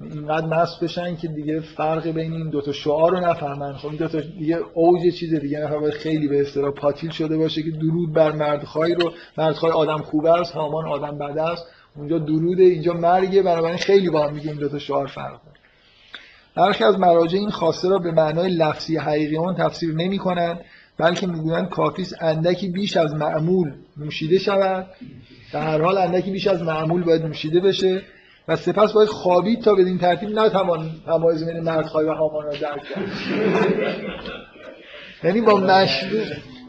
اینقدر مست بشن که دیگه فرق بین این دوتا شعار رو نفهمن. خب این دوتا دیگه اوج چیز دیگه نفر خیلی به اصطلاح پاتیل شده باشه که درود بر مردخای رو مردخای آدم خوب است هامان آدم بده است. اونجا دروده اینجا مرگه بنابراین خیلی با هم میگه این دو تا شعار فرق داره. برخی از مراجع این خواسته را به معنای لفظی حقیقی اون تفسیر نمی کنند بلکه می‌گویند کافیست اندکی بیش از معمول نوشیده شود. در هر حال اندکی بیش از معمول باید نوشیده بشه و سپس باید خوابید تا بدین ترتیب نتوان تمایز بین مردخای و هامان را درک کرد. یعنی با مشروب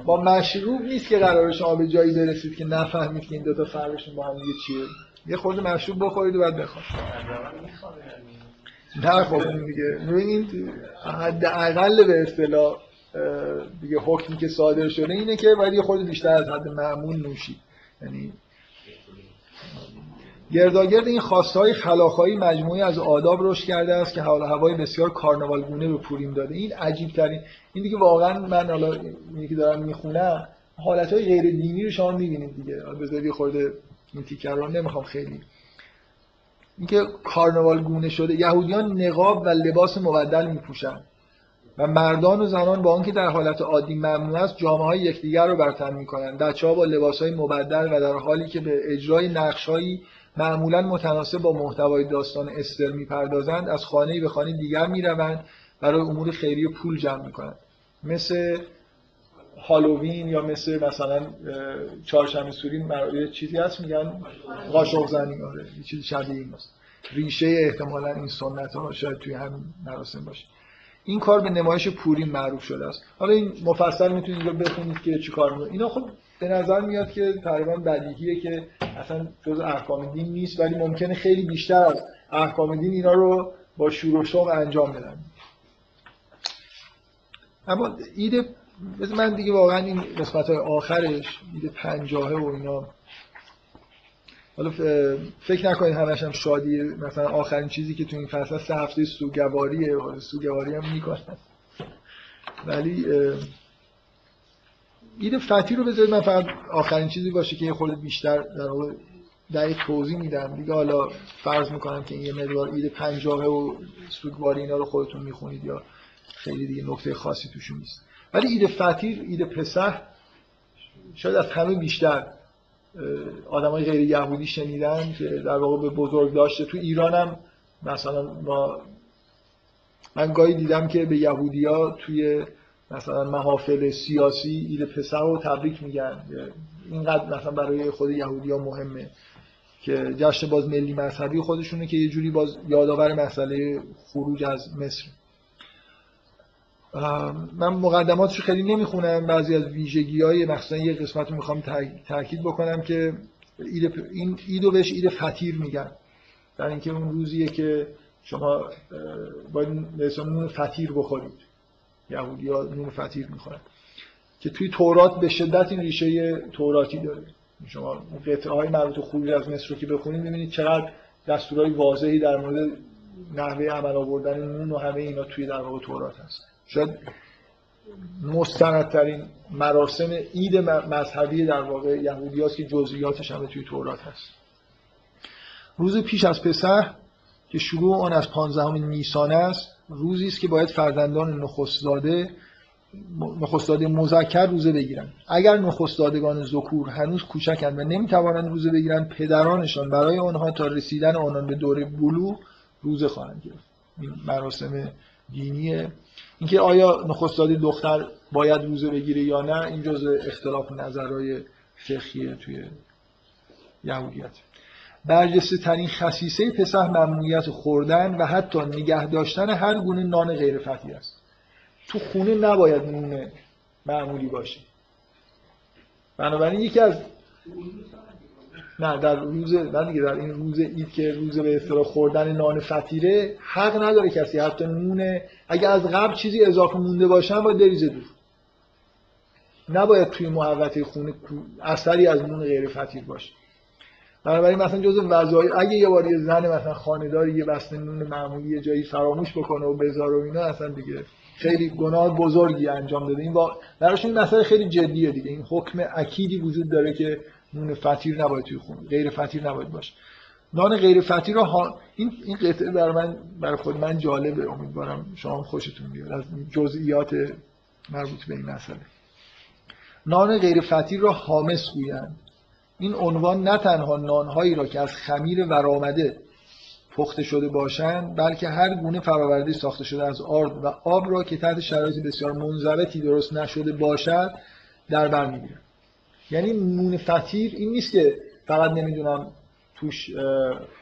با مشروب نیست که قرار شما به جایی برسید که نفهمید که این دو تا فرقشون با هم چیه. یه خورده مشروب بخورید و بعد بخواد نه خب دیگه ببینید اقل به اصطلاح دیگه حکمی که صادر شده اینه که باید یه خورده بیشتر از حد معمول نوشید. یعنی گرداگرد این خواستهای خلاخایی مجموعی از آداب رشد کرده است که حال هوای بسیار کارناوالگونه به پوریم داده. این عجیب ترین این دیگه واقعا من حالا اینی که دارم می‌خونم حالت های غیر دینی رو شما می‌بینید دیگه. بذارید خورده این تیکر رو نمی‌خوام خیلی. اینکه کارناوال گونه شده یهودیان نقاب و لباس مبدل میپوشن. و مردان و زنان با آنکه در حالت عادی ممنوع است جامعه های یکدیگر رو برتن می‌کنن. بچه ها با لباس های مبدل و در حالی که به اجرای نقش معمولا متناسب با محتوای داستان استر می‌پردازند از خانه به خانه دیگر می‌روند برای امور خیری پول جمع می‌کنند. مثل هالووین یا مثل مثلا چهارشنبه سوری یه چیزی هست میگن قاشق زنی آره یه چیزی شبیه این هست. ریشه احتمالا این سنت ها شاید توی همین مراسم باشه. این کار به نمایش پورین معروف شده است. حالا این مفصل می‌تونید اینجا بخونید که چی کار می‌کنه. اینا خب به نظر میاد که تقریبا بدیهیه که اصلا جز احکام دین نیست ولی ممکنه خیلی بیشتر از احکام دین اینا رو با شور انجام بدن. اما ایده من دیگه واقعا این قسمت های آخرش ایده پنجاهه و اینا. حالا فکر نکنید همش هم شادی مثلا آخرین چیزی که تو این فصل سه هفته سوگواریه سوگواری هم می‌کنن ولی ایده فتی رو بذارید من فقط آخرین چیزی باشه که یه خورده بیشتر در واقع دقیق توضیح میدم. دیگه حالا فرض می‌کنم که این یه مقدار ایده پنجاهه و سوگواری اینا رو خودتون می‌خونید یا خیلی دیگه نکته خاصی توشون نیست. ولی ایده فتیر ایده پسح شاید از همه بیشتر های غیر یهودی شنیدن که در واقع به بزرگ داشته. تو ایران هم مثلا ما من گاهی دیدم که به یهودیا توی مثلا محافل سیاسی ایده پسر رو تبریک میگن. اینقدر مثلا برای خود یهودی ها مهمه که جشن باز ملی مذهبی خودشونه که یه جوری باز یادآور مسئله خروج از مصر. من مقدماتش خیلی نمی‌خونم بعضی از ویژگی های مثلا یه قسمت رو می‌خوام تاکید بکنم که این ایدو بهش اید فتیر میگن. در اینکه اون روزیه که شما باید نون فتیر بخورید. یهودی ها نون فتیر می‌خورن. که توی تورات به شدت این ریشه توراتی داره شما قطعه های مربوط خروج از مصر رو که بخونید می‌بینید چقدر دستورهای واضحی در مورد نحوه عمل آوردن نون و همه اینا توی در واقع تورات هست. شاید مستندترین مراسم عید مذهبی در واقع یهودی هست که جزئیاتش هم توی تورات هست. روز پیش از پسح که شروع آن از 15 نیسان است روزی است که باید فرزندان نخستزاده نخستزاده مذکر روزه بگیرند. اگر نخستزادگان ذکور هنوز کوچکند و نمی‌توانند روزه بگیرند پدرانشان برای آنها تا رسیدن آنان به دوره بلوغ روزه خواهند گرفت. این مراسم دینیه. اینکه آیا نخستزاده دختر باید روزه بگیره یا نه این جزء اختلاف نظرهای فقهیه توی یهودیت. برجسته ترین خصیصه پسح ممنوعیت خوردن و حتی نگه داشتن هر گونه نان غیر فتی است. تو خونه نباید نون معمولی باشه. بنابراین یکی از نه در روز نه دیگه در این روز اید که روز به اصطلاح خوردن نان فطیره حق نداره کسی حتی نون اگه از قبل چیزی اضافه مونده باشن باید بریزه دور. نباید توی محوطه خونه اثری از نون غیر فطیر باشه. بنابراین مثلا جزء وظایف اگه یه بار یه زن مثلا خانه‌دار یه بسته نون معمولی یه جایی فراموش بکنه و بذاره و اینا اصلا دیگه خیلی گناه بزرگی انجام داده. این با براشون مسئله خیلی جدیه دیگه. این حکم اکیدی وجود داره که نون فطیر نباید توی خون غیر فطیر نباید باشه نان غیر فطیر رو ها... این این قطعه برای من برای خود من جالبه. امیدوارم شما خوشتون بیاد. از جزئیات مربوط به این مسئله. نان غیر فطیر را حامس گویند. این عنوان نه تنها نانهایی را که از خمیر ورآمده پخته شده باشند بلکه هر گونه فراورده ساخته شده از آرد و آب را که تحت شرایط بسیار منضبطی درست نشده باشد در بر می‌گیرند یعنی نون فطیر این نیست که فقط نمی‌دونم توش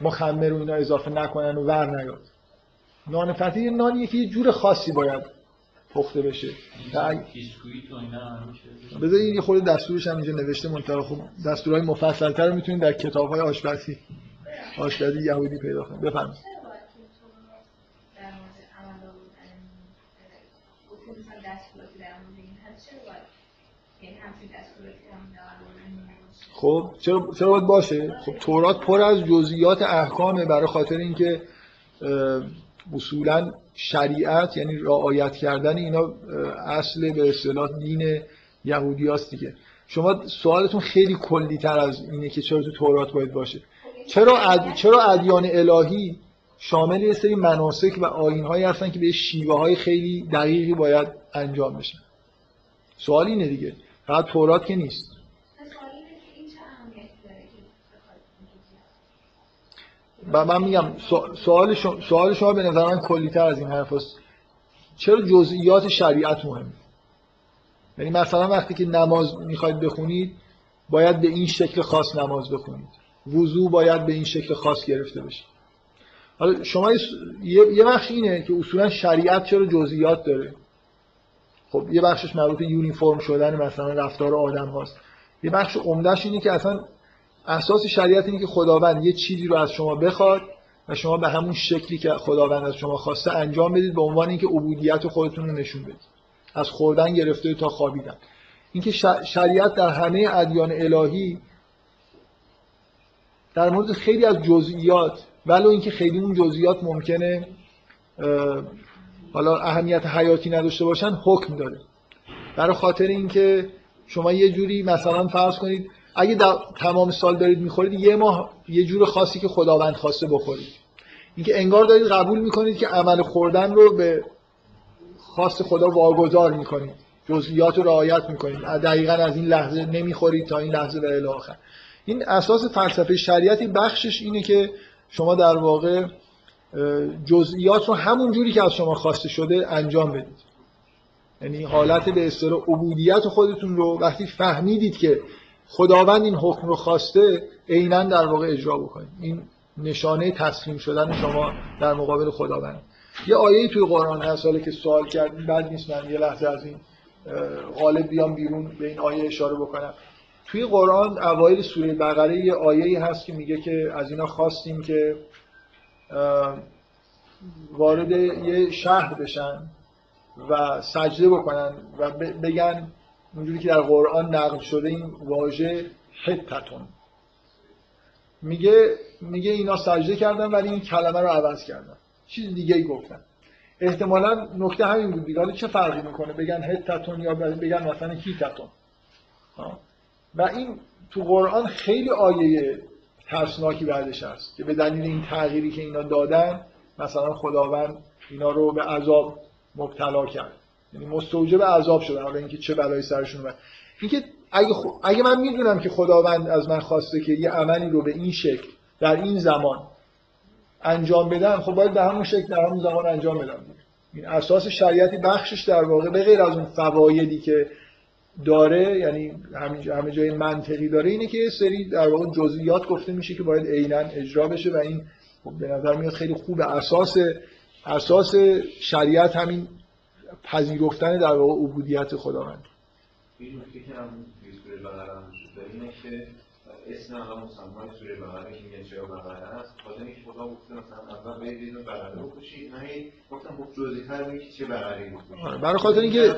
مخمر و اینا اضافه نکنن و ور نیاد. نان فطیر نانیه که یه جور خاصی باید پخته بشه. بذار این یه خود دستورش هم اینجا نوشته منطقه خوب دستورهای مفصلتر رو می‌تونید در کتاب های آشپزی آشپزی یهودی پیدا کنید. بفرمایید. خب چرا چرا باید باشه؟ خب تورات پر از جزئیات احکامه برای خاطر اینکه اصولا شریعت یعنی رعایت کردن اینا اصل به اصطلاح دین یهودی هست دیگه. شما سوالتون خیلی کلی تر از اینه که چرا تو تورات باید باشه. چرا اد... چرا ادیان الهی شامل یه سری مناسک و آیین‌هایی هستن که به شیوه های خیلی دقیقی باید انجام بشن؟ سوال اینه دیگه. فقط تورات که نیست سوال اینه که این چه اهمیتی داره که بخواد و من میگم سو- سوال شما, سوال شما به نظر من کلیتر از این حرف هست. چرا جزئیات شریعت مهمه یعنی مثلا وقتی که نماز می‌خواید بخونید باید به این شکل خاص نماز بخونید. وضوع باید به این شکل خاص گرفته بشه. حالا شما یه یه بخش اینه که اصولا شریعت چرا جزئیات داره؟ خب یه بخشش مربوط به یونیفرم شدن مثلا رفتار آدم هاست. یه بخش عمدهش اینه که اصلا اساس شریعت اینه که خداوند یه چیزی رو از شما بخواد و شما به همون شکلی که خداوند از شما خواسته انجام بدید به عنوان اینکه عبودیت خودتون رو نشون بدید. از خوردن گرفته تا خوابیدن. اینکه شریعت در همه ادیان الهی در مورد خیلی از جزئیات ولو اینکه خیلی اون جزئیات ممکنه حالا اهمیت حیاتی نداشته باشن حکم داره. برای خاطر اینکه شما یه جوری مثلا فرض کنید اگه در تمام سال دارید می‌خورید یه ماه یه جور خاصی که خداوند خواسته بخورید. اینکه انگار دارید قبول می‌کنید که عمل خوردن رو به خواست خدا واگذار می‌کنید. جزئیات رو رعایت می‌کنید. دقیقا از این لحظه نمی‌خورید تا این لحظه و الی این اساس فلسفه شریعتی بخشش اینه که شما در واقع جزئیات رو همون جوری که از شما خواسته شده انجام بدید. یعنی حالت به اصطلاح عبودیت خودتون رو وقتی فهمیدید که خداوند این حکم رو خواسته عینا در واقع اجرا بکنید این نشانه تسلیم شدن شما در مقابل خداوند. یه آیه توی قرآن هست حالا که سوال کردیم بعد نیست من یه لحظه از این غالب بیام بیرون به این آیه اشاره بکنم. توی قرآن اوایل سوره بقره یه آیه هست که میگه که از اینا خواستیم که وارد یه شهر بشن و سجده بکنن و بگن اونجوری که در قرآن نقل شده این واژه حتتون. میگه میگه اینا سجده کردن ولی این کلمه رو عوض کردن. چیز دیگه ای گفتن. احتمالا نکته همین بود دیگه. چه فرقی می‌کنه؟ بگن حتتون یا بگن مثلا هیتتون؟ و این تو قرآن خیلی آیه ترسناکی بعدش هست که به دلیل این تغییری که اینا دادن مثلا خداوند اینا رو به عذاب مبتلا کرد. یعنی مستوجب عذاب شدن حالا اینکه چه بلایی سرشون اومد. اینکه اگه, خ- اگه من می‌دونم که خداوند از من خواسته که یه عملی رو به این شکل در این زمان انجام بدم خب باید به همون شکل در همون زمان انجام بدم. این اساس شریعتی بخشش در واقع به غیر از اون فوایدی که داره یعنی همه جای منطقی داره اینه که سری در واقع جزئیات گفته میشه که باید عینا اجرا بشه و این خب به نظر میاد خیلی خوبه اساس اساس شریعت همین پذیرفتن در واقع عبودیت خداوند. این نکته که هم سوره بقره هم وجود داره اینه که اسم الان مسمای سوره بقره که میگه چرا بقره است خاطر اینکه خدا گفته مثلا اول برید اینو بقره بکشید من هی گفتم خب جزئی‌تر که چه بکشید. آره، برای خاطر اینکه-؟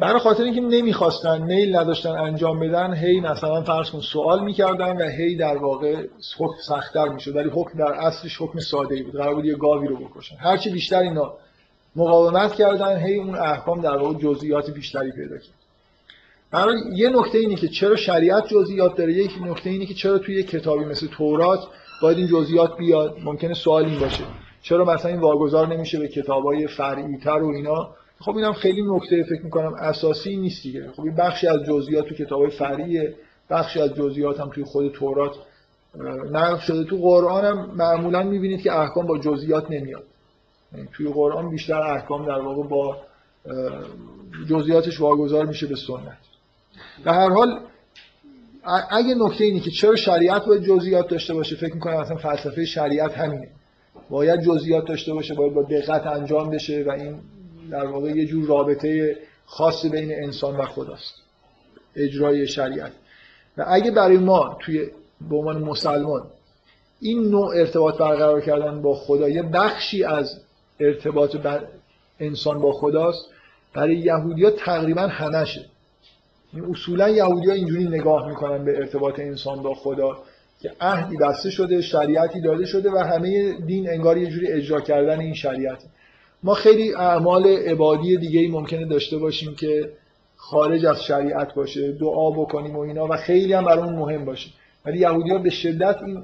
برای خاطر اینکه نمی‌خواستن میل نداشتن انجام بدن هی مثلا فرض کن سوال می‌کردن و هی در واقع حکم سختتر می‌شد ولی حکم در اصلش حکم ساده ای بود قرار بود یه گاوی رو بکشن. هرچی بیشتر اینا مقاومت کردن هی اون احکام در واقع جزئیات بیشتری پیدا کرد. یه نکته اینه که چرا شریعت جزئیات داره یک نکته اینه که چرا توی یه کتابی مثل تورات باید این جزئیات بیاد؟ ممکنه سوال این باشه. چرا مثلا این واگذار نمیشه به کتابای فرعی تر و اینا؟ خب اینم خیلی نکته فکر می‌کنم اساسی نیست دیگه. خب این بخشی از جزئیات تو کتابای فرعیه بخشی از جزئیات هم توی خود تورات نقل شده. تو قرآن هم معمولا می‌بینید که احکام با جزئیات نمیاد. توی قرآن بیشتر احکام در واقع با جزئیاتش واگذار میشه به سنت. در هر حال اگه نکته اینه که چرا شریعت باید جزئیات داشته باشه فکر می‌کنم اصلا فلسفه شریعت همینه. باید جزئیات داشته باشه باید با دقت انجام بشه و این در واقع یه جور رابطه خاص بین انسان و خداست. اجرای شریعت. و اگه برای ما توی به عنوان مسلمان این نوع ارتباط برقرار کردن با خدا یه بخشی از ارتباط بر انسان با خداست. برای یهودیا تقریبا همشه این اصولا یهودی ها اینجوری نگاه می‌کنن به ارتباط انسان با خدا که عهدی بسته شده شریعتی داده شده و همه دین انگار یه جوری اجرا کردن این شریعت. ما خیلی اعمال عبادی دیگه ای ممکنه داشته باشیم که خارج از شریعت باشه دعا بکنیم و اینا و خیلی هم برامون مهم باشه. ولی یهودی ها به شدت این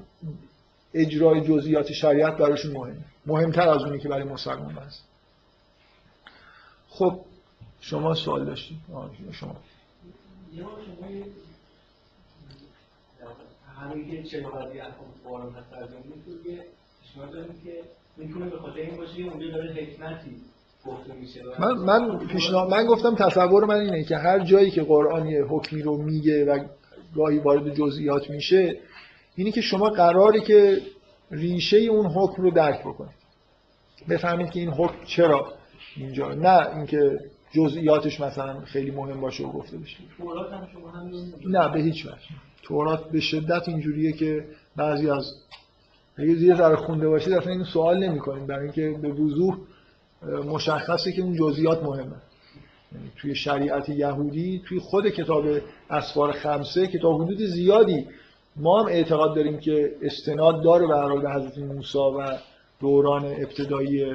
اجرای جزئیات شریعت براشون مهمه. مهمتر از اونی که برای مسلمان هست خب شما سوال داشتید. شما. شما همین که چه وقتی احکام قرآن هست ترجمه که اشاره داریم که می‌تونه به خاطر این باشه که اونجا داره حکمتی من من پیشنهاد من گفتم تصور من اینه که هر جایی که قرآن یه حکمی رو میگه و گاهی وارد جزئیات میشه اینی که شما قراره که ریشه اون حکم رو درک بکنید. بفهمید که این حکم چرا اینجا نه اینکه جزئیاتش مثلا خیلی مهم باشه و گفته بشه. تورات هم شما. نه به هیچ وجه. تورات به شدت اینجوریه که بعضی از اگه یه ذره خونده باشید اصلا این سوال نمی‌کنید. برای اینکه به وضوح مشخصه که اون جزئیات مهمه. یعنی توی شریعت یهودی توی خود کتاب اسفار خمسه کتاب حدود زیادی ما هم اعتقاد داریم که استناد داره به به حضرت موسی و دوران ابتدایی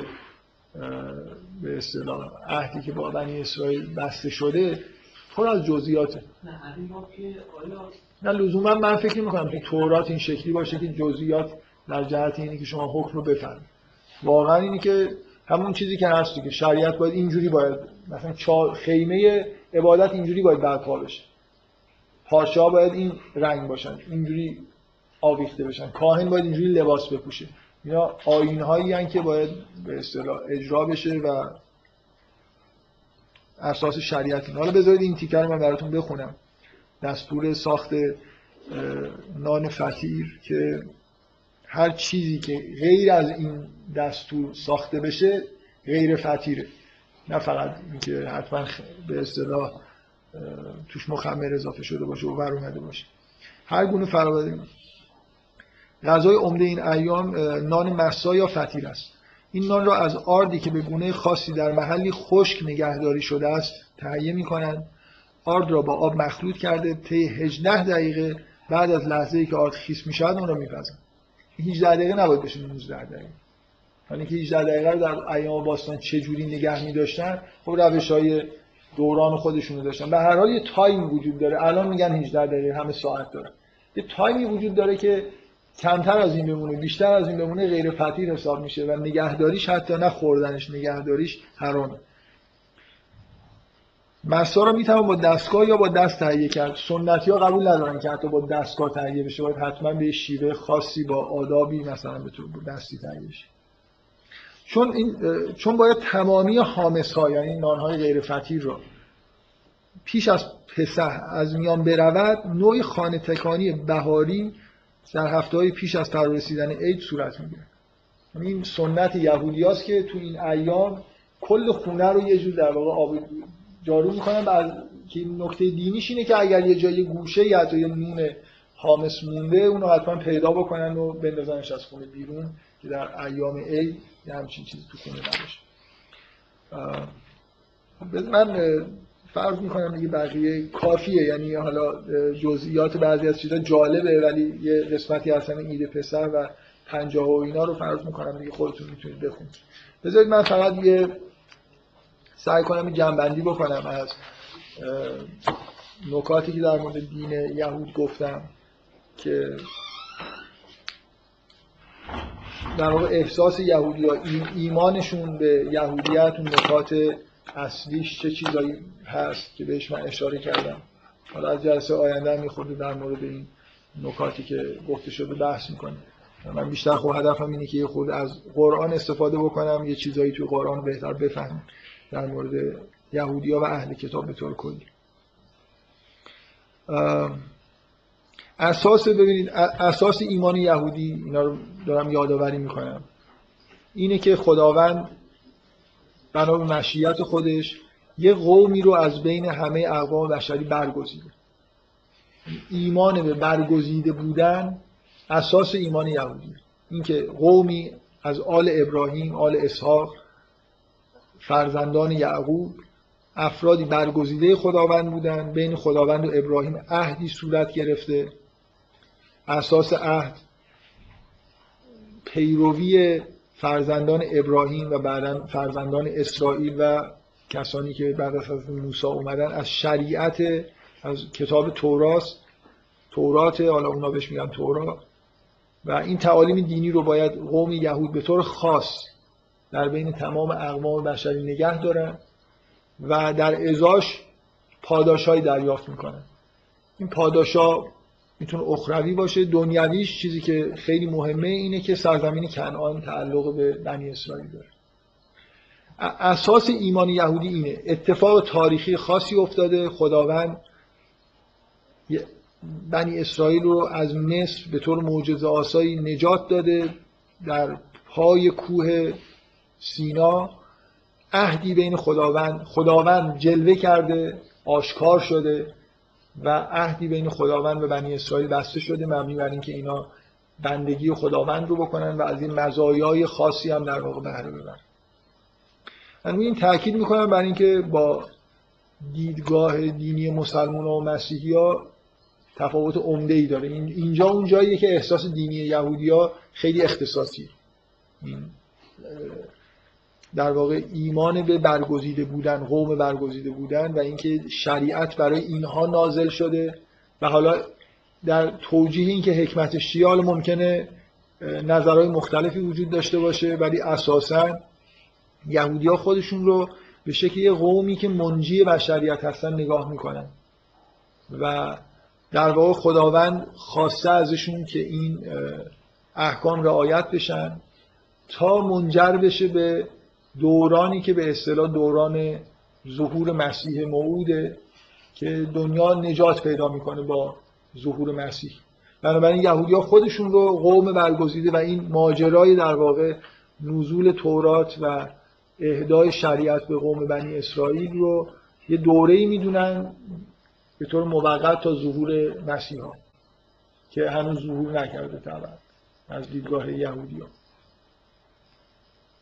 به اصطلاح عهدی که با بنی اسرائیل بسته شده پر از جزئیاته. نه لزوما من فکر می‌کنم که تورات این شکلی باشه که جزئیات در جهت اینه که شما حکم رو بفهمید واقعا اینی که همون چیزی که هست که شریعت باید اینجوری باید مثلا خیمه عبادت اینجوری باید برپا بشه. ها باید این رنگ باشن اینجوری آویخته بشن. کاهن باید اینجوری لباس بپوشه. اینا آیین هایی که باید به اصطلاح اجرا بشه و اساس شریعت حالا بذارید این تیکر رو من براتون بخونم. دستور ساخت نان فطیر که هر چیزی که غیر از این دستور ساخته بشه غیر فطیره نه فقط اینکه حتما به اصطلاح توش مخمر اضافه شده باشه و ور اومده باشه. هر گونه فراوری غذای عمده این ایام نان مسا یا فطیر است این نان را از آردی که به گونه خاصی در محلی خشک نگهداری شده است تهیه می کنند آرد را با آب مخلوط کرده طی 18 دقیقه بعد از لحظه ای که آرد خیس می شود اون را میپزند. 18 دقیقه نباید بشه 19 دقیقه. یعنی که 18 دقیقه رو در ایام باستان چه جوری نگه می داشتن خب روش های دوران خودشونو داشتن. به هر حال یه تایم وجود داره. الان میگن 18 دقیقه همه ساعت داره یه تایمی وجود داره که کمتر از این بمونه بیشتر از این بمونه غیر فطیر حساب میشه و نگهداریش حتی نه خوردنش نگهداریش حرامه. مسا رو می‌توان با دستگاه یا با دست تهیه کرد. سنتی ها قبول ندارن که حتی با دستگاه تهیه بشه. باید حتما به شیوه خاصی با آدابی مثلا به دستی تهیه بشه. چون این چون باید تمامی حامس ها یعنی نان های غیر فطیر رو پیش از پسح از میان برود نوعی خانه تکانی بهاری در هفته های پیش از فرا رسیدن عید صورت می‌گیره. یعنی این سنت یهودی که تو این ایام کل خونه رو یه جور در واقع آب جارو می‌کنن از که نکته دینیش اینه که اگر یه جای گوشه یا حتی یه نون حامس مونده اونو حتما پیدا بکنن و بندازنش از خونه بیرون که در ایام عید یه همچین چیزی تو خونه نباشه. من فرض می‌کنم دیگه بقیه کافیه یعنی حالا جزئیات بعضی از چیزا جالبه ولی یه قسمتی اصلا ایده پسر و پنجاه و اینا رو فرض می‌کنم دیگه خودتون می‌تونید بخونید. بذارید من فقط یه سعی کنم جنبندی بکنم از نکاتی که در مورد دین یهود گفتم که در واقع احساس یهودی ها ایمانشون به یهودیت نکات اصلیش چه چیزایی هست که بهش من اشاره کردم؟ حالا از جلسه آینده هم میخورده در مورد این نکاتی که گفته شده بحث می‌کنیم من بیشتر خب هدفم اینه که یه خود از قرآن استفاده بکنم یه چیزایی توی قرآن بهتر بفهمم در مورد یهودی ها و اهل کتاب به طور کلی. اساس ببینید اساس ایمان یهودی اینا رو دارم یادآوری می‌کنم. اینه که خداوند بنا به مشیت خودش یه قومی رو از بین همه اقوام بشری برگزیده. ایمان به برگزیده بودن اساس ایمان یهودی. اینکه قومی از آل ابراهیم آل اسحاق فرزندان یعقوب افرادی برگزیده خداوند بودن بین خداوند و ابراهیم عهدی صورت گرفته. اساس عهد پیروی فرزندان ابراهیم و بعدا فرزندان اسرائیل و کسانی که بعد از موسی اومدن از شریعت از کتاب توراست تورات حالا اونا بهش میگن تورات. و این تعالیم دینی رو باید قوم یهود به طور خاص در بین تمام اقوام بشری نگه دارن و در ازاش پاداشهایی دریافت می‌کنن. این پاداشا می‌تونه اخروی باشه. دنیویش چیزی که خیلی مهمه اینه که سرزمین کنعان تعلق به بنی اسرائیل داره. اساس ایمان یهودی اینه. اتفاق تاریخی خاصی افتاده. خداوند بنی اسرائیل رو از مصر به طور معجزه آسایی نجات داده در پای کوه سینا. عهدی بین خداوند خداوند جلوه کرده آشکار شده. و عهدی بین خداوند و بنی اسرائیل بسته شده مبنی بر اینکه اینا بندگی خداوند رو بکنن و از این مزایای خاصی هم در واقع بهره ببرن. من این تاکید می‌کنم بر اینکه با دیدگاه دینی مسلمان و مسیحی ها تفاوت عمده ای داره اینجا اون جاییه که احساس دینی یهودی ها خیلی اختصاصی. این در واقع ایمان به برگزیده بودن قوم برگزیده بودن و اینکه شریعت برای اینها نازل شده و حالا در توجیه اینکه حکمتش چیه حالا ممکنه نظرهای مختلفی وجود داشته باشه ولی اساسا یهودی ها خودشون رو به شکل یه قومی که منجی بشریت هستن نگاه می‌کنن. و در واقع خداوند خواسته ازشون که این احکام رعایت بشن تا منجر بشه به دورانی که به اصطلاح دوران ظهور مسیح موعوده که دنیا نجات پیدا می‌کنه با ظهور مسیح بنابراین یهودی ها خودشون رو قوم برگزیده و این ماجرای در واقع نزول تورات و اهدای شریعت به قوم بنی اسرائیل رو یه دوره‌ای می‌دونن به طور موقت تا ظهور مسیح ها که هنوز ظهور نکرده طبعا از دیدگاه یهودی ها.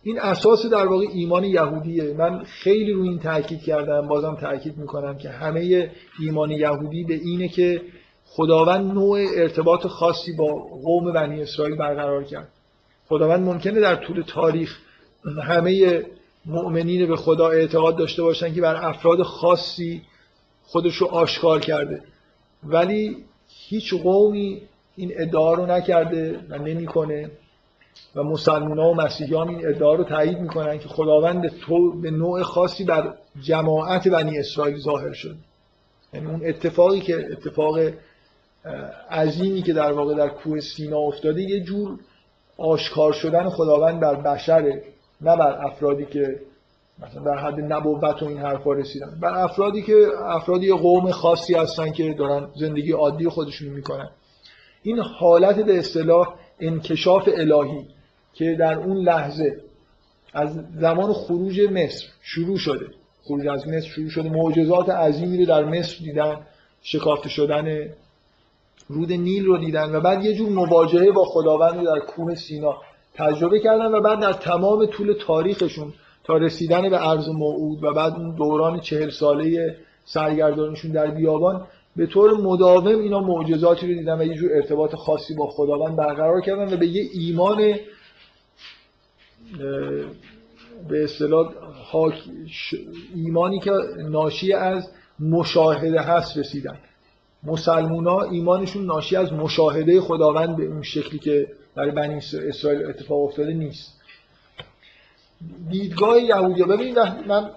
این اساس در واقع ایمان یهودیه. من خیلی روی این تاکید کردم بازم تاکید می‌کنم که همه ایمان یهودی به اینه که خداوند نوع ارتباط خاصی با قوم بنی اسرائیل برقرار کرد. خداوند ممکنه در طول تاریخ همه مؤمنین به خدا اعتقاد داشته باشن که بر افراد خاصی خودش رو آشکار کرده. ولی هیچ قومی این ادعا رو نکرده و نمی‌کنه. و مسلمان ها و مسیحیان این ادعا رو تایید می‌کنن که خداوند تو به نوع خاصی بر جماعت بنی اسرائیل ظاهر شد. یعنی اون اتفاقی که اتفاق عظیمی که در واقع در کوه سینا افتاده یه جور آشکار شدن خداوند بر بشره نه بر افرادی که مثلا در حد نبوت و این حرفا رسیدن. بر افرادی که افرادی قوم خاصی هستن که دارن زندگی عادی خودشون می‌کنن. این حالت به اصطلاح انکشاف الهی که در اون لحظه از زمان خروج مصر شروع شده. خروج از مصر شروع شده. معجزات عظیمی رو در مصر دیدن شکافته شدن رود نیل رو دیدن و بعد یه جور مواجهه با خداوند در کوه سینا تجربه کردن و بعد در تمام طول تاریخشون تا رسیدن به عرض موعود و بعد اون دوران چهل ساله سرگردانشون در بیابان به طور مداوم اینا معجزاتی رو دیدن و یه جور ارتباط خاصی با خداوند برقرار کردن و به یه ایمان به اصطلاح ایمانی که ناشی از مشاهده هست رسیدن. مسلمون ها ایمانشون ناشی از مشاهده خداوند به اون شکلی که برای بنی اسرائیل اتفاق افتاده نیست. دیدگاه یهودی ببینید من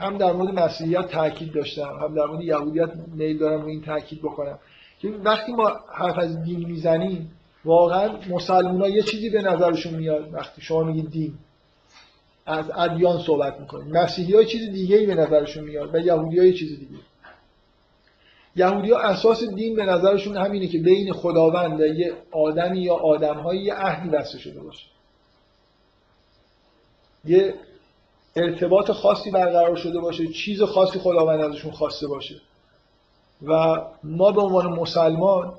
هم در مورد مسیحیت تاکید داشتم هم در مورد یهودیت میل دارم رو این تاکید بکنم. که وقتی ما حرف از دین می‌زنیم واقعا مسلمان یه چیزی به نظرشون میاد وقتی شما میگید دین. از ادیان صحبت می‌کنید مسیحی ها چیز دیگه ای به نظرشون میاد و یهودی ها یه چیز دیگه. یهودی ها اساس دین به نظرشون همینه که بین خداوند و یه آدمی یا آدمهایی یه عهدی بسته شده باشه. یه ارتباط خاصی برقرار شده باشه چیز خاصی خداوند ازشون خواسته باشه. و ما به عنوان مسلمان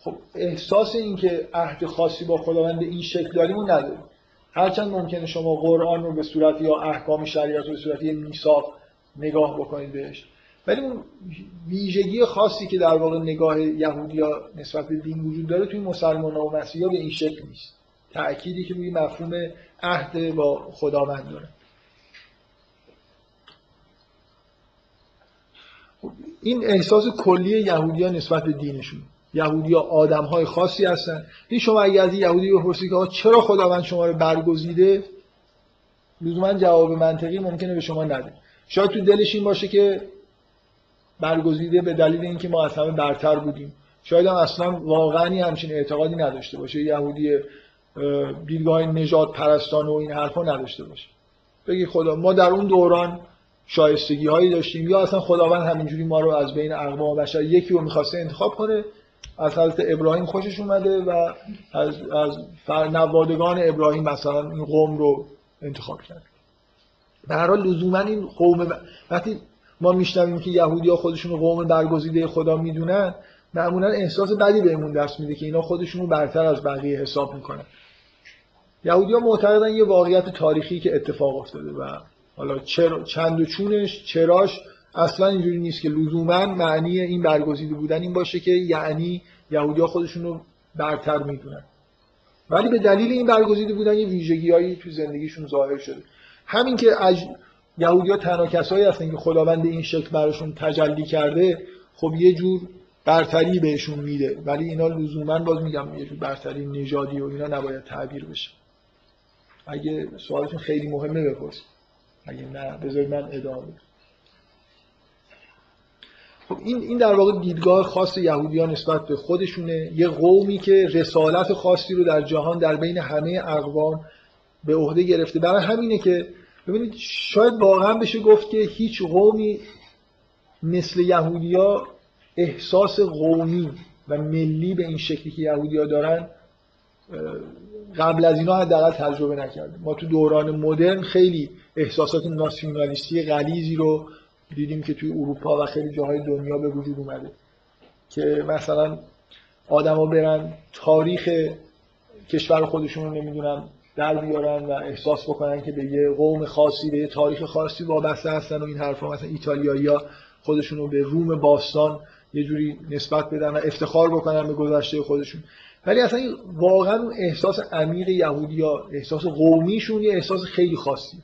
خب احساس این که عهد خاصی با خداوند این شکل داریم و نداریم. هرچند ممکنه شما قرآن رو به صورت یا احکام شریعت رو به صورت یه میثاق نگاه بکنید بهش. ولی اون ویژگی خاصی که در واقع نگاه یهودیا نسبت به دین وجود داره توی مسلمان و مسیحا به این شکل نیست. تأکیدی که روی مفهوم عهد با خداوند داره. این احساس کلی یهودی نسبت به دینشون. یهودی ها آدم های خاصی هستن. این شما اگه از یهودی بپرسید که چرا خداوند شما رو برگزیده؟ لزوما جواب منطقی ممکنه به شما نده. شاید تو دلش این باشه که برگزیده به دلیل اینکه ما از همه برتر بودیم. شاید هم اصلا واقعا همچین اعتقادی نداشته باشه. یهودی دیدگاه نجات پرستان و این حرفا نداشته باشه. بگی خدا ما در اون دوران شایستگی هایی داشتیم یا اصلا خداوند همینجوری ما رو از بین اقوام بشر یکی رو می‌خواسته انتخاب کنه از حضرت ابراهیم خوشش اومده و از, از نوادگان ابراهیم مثلا این قوم رو انتخاب کرد به هر حال لزوما این قوم. وقتی ما میشنویم که یهودی ها خودشون قوم برگزیده خدا می‌دونن معمولا احساس بدی بهمون دست میده که اینا خودشون رو برتر از بقیه حساب می‌کنن یهودی ها معتقدن یه واقعیت تاریخی که اتفاق افتاده و حالا چرا چند و چونش چراش اصلا اینجوری نیست که لزوما معنی این برگزیده بودن این باشه که یعنی یهودی ها خودشون رو برتر می‌دونن. ولی به دلیل این برگزیده بودن یه ویژگیهایی تو زندگیشون ظاهر شده. همین که اج... یهودی ها تنها کسایی هستن که خداوند این شکل براشون تجلی کرده خب یه جور برتری بهشون میده. ولی اینا لزوما باز میگم یه جور برتری نژادی و اینا نباید تعبیر بشه. اگه سوالتون خیلی مهمه بپرسید. اگه نه بذارید من ادامه خب این این در واقع دیدگاه خاص یهودیان نسبت به خودشونه. یه قومی که رسالت خاصی رو در جهان در بین همه اقوام به عهده گرفته. برای همینه که ببینید شاید واقعا بشه گفت که هیچ قومی مثل یهودیا احساس قومی و ملی به این شکلی که یهودیا دارن قبل از اینا حداقل تجربه نکرده. ما تو دوران مدرن خیلی احساسات ناسیونالیستی غلیظی رو دیدیم که توی اروپا و خیلی جاهای دنیا به وجود اومده. که مثلا آدما برن تاریخ کشور خودشون رو نمی‌دونم در بیارن و احساس بکنن که به یه قوم خاصی به یه تاریخ خاصی وابسته هستن و این حرفا مثلا ایتالیایی‌ها خودشون رو به روم باستان یه جوری نسبت بدن و افتخار بکنن به گذشته خودشون. ولی اصلا واقعا اون احساس عمیق یهودی ها احساس قومیشون یه احساس خیلی خاصی.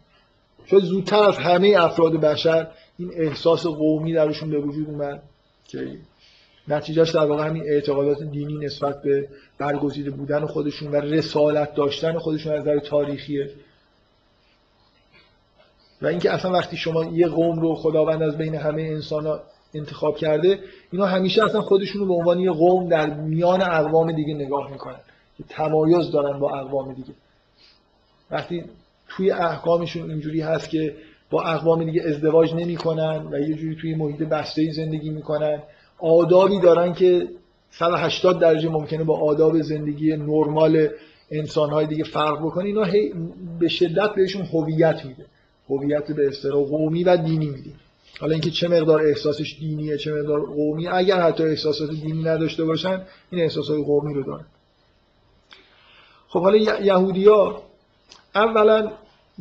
شاید زودتر از همه افراد بشر این احساس قومی درشون به وجود اومد که نتیجهش در واقع همین اعتقادات دینی نسبت به برگزیده بودن خودشون و رسالت داشتن خودشون از نظر تاریخیه و اینکه اصلا وقتی شما یه قوم رو خداوند از بین همه انسان انتخاب کرده اینا همیشه اصلا خودشون رو به عنوان یه قوم در میان اقوام دیگه نگاه می‌کنن. که تمایز دارن با اقوام دیگه. وقتی توی احکامشون اینجوری هست که با اقوام دیگه ازدواج نمی‌کنن و یه جوری توی محیط بسته زندگی می‌کنن. آدابی دارن که 180 درجه ممکنه با آداب زندگی نرمال انسانهای دیگه فرق بکنه. اینا به شدت بهشون هویت میده. هویت به اصطلاح قومی و دینی میده. حالا اینکه چه مقدار احساسش دینیه چه مقدار قومی اگر حتی احساسات دینی نداشته باشن این احساسات قومی رو دارن. خب حالا یهودیا اولا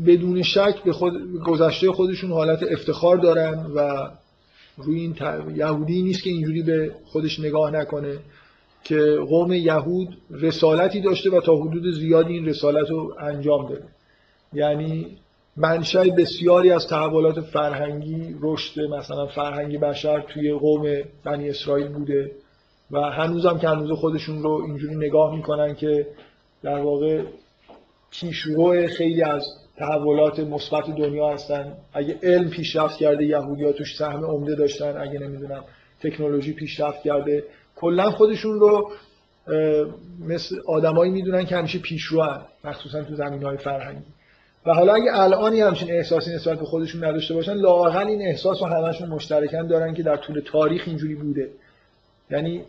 بدون شک به خود گذشته خودشون حالت افتخار دارن و روی این یهودی نیست که اینجوری به خودش نگاه نکنه که قوم یهود رسالتی داشته و تا حدود زیادی این رسالت رو انجام داده. یعنی منشأ بسیاری از تحولات فرهنگی رشد مثلا فرهنگی بشر توی قوم بنی اسرائیل بوده و هنوزم که هنوز خودشون رو اینجوری نگاه می‌کنن که در واقع پیشرو خیلی از تحولات مثبت دنیا هستن. اگه علم پیشرفت کرده یهودی‌ها توش سهم عمده داشتن اگه نمی‌دونم تکنولوژی پیشرفت کرده. کلا خودشون رو مثل آدمایی می‌دونن که همیشه پیشرو مخصوصا تو زمینهای فرهنگی. و حالا اگه الانی همچین احساسی نسبت به خودشون نداشته باشن لااقل این احساس رو همشون مشترکن دارن که در طول تاریخ اینجوری بوده. یعنی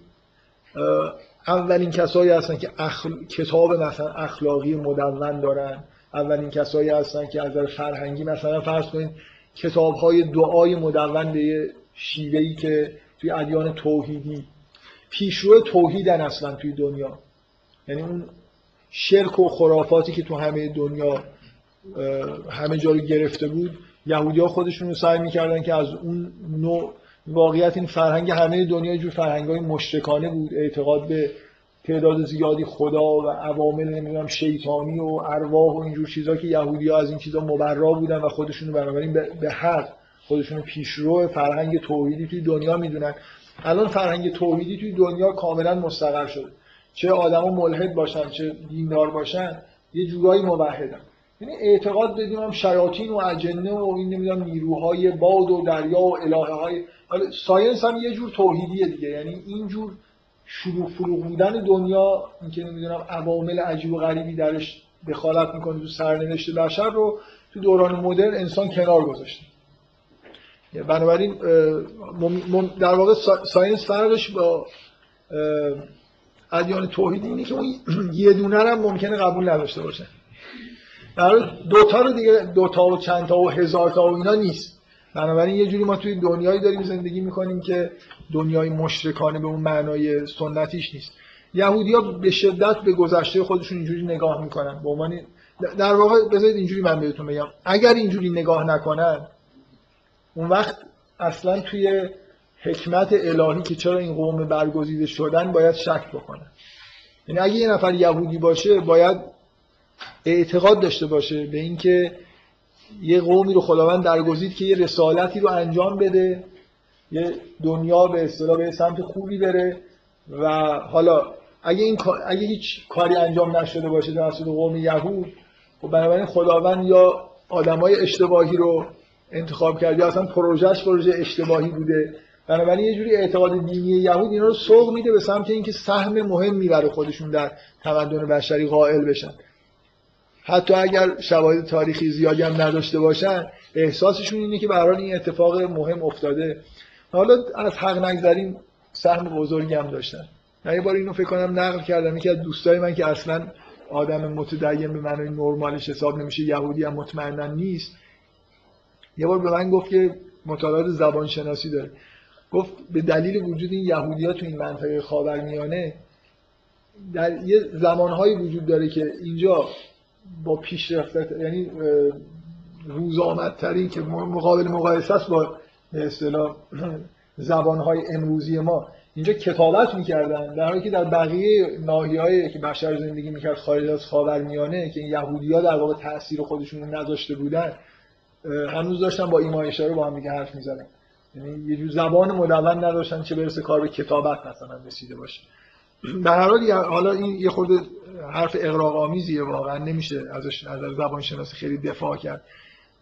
اولین کسایی هستن که اخل... کتاب مثلا اخلاقی مدون دارن. اولین کسایی هستن که از نظر فرهنگی مثلا فرض کنید کتاب های دعای مدون به شیوهی که توی ادیان توحیدی. پیشرو توحیدن اصلا توی دنیا. یعنی اون شرک و خرافاتی که تو همه دنیا همه جا رو گرفته بود یهودی ها خودشون رو سعی می‌کردن که از اون نوع واقعیت این فرهنگ همه دنیا جو فرهنگ های مشتکانه بود. اعتقاد به تعداد زیادی خدا و عوامل نمی‌دونم شیطانی و ارواح و اینجور چیزا که یهودی از این چیزا مبرا بودن و خودشون بنابراین به حق خودشون پیشرو فرهنگ توحیدی توی دنیا می‌دونن. الان فرهنگ توحیدی توی دنیا کاملا مستقر شده. چه آدما ملحد باشن چه دیندار باشن یه جورایی موحدن. یعنی اعتقاد بدیم هم شیاطین و اجنه و این نمی‌دونم نیروهای باد و دریا و الهه های حالا ساینس هم یه جور توحیدیه دیگه. یعنی اینجور شروع فروغ بودن دنیا اینکه نمی‌دونم عوامل عجیب و غریبی درش دخالت می‌کنه تو سرنوشت بشر رو تو دوران مدرن انسان کنار گذاشته. بنابراین در واقع ساینس فرقش با ادیان توحیدی اینه که اون یه دونه هم ممکنه قبول نداشته باشه. در دوتا رو دیگه دوتا و چند تا و هزار تا و اینا نیست. بنابراین یه جوری ما توی دنیایی داریم زندگی می‌کنیم که دنیای مشرکانه به اون معنای سنتیش نیست. یهودی ها به شدت به گذشته خودشون اینجوری نگاه می‌کنن. به عنوان در واقع بذارید اینجوری من بهتون بگم. اگر اینجوری نگاه نکنن اون وقت اصلا توی حکمت الهی که چرا این قوم برگزیده شدن باید شک بکنن. یعنی اگه یه نفر یهودی باشه باید اعتقاد داشته باشه به اینکه یه قومی رو خداوند درگزید که یه رسالتی رو انجام بده یه دنیا به اصطلاح به سمت خوبی بره و حالا اگه این اگه هیچ کاری انجام نشده باشه توسط قوم یهود خب بنابراین خداوند یا آدمای اشتباهی رو انتخاب کرد یا اصلا پروژهش پروژه اشتباهی بوده. بنابراین یه جوری اعتقاد دینی یهود اینا رو سوق میده به سمت اینکه سهم مهمی برای خودشون در تمدن بشری قائل بشن. حتی اگر شواهد تاریخی زیادی هم نداشته باشن احساسشون اینه که برای این اتفاق مهم افتاده. حالا از حق نگذریم سهم بزرگی هم داشتن. من یه بار اینو فکر کنم نقل کردم. یکی از دوستای من که اصلا آدم متدین به معنای نرمالش حساب نمیشه یهودی هم مطمئنا نیست. یه بار به من گفت که مطالعات زبان شناسی داره. گفت به دلیل وجود این یهودی ها تو این منطقه خاورمیانه در یه زمانهایی وجود داره که اینجا با پیشرفت یعنی روز آمدترین که مقابل مقایسه است با به اصطلاح زبانهای امروزی ما. اینجا کتابت می‌کردن در حالی که در بقیه ناحیه‌ای که بشر زندگی می‌کرد خارج از خاورمیانه که این یهودی‌ها در واقع تاثیر خودشون رو نداشته بودن هنوز داشتن با ایمان اشاره با هم دیگه حرف می‌زدن یعنی یه جور زبان مدون نداشتن چه برسه کار به کتابت مثلا رسیده باشه. در هر حال حالا این یه خورده حرف اقراق آمیزیه واقعا نمیشه ازش از زبان شناسی خیلی دفاع کرد.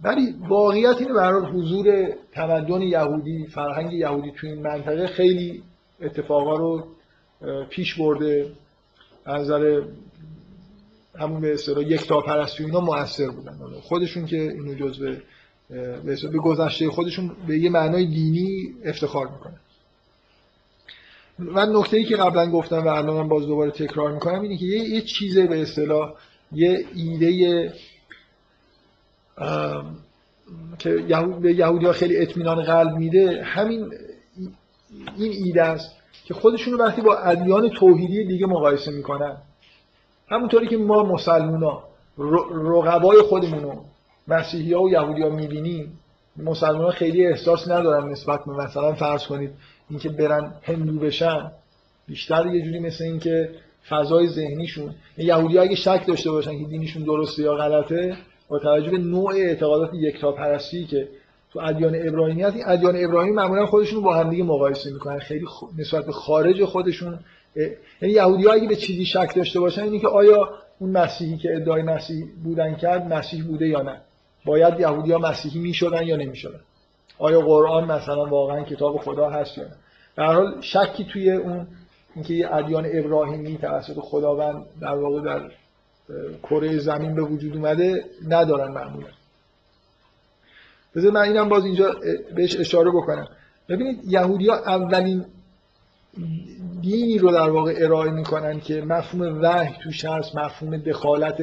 ولی واقعیت اینه برای حضور تمدن یهودی فرهنگ یهودی تو این منطقه خیلی اتفاقا رو پیش برده. از نظر همون به اصطلاح یک تا پرستی اینا موثر بودن. خودشون که اینو جزء به گذشته خودشون به یه معنای دینی افتخار می‌کنن. من نکته ای که قبلا گفتم و الان من باز دوباره تکرار می‌کنم اینه که یه, یه چیزه به اصطلاح یه ایده که به یهودی ها خیلی اطمینان قلب میده. همین این ایده است که خودشون وقتی با ادیان توحیدی دیگه مقایسه می‌کنن. همونطوری که ما مسلمان ها رقبای خودمونو مسیحی ها و یهودی ها می‌بینیم مسلمان خیلی احساس ندارن نسبت به مثلا فرض کنید اینکه برن هندو بشن بیشتر یه جوری مثل اینکه فضای ذهنیشون یهودی اگه شک داشته باشن که دینشون درسته یا غلطه با توجه به نوع اعتقادات یکتاپرستی که تو ادیان ابراهیمی هست این ادیان ابراهیمی معمولا خودشون با هم دیگه مقایسه می‌کنن. خیلی نسبت به خارج خودشون یعنی یهودی ها اگه به چیزی شک داشته باشن اینه که آیا اون مسیحی که ادعای مسیح بودن کرد مسیح بوده یا نه؟ باید یهودی ها مسیحی می‌شدن یا نمی‌شدن؟ آیا قرآن مثلا واقعا کتاب خدا هست یا نه؟ در حال شکی توی اون اینکه یه ادیان ابراهیمی توسط خداوند در واقع در کره زمین به وجود اومده ندارن معمولا. بذار من اینم باز اینجا بهش اشاره بکنم. ببینید یهودی اولین دینی رو در واقع ارائه می‌کنن که مفهوم وحی توش هست مفهوم دخالت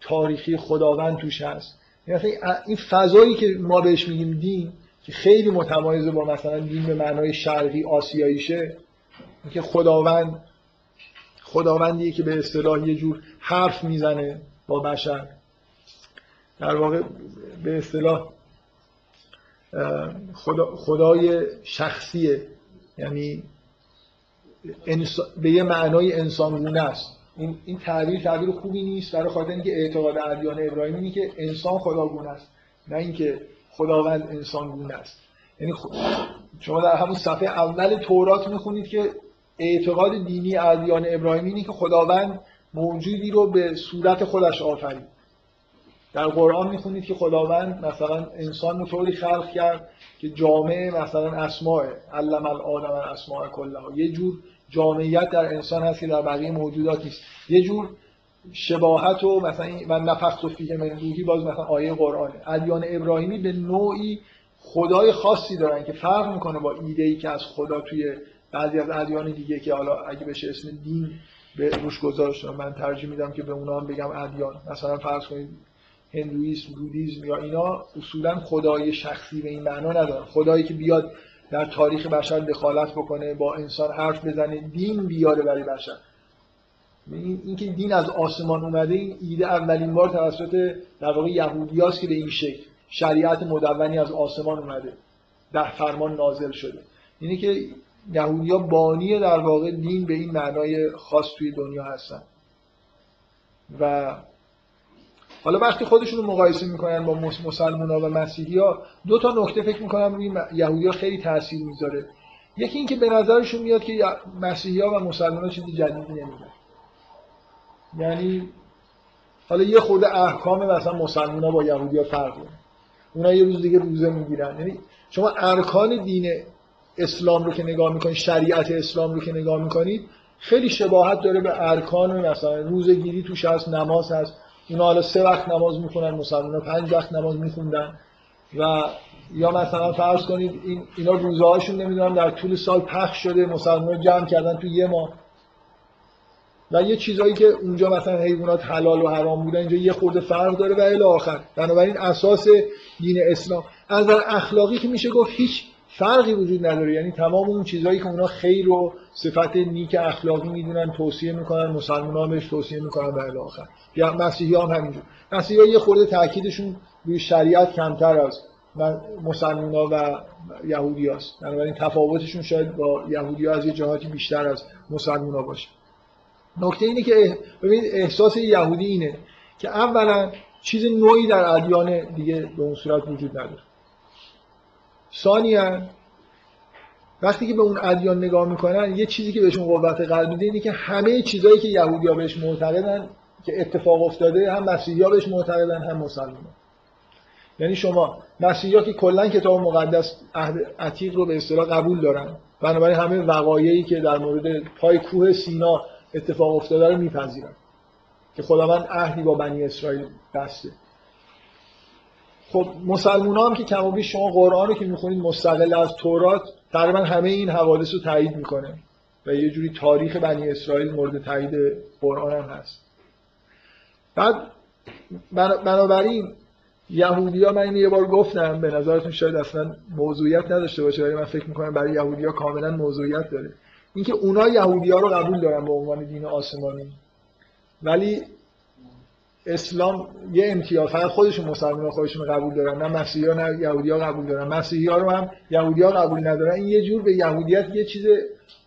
تاریخی خداوند توش هست. یعنی این فضایی که ما بهش میگیم دین که خیلی متمایزه با مثلا دین به معنای شرقی آسیاییشه. که خداوند خداوندیه که به اصطلاح یه جور حرف می‌زنه با بشر. در واقع به اصطلاح خدا، خدای شخصیه. یعنی به یه معنای انسانگونه است. این این تعبیر تعبیر خوبی نیست. برای خاطر اینکه اعتقاد ادیان ابراهیمی که انسان خداگونه است. نه اینکه خداوند انسان گونه است. یعنی خ- شما در همون صفحه اول تورات می‌خونید که اعتقاد دینی ادیان ابراهیمی اینه که خداوند موجودی رو به صورت خودش آفرید. در قرآن می‌خونید که خداوند مثلا انسان رو طوری خلق کرد که جامعه مثلا اسماء علم الآدم اسماء کلها. یه جور جامعیت در انسان هست که در بقیه موجودات نیست. یه جور شباهت و مثلا من نفخت و فیه من روحی باز مثلا آیه قرآنه. ادیان ابراهیمی به نوعی خدای خاصی دارن که فرق می‌کنه با ایده ای که از خدا توی بعضی از ادیان دیگه که حالا اگه بشه اسم دین به روش گذاشت من ترجیح میدم که به اونا هم بگم ادیان. مثلا فرض کنید هندویسم بودیسم یا اینا اصولا خدای شخصی به این معنا ندارن. خدایی که بیاد در تاریخ بشر دخالت بکنه با انسان حرف بزنه دین بیاره برای بشر. این اینکه دین از آسمان اومده این ایده اولین بار توسط در واقع یهودیاست که به این شکل شریعت مدونی از آسمان اومده در فرمان نازل شده. اینه که یهودیا بانی در واقع دین به این معنای خاص توی دنیا هستن. و حالا وقتی خودشون رو مقایسه می‌کنن با مسلمان ها و مسیحی ها دو تا نکته فکر می‌کنم روی یهودی ها خیلی تاثیر می‌ذاره. یکی اینکه به نظرشون میاد که مسیحی ها و مسلمان ها چیز جدیدی نمیدن یعنی حالا یه خورده احکام مثلا مسلمان ها با یهودی ها فرق داره. اونا یه روز دیگه روزه می‌گیرن. یعنی شما ارکان دین اسلام رو که نگاه می‌کنید شریعت اسلام رو که نگاه می‌کنید خیلی شباهت داره به ارکان مثلا روزه گیری توش هست نماز هست. اینا حالا سه وقت نماز می‌خونن مسلمان پنج وقت نماز میخوندن. و یا مثلا فرض کنید این اینا روزه هاشون نمی‌دونم در طول سال پخش شده مسلمان جمع کردن تو یه ماه. و یه چیزایی که اونجا مثلا حیوانات حلال و حرام بودن اینجا یه خورده فرق داره و الی آخر بنابراین اساس دین اسلام. از نظر اخلاقی که میشه گفت هیچ فرقی وجود نداره. یعنی تمام اون چیزهایی که اونا خیر و صفت نیک اخلاقی می‌دونن توصیه می‌کنن مسلمان ها بهش توصیه می‌کنن و الی یا مسیحی هم همینجور. مسیحی ها یه خورده تاکیدشون روی شریعت کمتر از مسلمان ها و یهودی هست بنابراین تفاوتشون شاید با یهودی ها از یه جهاتی بیشتر از مسلمان ها باشه. نکته اینه که ببینید احساس یهودی اینه که اولا چیز نوعی در ادیان دیگه به اون صورت وجود نداره. ثانیا وقتی که به اون ادیان نگاه می‌کنن یه چیزی که بهشون قوت قلب میده اینه که همه چیزایی که یهودی‌ها بهش معتقدن که اتفاق افتاده هم مسیحی‌ها بهش معتقدن هم مسلمان‌ها یعنی شما مسیحی‌ها که کلا کتاب مقدس عهد عتیق رو به اصطلاح قبول دارن بنابراین همه وقایعی که در مورد پای کوه سینا اتفاق افتاده رو میپذیرن که خداوند عهدی با بنی اسرائیل بسته. خب مسلمان هم که کم و بیش شما قرآن رو که می‌خونید مستقل از تورات تقریبا همه این حوادث رو تایید می‌کنه و یه جوری تاریخ بنی اسرائیل مورد تایید قرآن هم هست. بعد بنابراین یهودی ها من یه بار گفتم به نظرتون شاید اصلا موضوعیت نداشته باشه ولی من فکر می‌کنم برای یهودی ها کاملا موضوعیت داره. اینکه اونا یهودی رو قبول دارن به عنوان دین آسمانی. ولی اسلام یه امتیاز فقط خودشون مسلمان خودشون قبول دارن نه مسیحی نه یهودی قبول دارن. مسیحی رو هم یهودی قبول ندارن. این یه جور به یهودیت یه چیز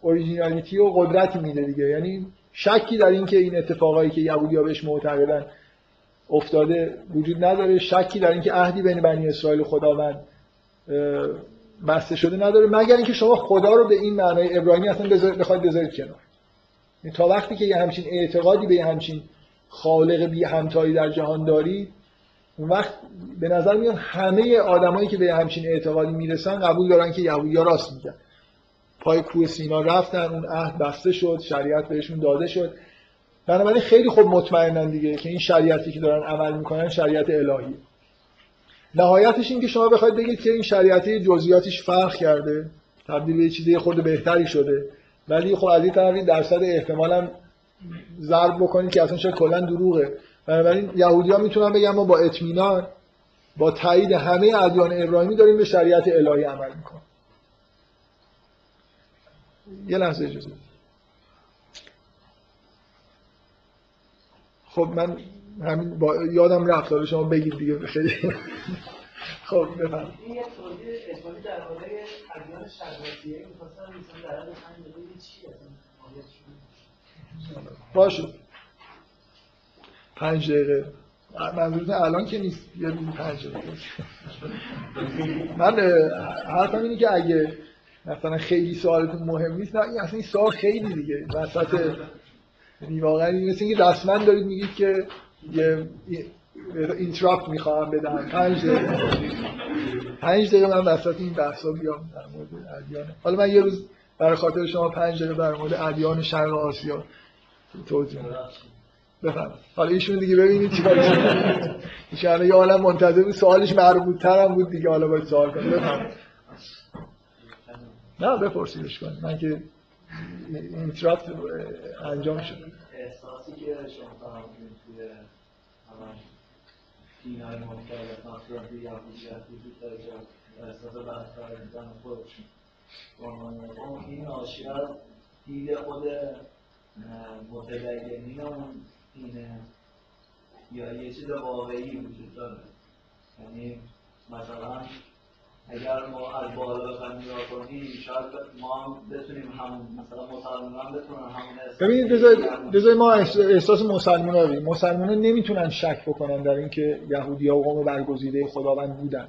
اوریجینالیتی و قدرتی میده دیگه. یعنی شکی در این که این اتفاقایی که یهودی ها بهش معتقدن افتاده وجود نداره. شکی در اینکه عهدی بین بنی اسرائیل و خداوند بسته شده نداره مگر اینکه شما خدا رو به این معنای ابراهیمی اصلا بخواید بذارید کنار. تا وقتی که یه همچین اعتقادی به یه همچین خالق بی همتایی در جهان دارید اون وقت به نظر میاد همه آدمایی که به همچین اعتقادی می‌رسن قبول دارن که یهودی‌ها راست میگن. پای کوه سینا رفتن اون عهد بسته شد شریعت بهشون داده شد. بنابراین خیلی خوب مطمئنن دیگه که این شریعتی که دارن عمل می‌کنن شریعت الهی نهایتش این که شما بخواید بگید که این شریعت جزئیاتش فرق کرده تبدیل به چیزی خورده بهتری شده. ولی خب از این طرفی درصد احتمالاً ضرب بکنید که اصلا شاید کلا دروغه. بنابراین یهودی‌ها می‌تونن بگن ما با اطمینان با تایید همه ادیان ابراهیمی داریم به شریعت الهی عمل می‌کنیم. یه لحظه اجازه خب من همین با یادم رفت حالا شما بگید دیگه خیلی خب بفهم این یه توضیح در مورد ادیان شرقیه می‌خواستم مثلا در حد 5 دقیقه چی باشه. پنج دقیقه. منظورتون الان که نیست یه پنج دقیقه. من اه، حرفم اینه که اگه مثلا خیلی سوالتون مهم نیست نه این اصلا این سوال خیلی دیگه. وسط واقعا این مثل اینکه رسما دارید میگید که یه اینتراپت می‌خواهم بدم. پنج دقیقه. پنج دقیقه من وسط این بحثا بیام در مورد ادیان. حالا من یه روز برای خاطر شما پنج دقیقه در مورد ادیان شرق آسیا توضیح میدم. بفهم حالا ایشون دیگه ببینید چیکار ایشون یه عالم منتظر بود. سوالش مربوط ترم بود دیگه. حالا باید سوال کنم. بفهم نه بپرسیدش کن من که اینتراپت انجام شد. احساسی که شما دین‌های مختلف مثلا توی یهودیت وجود داره که احساس برتر دیدن خودشون. قوم، این ناشی از دید خود متدینین اون دینه یا یه چیز واقعی وجود داره. یعنی مثلا اگر ما از بالا بخوایم نگاه کنیم شاید ما هم بتونیم همون مثلا مسلمان بتونن همون ببینید بذارید ما احس- احساس مسلمان رو مسلمان ها نمی‌تونن شک بکنن در اینکه یهودی ها قوم برگزیده خداوند بودن.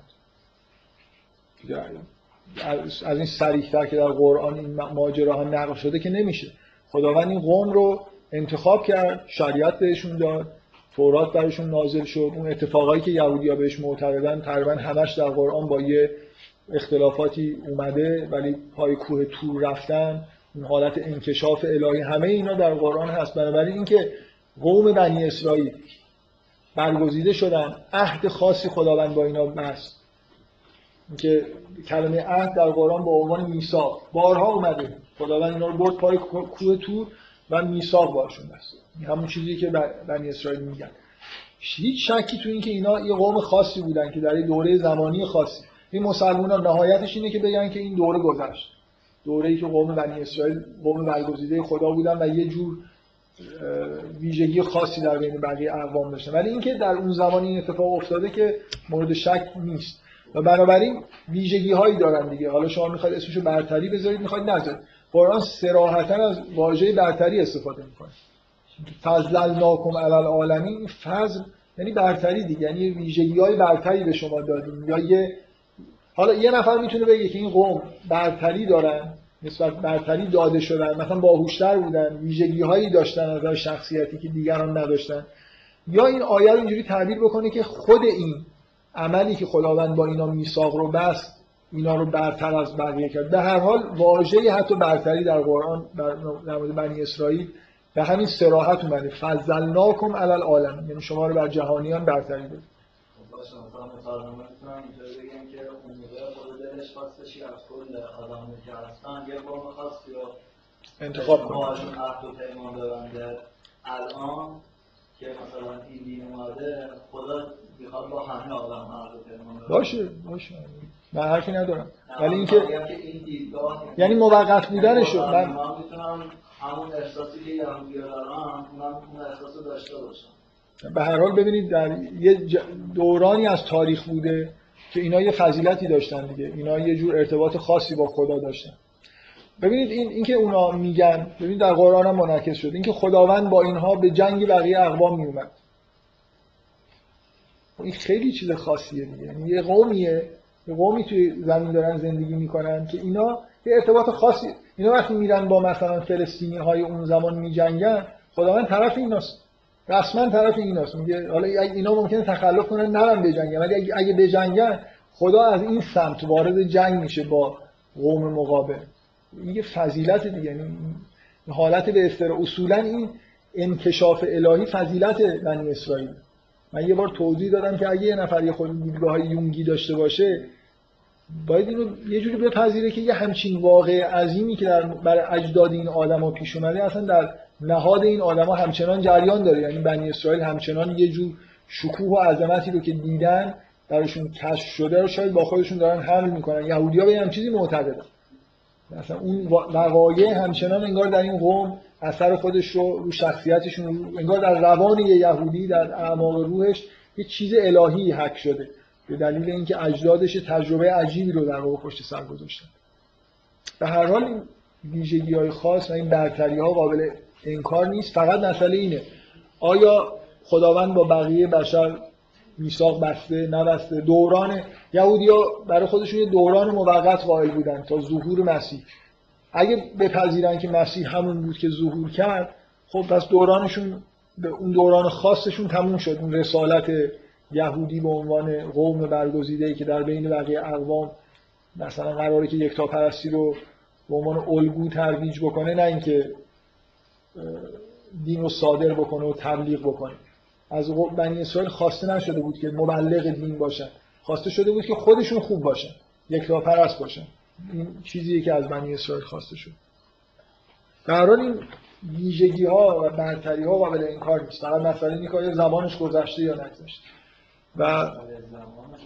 از این سریحتر که در قرآن این ماجراها نقل شده که نمیشه. خداوند این قوم رو انتخاب کرد شریعت بهشون داد تورات برشون نازل شد. اون اتفاقایی که یهودی ها بهش معتقدن تقریبا همش در قرآن با یه اختلافاتی اومده ولی پای کوه تور رفتن اون حالت انکشاف الهی همه اینا در قرآن هست. بنابراین اینکه قوم بنی اسرائیل برگزیده شدن عهد خاصی خداوند با اینا بست. که کلمه عهد در قرآن با عنوان میثاق. بارها اومده. خداوند اینا رو برد پای کوه تور و میثاق باشون بست. این همون چیزی که بنی اسرائیل میگن. هیچ شکی تو اینکه اینا یه قوم خاصی بودن که در دوره زمانی خاصی. این مسلمان نهایتش اینه که بگن که این دوره گذشت. دوره ای که قوم بنی اسرائیل قوم برگزیده خدا بودن و یه جور ویژگی خاصی در بین بقیه اقوام داشتن. ولی اینکه در اون زمان این اتفاق افتاده که مورد شک نیست. و بنابراین ویژگی هایی دارن دیگه. حالا شما می‌خواید اسمشو برتری بذارید می‌خواید نذارید. قرآن صراحتا از واژه برتری استفاده می‌کنه. فضلناکم علی العالمین فضل یعنی برتری دیگه. یعنی ویژگی های برتری به شما دادیم. یا یه حالا یه نفر می‌تونه بگه که این قوم برتری دارن نسبت برتری داده شدن مثلا باهوشتر بودن ویژگی هایی داشتن از شخصیتی که دیگران نداشتن. یا این آیه رو اینجوری تعبیر بکنه که خود این عملی که خداوند با اینا میثاق رو بست اینا رو برتر از بقیه کرد. به هر حال واژه حتی برتری در قرآن در مورد بنی اسرائیل به همین صراحت اومده. فضلناکم علی العالم یعنی شما رو بر جهانیان برتری داد باشه مثلا مسلمان می‌تونم اینطوری بگم که اون موقع خود دلش خواستشی از کل آدمی که هستن یه قوم خاصی رو انتخاب باهاشون عهد و پیمان ببنده. الان که مثلا این دین اومده خدا می‌خواد با همه آدم عهد و پیمان باشه باشه. من حرفی ندارم. ولی اینکه این دیدگاه یعنی موقت بودنشو من من می‌تونم همون احساسی که یهودی‌ها دارن من اون احساس رو داشته باشم. به هر حال ببینید در یه دورانی از تاریخ بوده که اینا یه فضیلتی داشتن دیگه. اینا یه جور ارتباط خاصی با خدا داشتن. ببینید این اینکه اونا میگن ببینید در قرآن هم منعکس شد. اینکه خداوند با اینها به جنگ بقیه اقوام میومد این خیلی چیز خاصیه دیگه. یعنی یه قومیه یه قومی توی زمین دارن زندگی می‌کنن که اینا یه ارتباط خاصی اینا وقتی میرن با مثلا فلسطینی های اون زمان میجنگن خداوند طرف ایناست. رسما طرف ایناست میگه حالا اینا ممکنه تخلف کنن نرن بجنگن ولی اگه, بجنگن خدا از این سمت وارد جنگ میشه با قوم مقابل. این یه فضیلت دیگه. یعنی این حالت به استر اصولا این انکشاف الهی فضیلت بنی اسرائیل. من یه بار توضیح دادم که اگه یه نفر یه خود دیدگاه یونگی داشته باشه باید اینو یه جوری بپذیره که یه همچین واقع عظیمی که در برای اجداد این آدما پیش اومده اصلا در نهاد این آدما همچنان جریان داره. یعنی بنی اسرائیل همچنان یه جور شکوه و عظمتی رو که دیدن درشون کشف شده رو شاید با خودشون دارن حمل می‌کنن. یهودی‌ها به هم چیزی معتقدن. مثلا اون وقایع همچنان انگار در این قوم اثر خودش رو رو شخصیتشون رو انگار در روان یه یهودی در اعماق روحش یه چیز الهی حک شده. به دلیل اینکه اجدادش تجربه عجیبی رو در واقع پشت سر گذاشتن. به هر حال این ویژگی های خاص و این برتری ها قابل انکار نیست فقط مسئله اینه. آیا خداوند با بقیه بشر میثاق بسته نبسته؟ دوران یهودیا برای خودشون یه دوران موقت قائل بودن تا ظهور مسیح. اگه بپذیرن که مسیح همون بود که ظهور کرد خب پس دورانشون به اون دوران خاصشون تموم شد. اون رسالت یهودی به عنوان قوم برگزیده که در بین بقیه اقوام مثلا قراره که یکتا پرستی رو به عنوان الگو ترویج بکنه نه اینکه دین رو صادر بکنه و تبلیغ بکنه. از بنی اسرائیل خواسته نشده بود که مبلغ دین باشن. خواسته شده بود که خودشون خوب باشن یکتا پرست باشن. این چیزیه که از بنی اسرائیل خواسته شد. در حال این ویژگی ها و برتری ها قابل انکار نیست. فقط مسئله اینه که زبانش گذشته یا نگذشته. و زمانش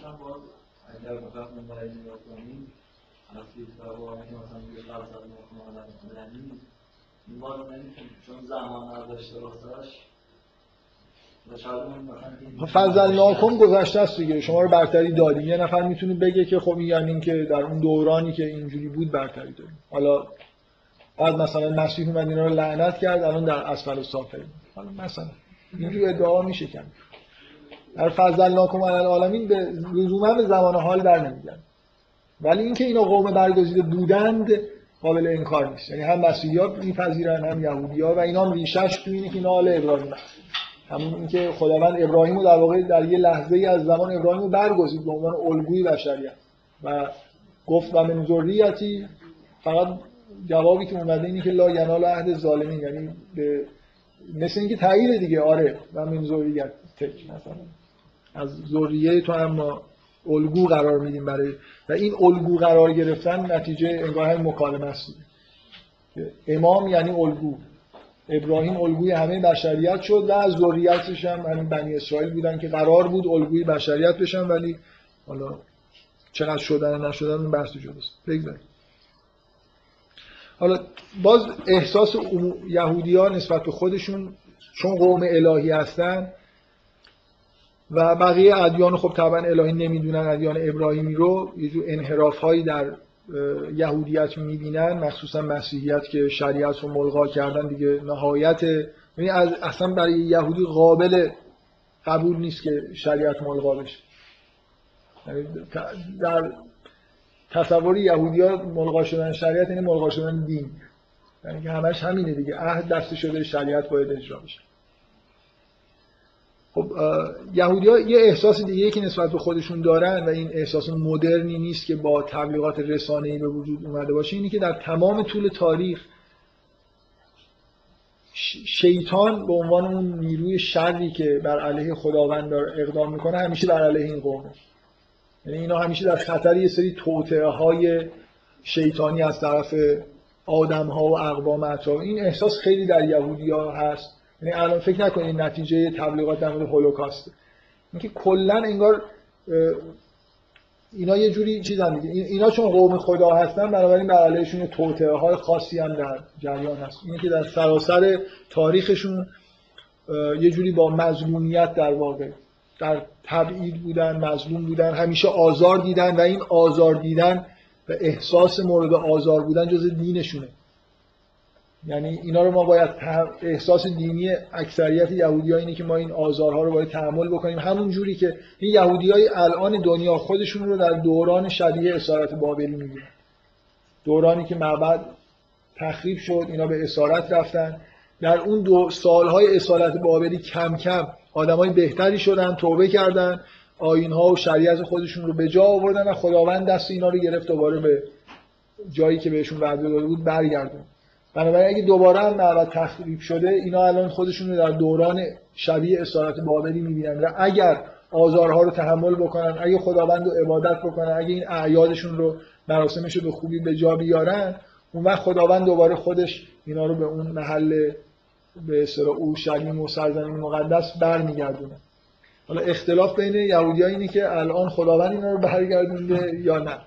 که این چون زمان نداشته واسش فضلناکم گذشته است دیگه. شما رو برتری دادیم یه نفر می‌تونه بگه که خب یعنی اینکه در اون دورانی که اینجوری بود برتری داریم. حالا بعد مثلا مسیح اومد اینا رو لعنت کرد الان در اسفل سافلین حالا مثلا اینجوری ادعا میشه کرد در فضلناکم علی العالمین به لزوما به زمان حال در نمیگن ولی اینکه اینا قوم برگزیده بودند قابل انکار نیست. یعنی هم مسیحی‌ها میپذیرن هم یهودی‌ها و اینا هم ریشش تو اینه که اینا آل ابراهیم همون اینکه خداوند ابراهیم رو در واقع در یه لحظه ای از زمان ابراهیم رو برگزید به عنوان الگوی بشریت. و گفت و من ذریتی فقط جوابی که اومده اینه که لا ینال عهد ظالمین. یعنی به مثل اینکه تایید دیگه آره و من ذریت تک مثلا از ذریه تو اما الگو قرار میدیم برای و این الگو قرار گرفتن نتیجه انگار هم مکالمه است. امام یعنی الگو. ابراهیم الگوی همه بشریت شد و از ذریتش هم همین بنی اسرائیل بودن که قرار بود الگوی بشریت بشن ولی حالا چقدر شدن نشدن اون بحث جداست بگذاریم. حالا باز احساس یهودی ها نسبت به خودشون چون قوم الهی هستن و بقیه ادیان خب طبعا الهی نمی‌دونن ادیان ابراهیمی رو یه جور انحراف هایی در یهودیت می‌بینن مخصوصا مسیحیت که شریعت رو ملغا کردن دیگه نهایت. یعنی اصلا برای یهودی قابل قبول نیست که شریعت ملغا بشه. یعنی در تصور یهودی ها ملغا شدن شریعت یعنی ملغا شدن دین. یعنی که همش همینه دیگه عهد دست شده شریعت باید اجرا بشه. خب یهودی ها یه احساس دیگه که نسبت به خودشون دارن و این احساس مدرنی نیست که با تبلیغات رسانه‌ای به وجود اومده باشه اینی که در تمام طول تاریخ شیطان به عنوان اون نیروی شری که بر علیه خداوند اقدام می‌کنه همیشه بر علیه این قومه. یعنی اینا همیشه در خطر یه سری توطعه های شیطانی از طرف آدم ها و اقوام اطراف این احساس خیلی در یهودی ها هست. یعنی الان فکر نکنید نتیجه تبلیغات در مورد هولوکاست. اینکه کلا انگار اینا یه جوری چیزن دیگه. اینا چون قوم خدا هستن بنابراین بر علیهشون توطئه های خاصی هم در جریان هست. اینه که در سراسر تاریخشون یه جوری با مظلومیت در واقع در تبعید بودن مظلوم بودن همیشه آزار دیدن و این آزار دیدن و احساس مورد آزار بودن جز دینشونه. یعنی اینا رو ما باید احساس دینی اکثریت یهودی اینه که ما این آزارها رو باید تحمل بکنیم. همون جوری که این یهودی های الان دنیا خودشون رو در دوران شبیه اسارت بابلی می‌بینن. دورانی که معبد تخریب شد اینا به اسارت رفتن. در اون دو سالهای اسارت بابلی کم کم آدمای بهتری شدن توبه کردن. آینها و شریعت خودشون رو به جا آوردن و خداوند دست اینا رو گرفت دوباره به جایی که بهشون وعده داده بود برگردون. بنابراین اگه دوباره هم معبد تخریب شده اینا الان خودشون رو در دوران شبیه اسارت بابلی می‌بینن و اگر آزارها رو تحمل بکنن اگه خداوند رو عبادت بکنن اگه این اعیادشون رو مراسمش رو به خوبی به جا بیارن اون وقت خداوند دوباره خودش اینا رو به اون محل به اصطلاح اورشلیم و سرزمین مقدس برمیگردونه. حالا اختلاف بین یهودی‌ها اینه که الان خداوند اینا رو برگردونده یا نه.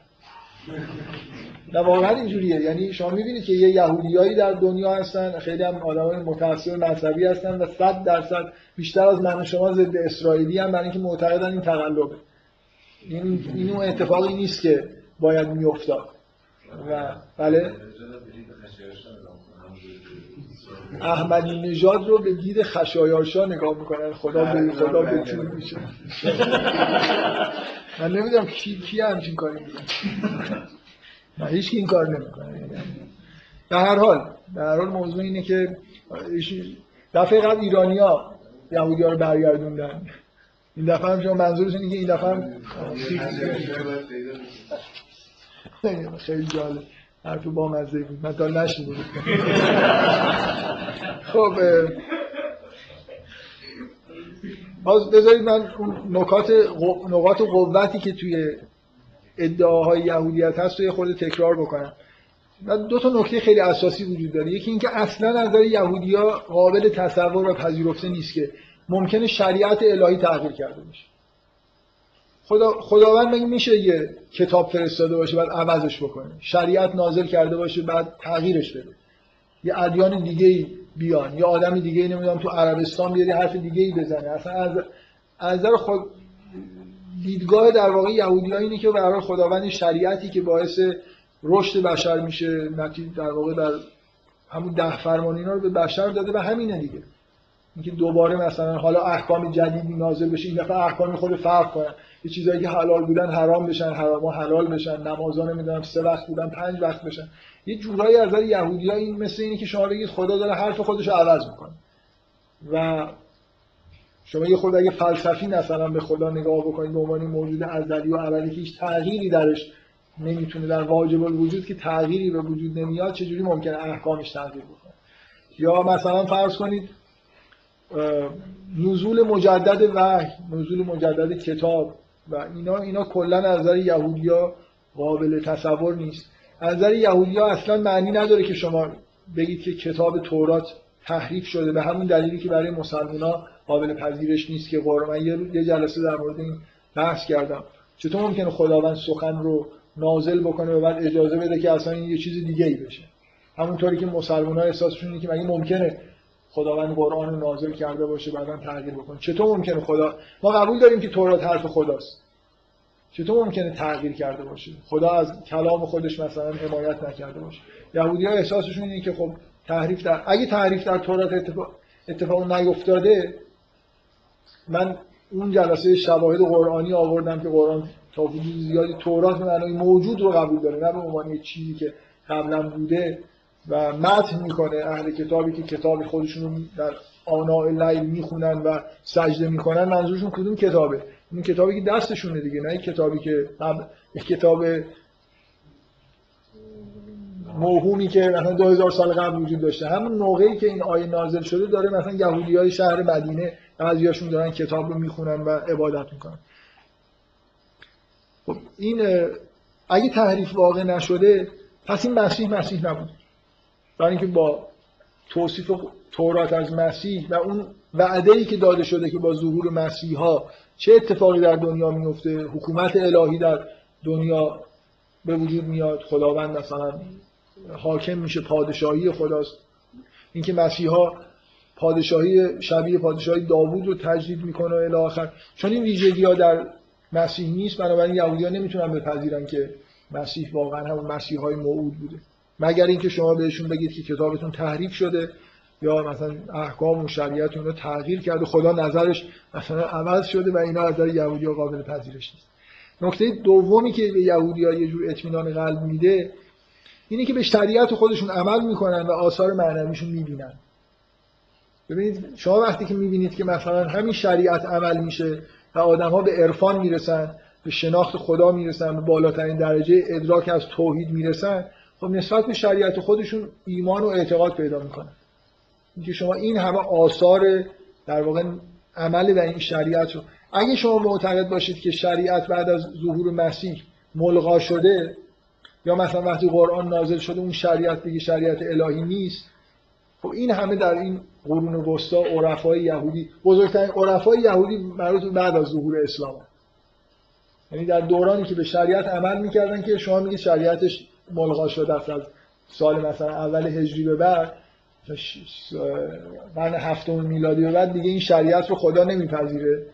نه واقعا اینجوریه. یعنی شما می‌بینید که یه یهودیایی در دنیا هستن خیلی هم آدمای متعصب مذهبی هستن و 100 درصد بیشتر از من شما ضد اسرائیلی هم برای اینکه معتقدن این تقلبه. این این اون اتفاقی نیست که باید میافتاد. و بله؟ احمدی نژاد رو به دید خشایارشا نگاه می‌کنن. خدا به خدا به طول میشه. من نمی‌دونم کی کی همچین کاری می‌کنه. نه هیچ این کار نمی‌کنه. در هر حال در هر حال موضوع اینه که دفعه قبل ایرانیا یهودی ها رو برگردوندن. این دفعه هم شما منظورتون اینه که این دفعه هم خیلی جالب. حرف با مزه بود. من تا بود خب باز بذارید من نکات نقاط قوتی که توی ادعاهای یهودیت هست رو یه خود تکرار بکنم. و دو تا نکته خیلی اساسی وجود داره. یکی اینکه اصلا از نظر یهودیا قابل تصور و پذیرفته نیست که ممکنه شریعت الهی تغییر کرده باشه. خدا خداوند مگه میشه یه کتاب فرستاده باشه بعد عوضش بکنه؟ شریعت نازل کرده باشه بعد تغییرش بده. یه ادیان دیگه ای بیان. یا آدم دیگه ای نمی‌دونم تو عربستان بیاد یه حرف دیگه ای بزنه. اصلا از از نظر خود دیدگاه در واقع یهودی اینه که برای خداوند شریعتی که باعث رشد بشر میشه در واقع در همون ده فرمان اینا رو به بشر داده و همینه دیگه. اینکه دوباره مثلا حالا احکام جدیدی نازل بشه این دفعه احکام خود فرق کنن یه چیزایی که حلال بودن حرام بشن حراما حلال بشن نمازا نمی‌دونم سه وقت بودن پنج وقت بشن. یه جورایی از نظر یهودی‌ها این مثل اینه که شما بگید خدا داره حرف خودش رو عوض می‌کنه. و شما یه خود اگه فلسفی مثلا به خدا نگاه بکنید به عنوان موجود ازلی و ابدی که هیچ تغییری درش نمی‌تونه در واجب الوجود که تغییری به وجود نمیاد چجوری ممکنه احکامش تغییر بکنه؟ یا مثلا فرض کنید نزول مجدد وحی نزول مجدد کتاب. و اینا اینا کلا از نظر یهودیا قابل تصور نیست. از نظر یهودیا اصلا معنی نداره که شما بگید که کتاب تورات تحریف شده. به همون دلیلی که برای مسلمان‌ها قابل پذیرش نیست که قرآن. یه یه جلسه در مورد این بحث کردم. چطور ممکنه خداوند سخن رو نازل بکنه و بعد اجازه بده که اصلا این یه چیز دیگه ای بشه؟ همونطوری که مسلمان ها احساسشون اینه که مگه ممکنه خداوند قرآن رو نازل کرده باشه بعدا تغییر بکنه. چطور ممکنه خدا؟ ما قبول داریم که تورات حرف خداست. چطور ممکنه تغییر کرده باشه؟ خدا از کلام خودش مثلا حمایت نکرده باشه. یهودی ها احساسشون اینه که خب تحریف در اگه تحریف در تورات اتفاق, اتفاق نیفتاده من اون جلسه شواهد قرآنی آوردم که قرآن تا زیادی تورات معنای موجود رو قبول داره نه به عنوان چیزی که قبلا بوده. و متن می‌کنه اهل کتابی که کتاب خودشون رو در آناء لیل می‌خونن و سجده می‌کنن منظورشون کدوم کتابه؟ این کتابی که دستشونه دیگه نه کتابی که کتاب موهومی که مثلا 2000 سال قبل وجود داشته. همون موقعی که این آیه نازل شده داره مثلا یهودی های شهر مدینه بعضیاشون دارن کتاب رو می‌خونن و عبادت می‌کنن. خب این اگه تحریف واقع نشده پس این مسیح مسیح نبود. برای اینکه با توصیف تورات از مسیح و اون وعده ای که داده شده که با ظهور مسیح ها چه اتفاقی در دنیا میفته حکومت الهی در دنیا به وجود میاد خداوند مثلا حاکم میشه پادشاهی خداست. اینکه مسیحا پادشاهی شبیه پادشاهی داوود رو تجدید می‌کنه الی آخر. چون این ویژگی ها در مسیح نیست بنابراین یهودیان نمی‌تونن بپذیرن که مسیح واقعا همون مسیح های موعود بوده. مگر اینکه شما بهشون بگید که کتابتون تحریف شده یا مثلا احکام و شریعت رو تغییر کرده خدا نظرش مثلا عوض شده و اینا از نظر یهودی قابل پذیرش نیست. نکته دومی که به یهودی یه جور اطمینان قلب میده اینه که به شریعت خودشون عمل می‌کنن و آثار معنویشون می‌بینن. ببینید شما وقتی که می‌بینید که مثلا همین شریعت عمل میشه و آدم ها به عرفان می‌رسن به شناخت خدا می‌رسن به بالاترین درجه ادراک از توحید می‌رسن خب نسبت به شریعت خودشون ایمان و اعتقاد پیدا می‌کنن اینکه شما این همه آثار در واقع عمل در این شریعت رو اگه شما معتقد باشید که شریعت بعد از ظهور مسیح ملغا شده یا مثلا وقتی قرآن نازل شده اون شریعت دیگه شریعت الهی نیست خب این همه در این قرون وسطا عرفای یهودی بزرگترین عرفای یهودی مربوط بعد از ظهور اسلام. یعنی در دورانی که به شریعت عمل می‌کردن که شما میگید شریعتش ملغا شده است از سال مثلا اول هجری به بعد قرن هفتم میلادی به بعد دیگه این شریعت رو خدا نمیپذیره.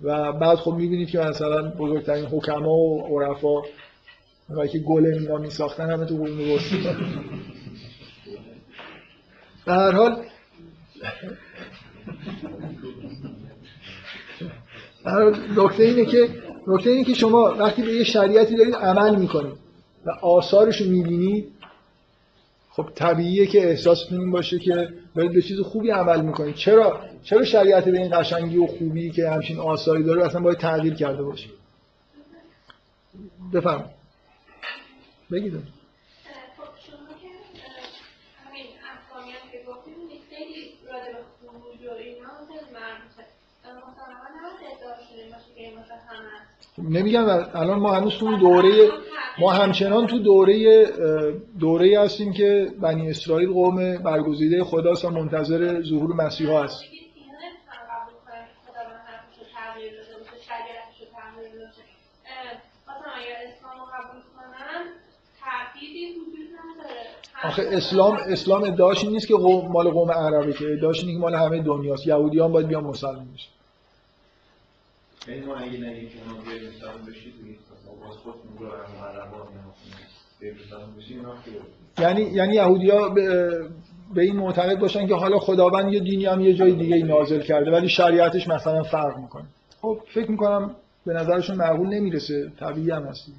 و بعد خب می‌بینید که مثلا بزرگترین حکما و عرفا اونایی که گلم اینا میساختن همه تو قرون وسطا در هر حال نکته اینه که نکته اینه که شما وقتی به یه شریعتی دارید عمل می‌کنید. و آثارش رو می‌بینید خب طبیعیه که احساستون این باشه که دارید به چیز خوبی عمل می‌کنید چرا؟ چرا شریعت به این قشنگی و خوبی که همچین آثاری داره اصلا باید تغییر کرده باشه؟ بفهم بگید خب شما که اه، همین افغانی هم که گفتیم خیلی راجع به خروج و اینا خیلی مربوطه اه، مسلما نباید ادعا شده باشه که این واسه همه است. نمیگم الان ما هنوز تو دوره ما همچنان تو دوره دوره هستیم که بنی اسرائیل قوم برگزیده خداست و منتظر ظهور مسیحا هست آخه اسلام اسلام ادعاش نیست که قوم مال قوم عربه که ادعاش اینه که مال همه دنیاست. یهودیان باید بیان مسلمان بشن. یعنی ما اگه نگیم که اونا بیاید بشید باز رو هم یعنی یعنی یهودیا به, این معتقد باشن که حالا خداوند یه دینی هم یه جای دیگه نازل کرده ولی شریعتش مثلا فرق می‌کنه. خب فکر می‌کنم به نظرشون معقول نمی‌رسه طبیعی هم هست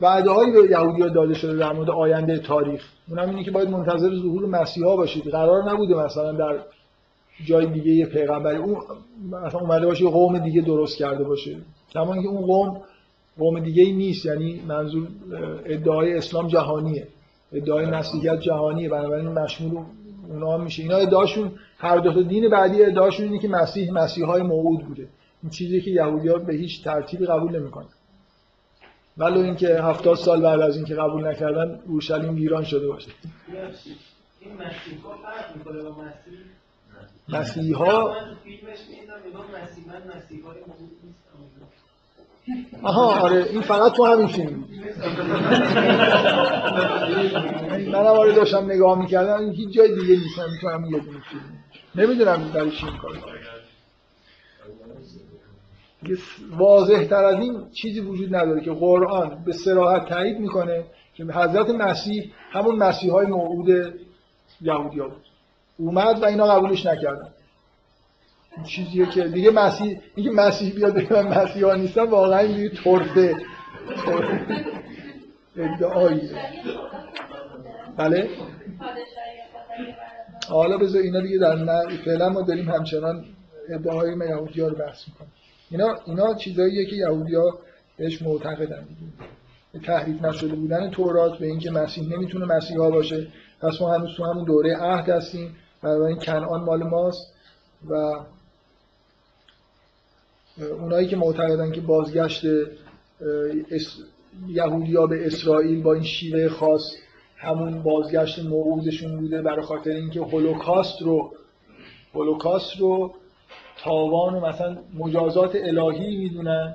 وعده هایی به یهودیا داده شده در مورد آینده تاریخ. اونم اینه که باید منتظر ظهور مسیحا باشید. قرار نبوده مثلا در جای دیگه یه پیغمبری اون مثلا اومده باشه یه قوم دیگه درست کرده باشه. کما اینکه اون قوم قوم دیگه ای نیست یعنی منظور ادعای اسلام جهانیه. ادعای مسیحیت جهانیه. بنابراین مشمول اونا هم میشه. اینا ادعاشون هر دو تا دین بعدی ادعاشون اینه که مسیح مسیحای موعود بوده. این چیزی که یهودی‌ها به هیچ ترتیبی قبول نمی‌کنن. ولو اینکه هفتاد سال بعد از اینکه قبول نکردن اورشلیم ویران شده باشه. این مسیح فرق می‌کنه با مسیح؟ مسیحا من تو فیلمش می‌دیدم میگم مسیح من مسیح های موجود نیستم آها آره این فقط تو همین فیلم. منم آره داشتم نگاه می‌کردم این هیچ جای دیگه نیستم تو همین یه فیلم نمی‌دونم برای چی این کار واضح تر از این چیزی وجود نداره که قرآن به صراحت تایید می‌کنه که حضرت مسیح همون مسیح های موعود یهودیا بود. اومد و اینا قبولش نکردن. این چیزیه که دیگه مسیح اینکه مسیح بیاد بگه من مسیح نیستم واقعا دیگه طرفه ادعاییه بله؟ حالا بذار اینا دیگه در نه فعلا ما داریم همچنان ادعاهای ما یهودی ها رو بحث می‌کنیم. اینا اینا چیزاییه که یهودی ها بهش معتقدن. تحریف نشده بودن تورات به اینکه مسیح نمی‌تونه مسیحا باشه. پس ما هنوز تو همون دوره عهد هستیم. بنابراین کنعان مال ماست و اونایی که معتقدن که بازگشت اس... یهودیا به اسرائیل با این شیوه خاص همون بازگشت موعودشون بوده برای خاطر اینکه هولوکاست رو هولوکاست رو تاوان و مثلا مجازات الهی می‌دونن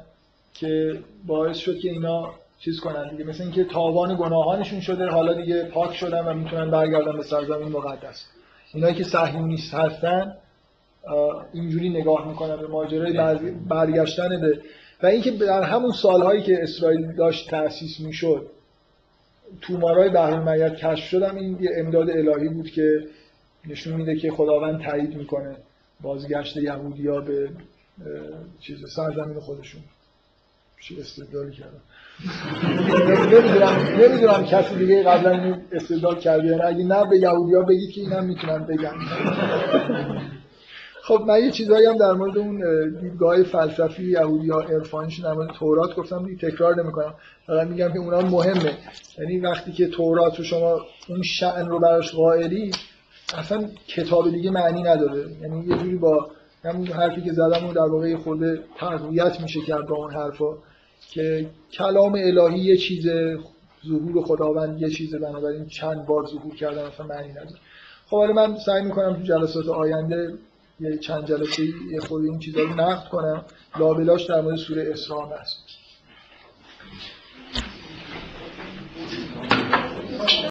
که باعث شد که اینا چیز کنن دیگه. مثل اینکه تاوان گناهانشون شده حالا دیگه پاک شدن و می‌تونن برگردن به سرزمین مقدس. اینایی که صهیونیست هستن اینجوری نگاه می‌کنن به ماجرای برگشتن به و اینکه در همون سالهایی که اسرائیل داشت تأسیس می‌شد تومارای بحر کشف شدم این یه امداد الهی بود که نشون میده که خداوند تایید می‌کنه بازگشت یهودیا به چیز سرزمین خودشون. چی استدلالی کردم نمی‌دونم نمی‌دونم کسی دیگه قبلا اینو استدلال کرده یا نه. اگه نه به یهودیا بگید که اینم می‌تونن بگن. خب من یه چیزایی هم در مورد اون دیدگاه فلسفی یهودی ها عرفانیش در مورد تورات گفتم دیگه تکرار نمی‌کنم. فقط میگم که اونا مهمه. یعنی وقتی که تورات رو شما اون شأن رو براش قائلی اصلا کتاب دیگه معنی نداره. یعنی یه جوری با همون حرفی که زدم در واقع خود تقویت میشه کرد با اون حرفا. که کلام الهی یه چیز ظهور خداوند یه چیز بنابراین چند بار ظهور کردن اصلا معنی نداره. خب حالا من سعی می‌کنم تو جلسات آینده یه چند جلسه یه خود این چیزا رو نقد کنم. لابلاش در مورد سوره اسراء هست